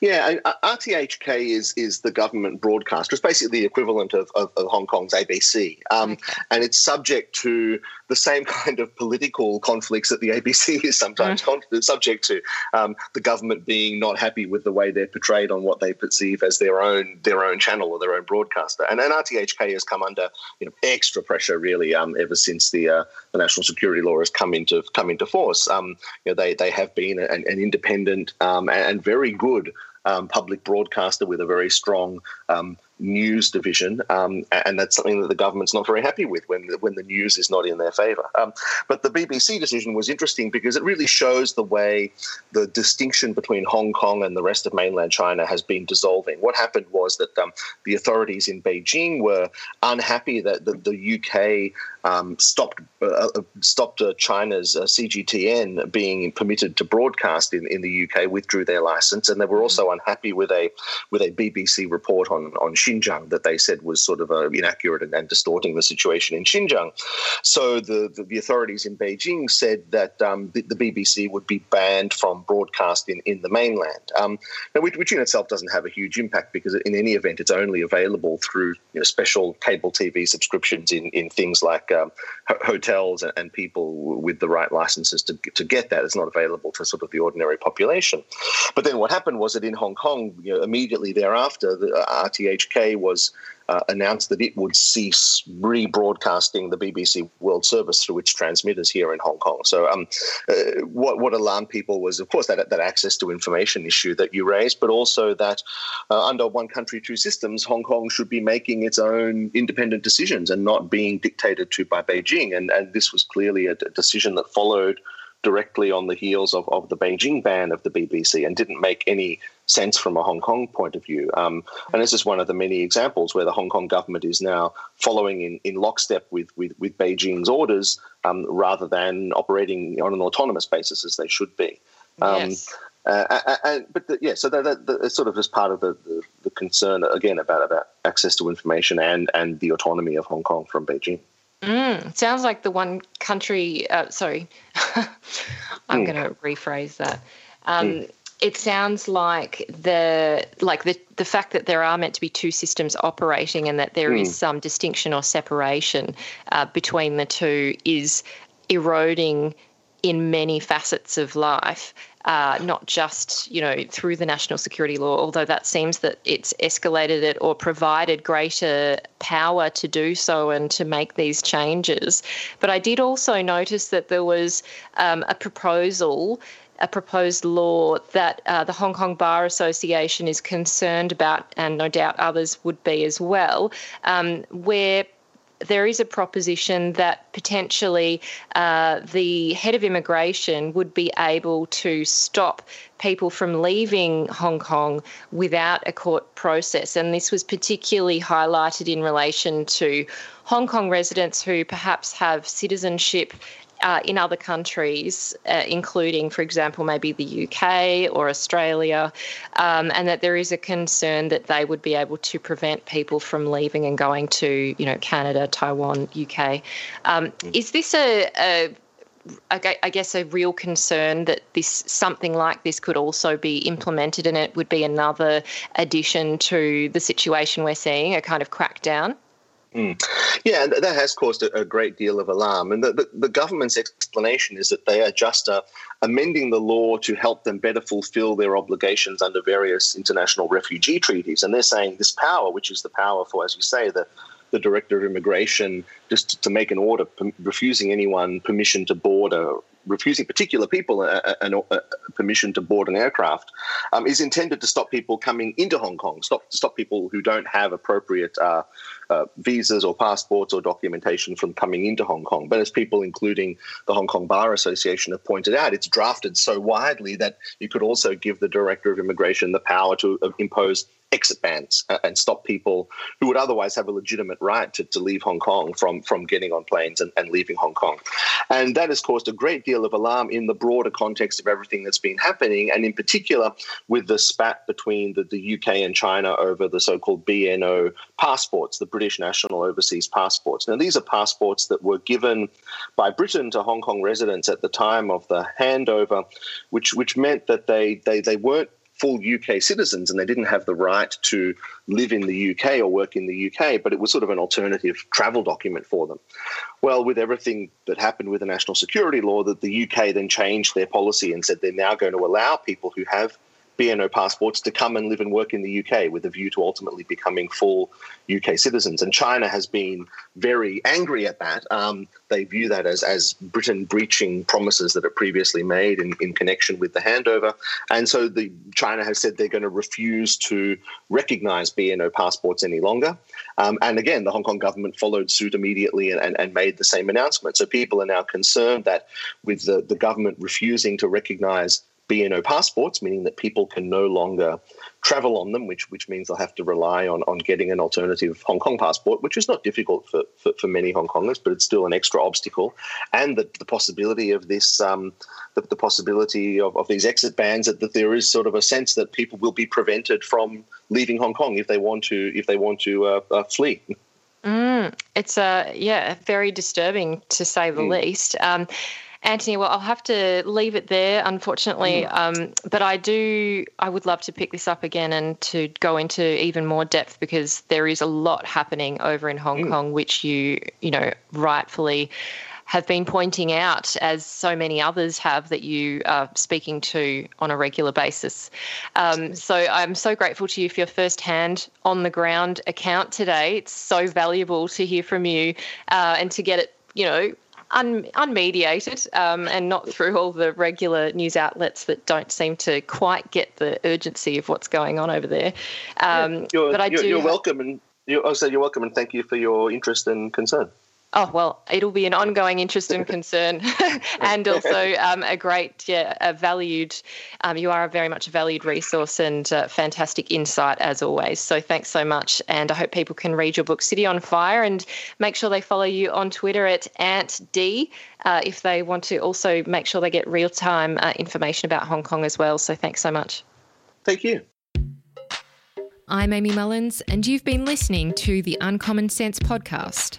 Yeah, RTHK is is the government broadcaster. It's basically the equivalent of, of, of Hong Kong's ABC, um, and it's subject to the same kind of political conflicts that the ABC is sometimes mm. con- subject to. Um, the government being not happy with the way they're portrayed on what they perceive as their own their own channel or their own broadcaster, and, and RTHK has come under you know extra pressure really um, ever since the uh, the national security law has come into come into force. Um, you know, they they have been an, an independent um, and, and, very good um, public broadcaster with a very strong um, news division, um, and that's something that the government's not very happy with when when the news is not in their favour. Um, but the BBC decision was interesting because it really shows the way the distinction between Hong Kong and the rest of mainland China has been dissolving. What happened was that um, the authorities in Beijing were unhappy that the, the UK um, stopped uh, uh, stopped uh, China's uh, CGTN being permitted to broadcast in, in the UK, withdrew their license, and they were also unhappy with a with a BBC report on on Xinjiang that they said was sort of uh, inaccurate and, and, distorting the situation in Xinjiang. So the, the, the authorities in Beijing said that um, the, the, BBC would be banned from broadcast in, in the mainland, um, now, which, which, in itself doesn't have a huge impact because in any event it's only available through you know, special cable TV subscriptions in, in things like um, hotels and, people with the right licenses to, to get that. It's not available to sort of the ordinary population. But then what happened was that in Hong Kong, you know, immediately thereafter, the RTHK was uh, announced that it would cease rebroadcasting the BBC World Service through its transmitters here in Hong Kong. So, um, uh, what what alarmed people was, of course, that that access to information issue that you raised, but also that uh, under one country, two systems, Hong Kong should be making its own independent decisions and not being dictated to by Beijing. And and this was clearly a decision that followed directly on the heels of, of the Beijing ban of the BBC and didn't make any sense from a Hong Kong point of view. Um, and this is one of the many examples where the Hong Kong government is now following in, in lockstep with, with, with Beijing's orders um, rather than operating on an autonomous basis as they should be. Um, yes. Uh, and, but the, yeah, so that, that, that, it's sort of just part of the, the, the, concern again about about access to information and and the autonomy of Hong Kong from Beijing. Mm, sounds like the one country. Uh, sorry, I'm mm. going to rephrase that. Um, mm it sounds like the like the the fact that there are meant to be two systems operating and that there mm. is hmm. some distinction or separation uh, between the two is eroding in many facets of life. Uh, not just you know through the national security law, although that seems that it's escalated it or provided greater power to do so and to make these changes. But I did also notice that there was um, a proposal a proposed law that uh, the Hong Kong Bar Association is concerned about, and no doubt others would be as well, um, where there is a proposition that potentially uh, the head of immigration would be able to stop people from leaving Hong Kong without a court process. And this was particularly highlighted in relation to Hong Kong residents who perhaps have citizenship uh, in other countries, uh, including, for example, maybe the UK or Australia, um, and that there is a concern that they would be able to prevent people from leaving and going to, you know, Canada, Taiwan, UK. Um, is this a, a I guess a real concern that this something like this could also be implemented, and it would be another addition to the situation we're seeing, a kind of crackdown. Mm. Yeah, and that has caused a, great deal of alarm. And the, the, the, government's explanation is that they are just uh, amending the law to help them better fulfill their obligations under various international refugee treaties. And they're saying this power, which is the power for, as you say, the the director of immigration just to make an order refusing anyone permission to board a refusing particular people a, a, a permission to board an aircraft um, is intended to stop people coming into Hong Kong, stop to stop people who don't have appropriate uh, uh, visas or passports or documentation from coming into Hong Kong. But as people, including the Hong Kong Bar Association, have pointed out, it's drafted so widely that you could also give the director of immigration the power to uh, impose exit bans uh, and stop people who would otherwise have a legitimate right to, to leave Hong Kong from, from getting on planes and, and leaving Hong Kong. And that has caused a great deal of alarm in the broader context of everything that's been happening, and in particular with the spat between the, the UK and China over the so called BNO passports, the British National Overseas Passports. Now, these are passports that were given by Britain to Hong Kong residents at the time of the handover, which, which meant that they, they, they weren't full UK citizens and they didn't have the right to live in the UK or work in the UK, but it was sort of an alternative travel document for them. Well, with everything that happened with the national security law, that the UK then changed their policy and said they're now going to allow people who have BNO passports to come and live and work in the UK with a view to ultimately becoming full UK citizens. And China has been very angry at that. Um, they view that as, as Britain breaching promises that it previously made in, in connection with the handover. And so the China has said they're going to refuse to recognize BNO passports any longer. Um, and again, the Hong Kong government followed suit immediately and, and, and made the same announcement. So people are now concerned that with the, the government refusing to recognize BNO passports, meaning that people can no longer travel on them, which which means they'll have to rely on, on getting an alternative Hong Kong passport, which is not difficult for, for, for many Hong Kongers, but it's still an extra obstacle. And the, the possibility of this, um, the, the, possibility of, of these exit bans, that, that there is sort of a sense that people will be prevented from leaving Hong Kong if they want to if they want to uh, uh, flee. Mm, it's uh, yeah, very disturbing to say the mm. least. Um, Antony, well, I'll have to leave it there, unfortunately. Mm. Um, but I do, I would love to pick this up again and to go into even more depth because there is a lot happening over in Hong mm. Kong, which you, you know, rightfully have been pointing out, as so many others have that you are speaking to on a regular basis. Um, so I'm so grateful to you for your first hand on the ground account today. It's so valuable to hear from you uh, and to get it, you know, un, unmediated um, and not through all the regular news outlets that don't seem to quite get the urgency of what's going on over there. Um, yeah, but I you're, do. You're welcome, and you also you're welcome, and thank you for your interest and concern. Oh well, it'll be an ongoing interest and concern, and also um, a great, yeah, a valued. Um, you are a very much a valued resource and uh, fantastic insight as always. So thanks so much, and I hope people can read your book City on Fire and make sure they follow you on Twitter at Ant D uh, if they want to also make sure they get real time uh, information about Hong Kong as well. So thanks so much. Thank you. I'm Amy Mullins, and you've been listening to the Uncommon Sense podcast.